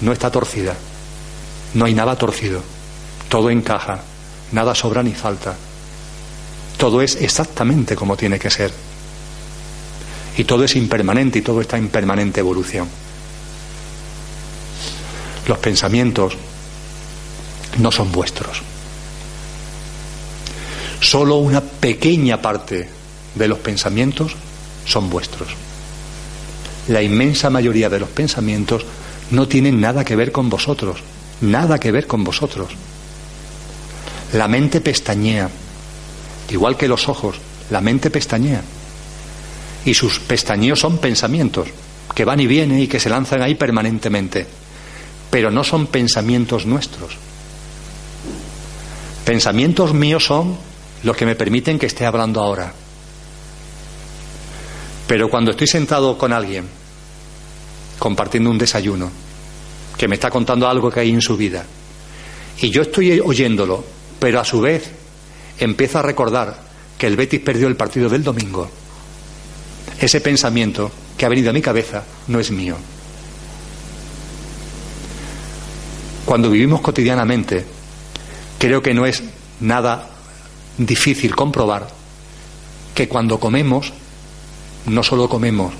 No está torcida, no hay nada torcido, todo encaja, nada sobra ni falta. Todo es exactamente como tiene que ser y todo es impermanente y todo está en permanente evolución. Los pensamientos no son vuestros. Solo una pequeña parte de los pensamientos son vuestros. La inmensa mayoría de los pensamientos no tienen nada que ver con vosotros, nada que ver con vosotros. La mente pestañea, igual que los ojos, la mente pestañea y sus pestañeos son pensamientos que van y vienen y que se lanzan ahí permanentemente, pero no son pensamientos nuestros. Pensamientos míos son los que me permiten que esté hablando ahora. Pero cuando estoy sentado con alguien, compartiendo un desayuno, que me está contando algo que hay en su vida, y yo estoy oyéndolo, pero a su vez empiezo a recordar que el Betis perdió el partido del domingo, ese pensamiento que ha venido a mi cabeza no es mío. Cuando vivimos cotidianamente, creo que no es nada difícil comprobar que cuando comemos, no solo comemos,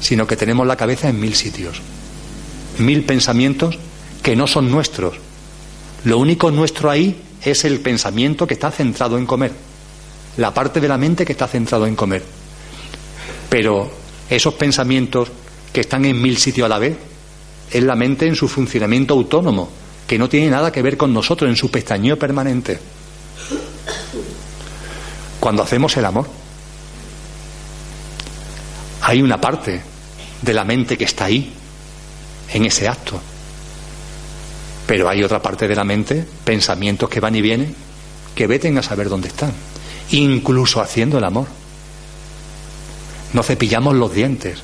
sino que tenemos la cabeza en mil sitios, mil pensamientos que no son nuestros. Lo único nuestro ahí es el pensamiento que está centrado en comer, la parte de la mente que está centrado en comer. Pero esos pensamientos que están en mil sitios a la vez, es la mente en su funcionamiento autónomo, que no tiene nada que ver con nosotros, en su pestañeo permanente. Cuando hacemos el amor, hay una parte de la mente que está ahí, en ese acto. Pero hay otra parte de la mente, pensamientos que van y vienen, que veten a saber dónde están, incluso haciendo el amor. No cepillamos los dientes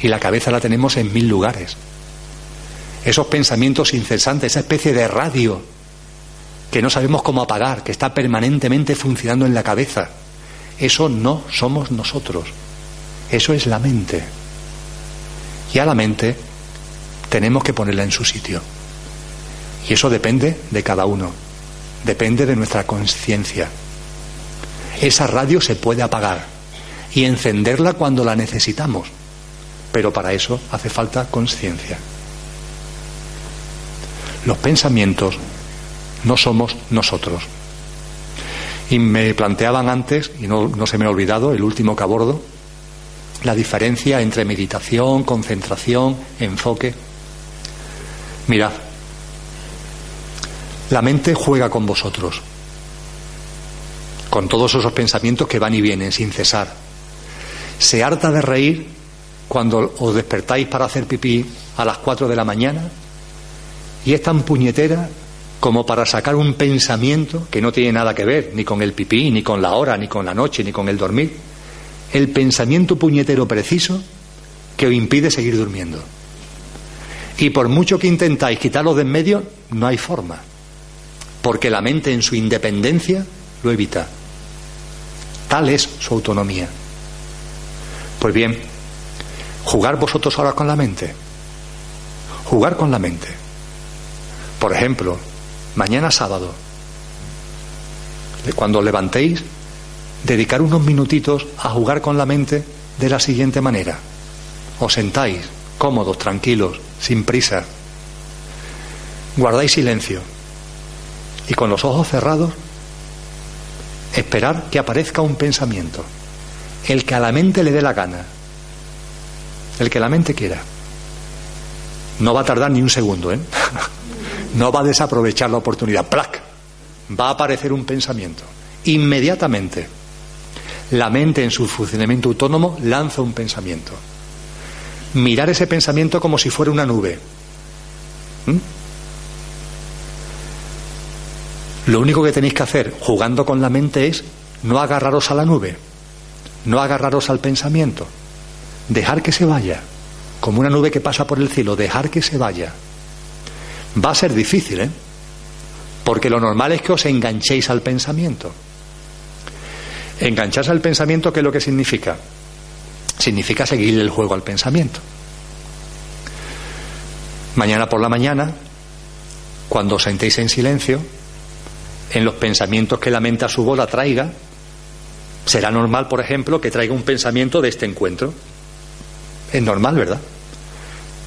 y la cabeza la tenemos en mil lugares. Esos pensamientos incesantes, esa especie de radio que no sabemos cómo apagar, que está permanentemente funcionando en la cabeza, eso no somos nosotros. Eso es la mente. Y a la mente tenemos que ponerla en su sitio. Y eso depende de cada uno, depende de nuestra conciencia. Esa radio se puede apagar y encenderla cuando la necesitamos, pero para eso hace falta conciencia. Los pensamientos no somos nosotros. Y me planteaban antes, y no, se me ha olvidado, el último que abordo, la diferencia entre meditación, concentración, enfoque. Mirad, la mente juega con vosotros, con todos esos pensamientos que van y vienen sin cesar. Se harta de reír cuando os despertáis para hacer pipí a las 4 de la mañana y es tan puñetera como para sacar un pensamiento que no tiene nada que ver ni con el pipí, ni con la hora, ni con la noche, ni con el dormir. El pensamiento puñetero preciso que os impide seguir durmiendo. Y por mucho que intentáis quitarlo de en medio, no hay forma. Porque la mente en su independencia lo evita. Tal es su autonomía. Pues bien, jugar vosotros ahora con la mente. Jugar con la mente. Por ejemplo, mañana sábado, cuando os levantéis, dedicar unos minutitos a jugar con la mente de la siguiente manera. Os sentáis, cómodos, tranquilos, sin prisa. Guardáis silencio. Y con los ojos cerrados, esperar que aparezca un pensamiento. El que a la mente le dé la gana. El que la mente quiera. No va a tardar ni un segundo, ¿eh? <laughs> no va a desaprovechar la oportunidad. ¡Plac! Va a aparecer un pensamiento. Inmediatamente, la mente en su funcionamiento autónomo lanza un pensamiento. Mirar ese pensamiento como si fuera una nube. ¿Mm? Lo único que tenéis que hacer jugando con la mente es no agarraros a la nube, no agarraros al pensamiento, dejar que se vaya, como una nube que pasa por el cielo, dejar que se vaya. Va a ser difícil, ¿eh? Porque lo normal es que os enganchéis al pensamiento. Engancharse al pensamiento, ¿qué es lo que significa? Significa seguir el juego al pensamiento. Mañana por la mañana, cuando os sentéis en silencio, en los pensamientos que la mente a su bola traiga, será normal, por ejemplo, que traiga un pensamiento de este encuentro. Es normal, ¿verdad?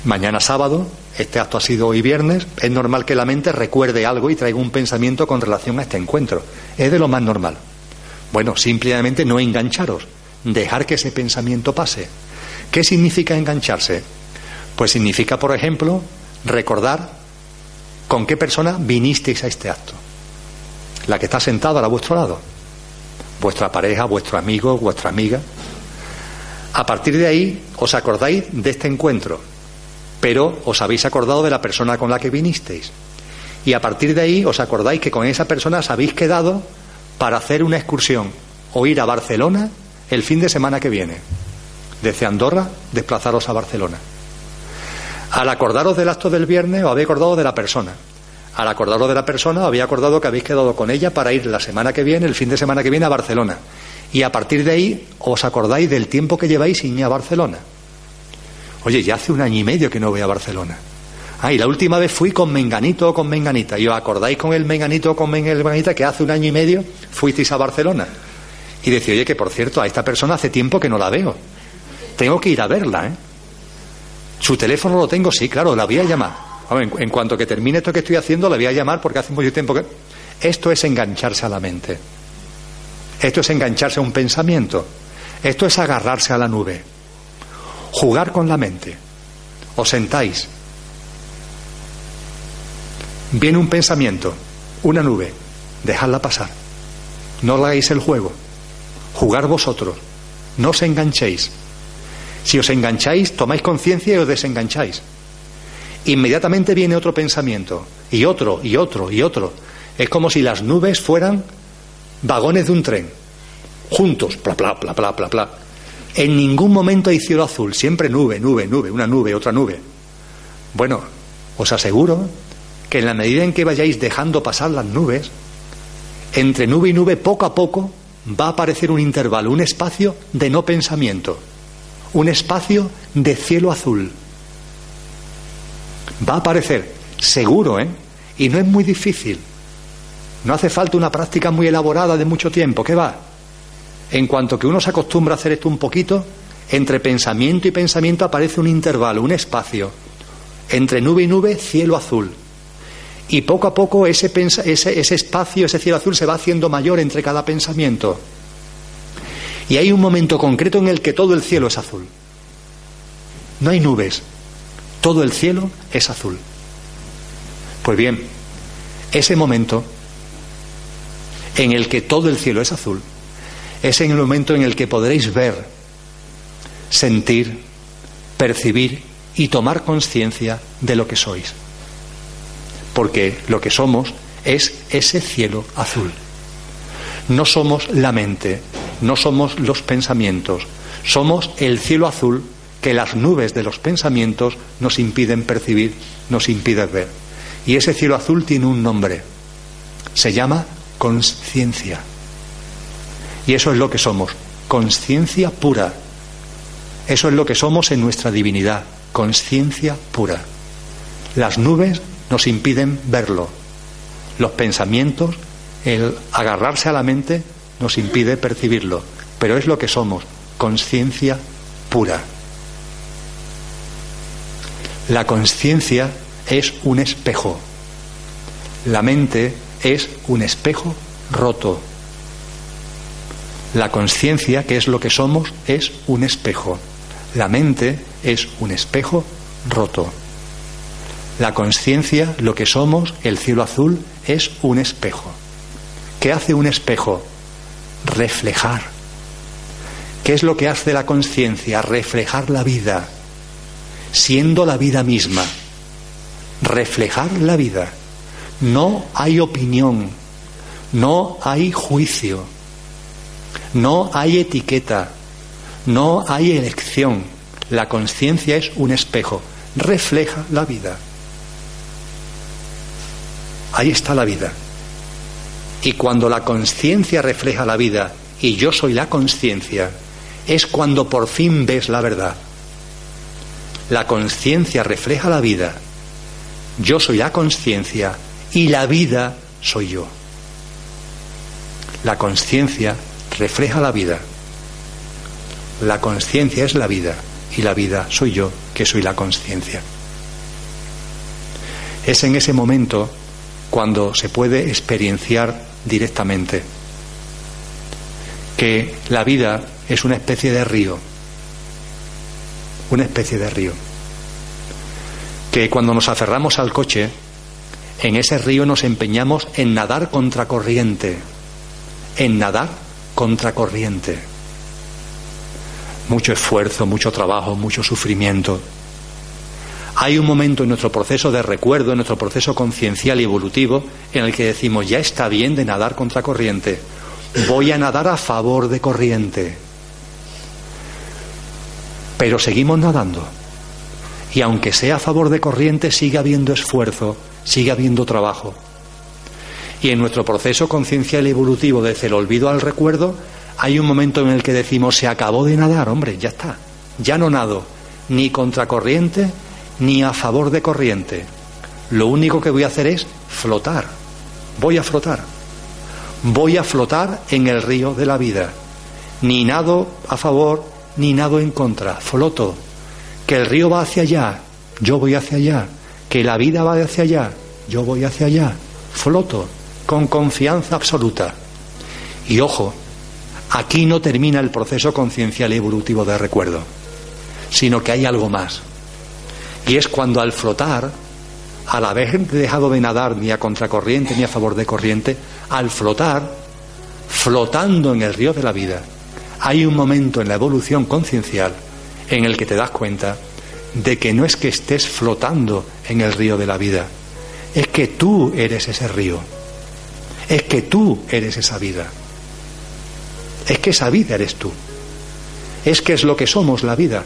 Mañana sábado, este acto ha sido hoy viernes, es normal que la mente recuerde algo y traiga un pensamiento con relación a este encuentro. Es de lo más normal. Bueno, simplemente no engancharos, dejar que ese pensamiento pase. ¿Qué significa engancharse? Pues significa, por ejemplo, recordar con qué persona vinisteis a este acto. La que está sentada a vuestro lado. Vuestra pareja, vuestro amigo, vuestra amiga. A partir de ahí os acordáis de este encuentro, pero os habéis acordado de la persona con la que vinisteis. Y a partir de ahí os acordáis que con esa persona os habéis quedado para hacer una excursión o ir a Barcelona el fin de semana que viene. Desde Andorra, desplazaros a Barcelona. Al acordaros del acto del viernes, os habéis acordado de la persona. Al acordaros de la persona, os habéis acordado que habéis quedado con ella para ir la semana que viene, el fin de semana que viene, a Barcelona. Y a partir de ahí, os acordáis del tiempo que lleváis sin ir a Barcelona. Oye, ya hace un año y medio que no voy a Barcelona. Ah, y la última vez fui con Menganito o con Menganita. ¿Y os acordáis con el Menganito o con Menganita que hace un año y medio fuisteis a Barcelona? Y decía, oye, que por cierto, a esta persona hace tiempo que no la veo. Tengo que ir a verla, ¿eh? Su teléfono lo tengo, sí, claro, la voy a llamar. En, en cuanto que termine esto que estoy haciendo, la voy a llamar porque hace mucho tiempo que... Esto es engancharse a la mente. Esto es engancharse a un pensamiento. Esto es agarrarse a la nube. Jugar con la mente. Os sentáis, Viene un pensamiento, una nube, dejadla pasar. No hagáis el juego. Jugar vosotros. No os enganchéis. Si os engancháis, tomáis conciencia y os desengancháis. Inmediatamente viene otro pensamiento, y otro, y otro, y otro. Es como si las nubes fueran vagones de un tren, juntos, bla, bla, bla, bla, bla, bla. En ningún momento hay cielo azul, siempre nube, nube, nube, una nube, otra nube. Bueno, os aseguro que en la medida en que vayáis dejando pasar las nubes, entre nube y nube poco a poco va a aparecer un intervalo, un espacio de no pensamiento, un espacio de cielo azul. Va a aparecer, seguro, ¿eh? Y no es muy difícil. No hace falta una práctica muy elaborada de mucho tiempo. ¿Qué va? En cuanto que uno se acostumbra a hacer esto un poquito, entre pensamiento y pensamiento aparece un intervalo, un espacio. Entre nube y nube, cielo azul. Y poco a poco ese, ese, ese espacio, ese cielo azul se va haciendo mayor entre cada pensamiento. Y hay un momento concreto en el que todo el cielo es azul. No hay nubes, todo el cielo es azul. Pues bien, ese momento en el que todo el cielo es azul, es en el momento en el que podréis ver, sentir, percibir y tomar conciencia de lo que sois. Porque lo que somos es ese cielo azul. No somos la mente, no somos los pensamientos, somos el cielo azul que las nubes de los pensamientos nos impiden percibir, nos impiden ver. Y ese cielo azul tiene un nombre. Se llama conciencia. Y eso es lo que somos, conciencia pura. Eso es lo que somos en nuestra divinidad, conciencia pura. Las nubes nos impiden verlo. Los pensamientos, el agarrarse a la mente, nos impide percibirlo. Pero es lo que somos, conciencia pura. La conciencia es un espejo. La mente es un espejo roto. La conciencia, que es lo que somos, es un espejo. La mente es un espejo roto. La conciencia, lo que somos, el cielo azul, es un espejo. ¿Qué hace un espejo? Reflejar. ¿Qué es lo que hace la conciencia? Reflejar la vida siendo la vida misma, reflejar la vida. No hay opinión, no hay juicio, no hay etiqueta, no hay elección. La conciencia es un espejo, refleja la vida. Ahí está la vida. Y cuando la conciencia refleja la vida y yo soy la conciencia, es cuando por fin ves la verdad. La conciencia refleja la vida. Yo soy la conciencia y la vida soy yo. La conciencia refleja la vida. La conciencia es la vida y la vida soy yo, que soy la conciencia. Es en ese momento cuando se puede experienciar directamente que la vida es una especie de río una especie de río. Que cuando nos aferramos al coche, en ese río nos empeñamos en nadar contracorriente, en nadar contracorriente. Mucho esfuerzo, mucho trabajo, mucho sufrimiento. Hay un momento en nuestro proceso de recuerdo, en nuestro proceso conciencial y evolutivo, en el que decimos, ya está bien de nadar contracorriente, voy a nadar a favor de corriente pero seguimos nadando. Y aunque sea a favor de corriente, sigue habiendo esfuerzo, sigue habiendo trabajo. Y en nuestro proceso conciencial evolutivo desde el olvido al recuerdo, hay un momento en el que decimos, se acabó de nadar, hombre, ya está. Ya no nado, ni contra corriente, ni a favor de corriente. Lo único que voy a hacer es flotar. Voy a flotar. Voy a flotar en el río de la vida. Ni nado a favor, ni nado en contra, floto, que el río va hacia allá, yo voy hacia allá, que la vida va hacia allá, yo voy hacia allá, floto, con confianza absoluta. Y ojo, aquí no termina el proceso conciencial y evolutivo de recuerdo, sino que hay algo más. Y es cuando al flotar, al haber dejado de nadar ni a contracorriente ni a favor de corriente, al flotar, flotando en el río de la vida, hay un momento en la evolución conciencial en el que te das cuenta de que no es que estés flotando en el río de la vida, es que tú eres ese río, es que tú eres esa vida, es que esa vida eres tú, es que es lo que somos la vida.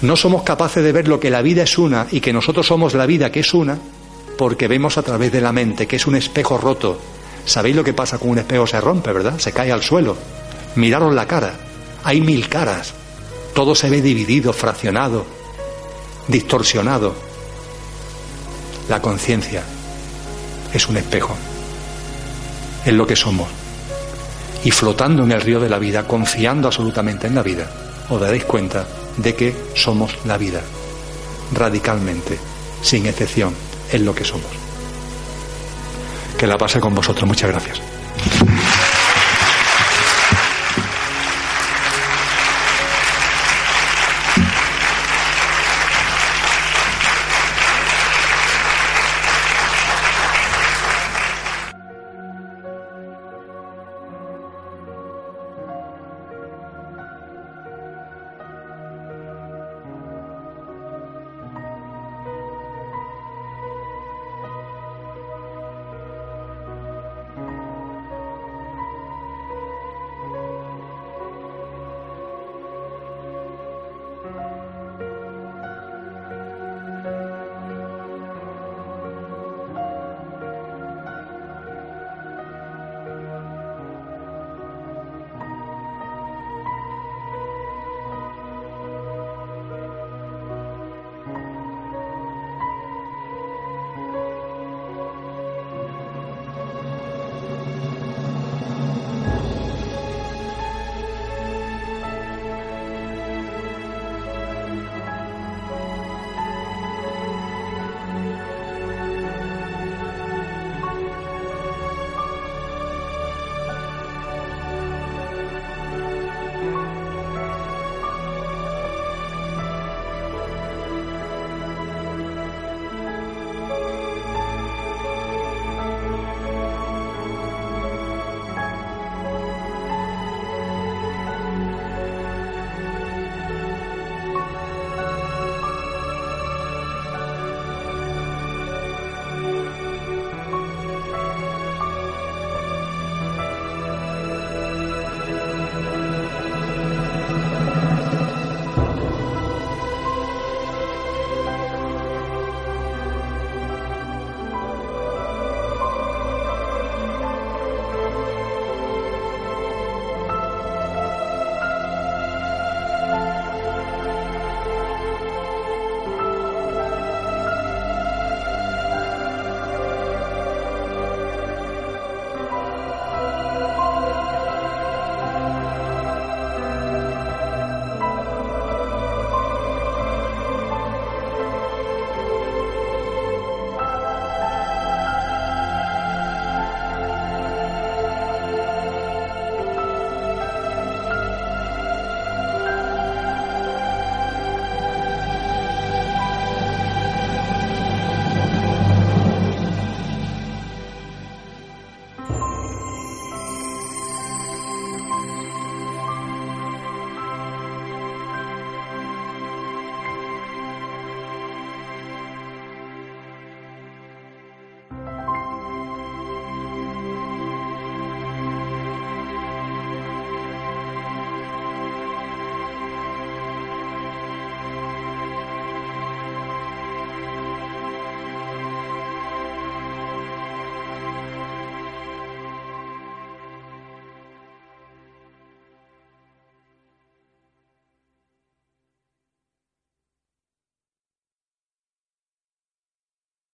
No somos capaces de ver lo que la vida es una y que nosotros somos la vida que es una porque vemos a través de la mente que es un espejo roto. ¿Sabéis lo que pasa con un espejo? Se rompe, ¿verdad? Se cae al suelo. Miraron la cara. Hay mil caras. Todo se ve dividido, fraccionado, distorsionado. La conciencia es un espejo. Es lo que somos. Y flotando en el río de la vida, confiando absolutamente en la vida, os daréis cuenta de que somos la vida. Radicalmente, sin excepción, es lo que somos. Que la pase con vosotros. Muchas gracias.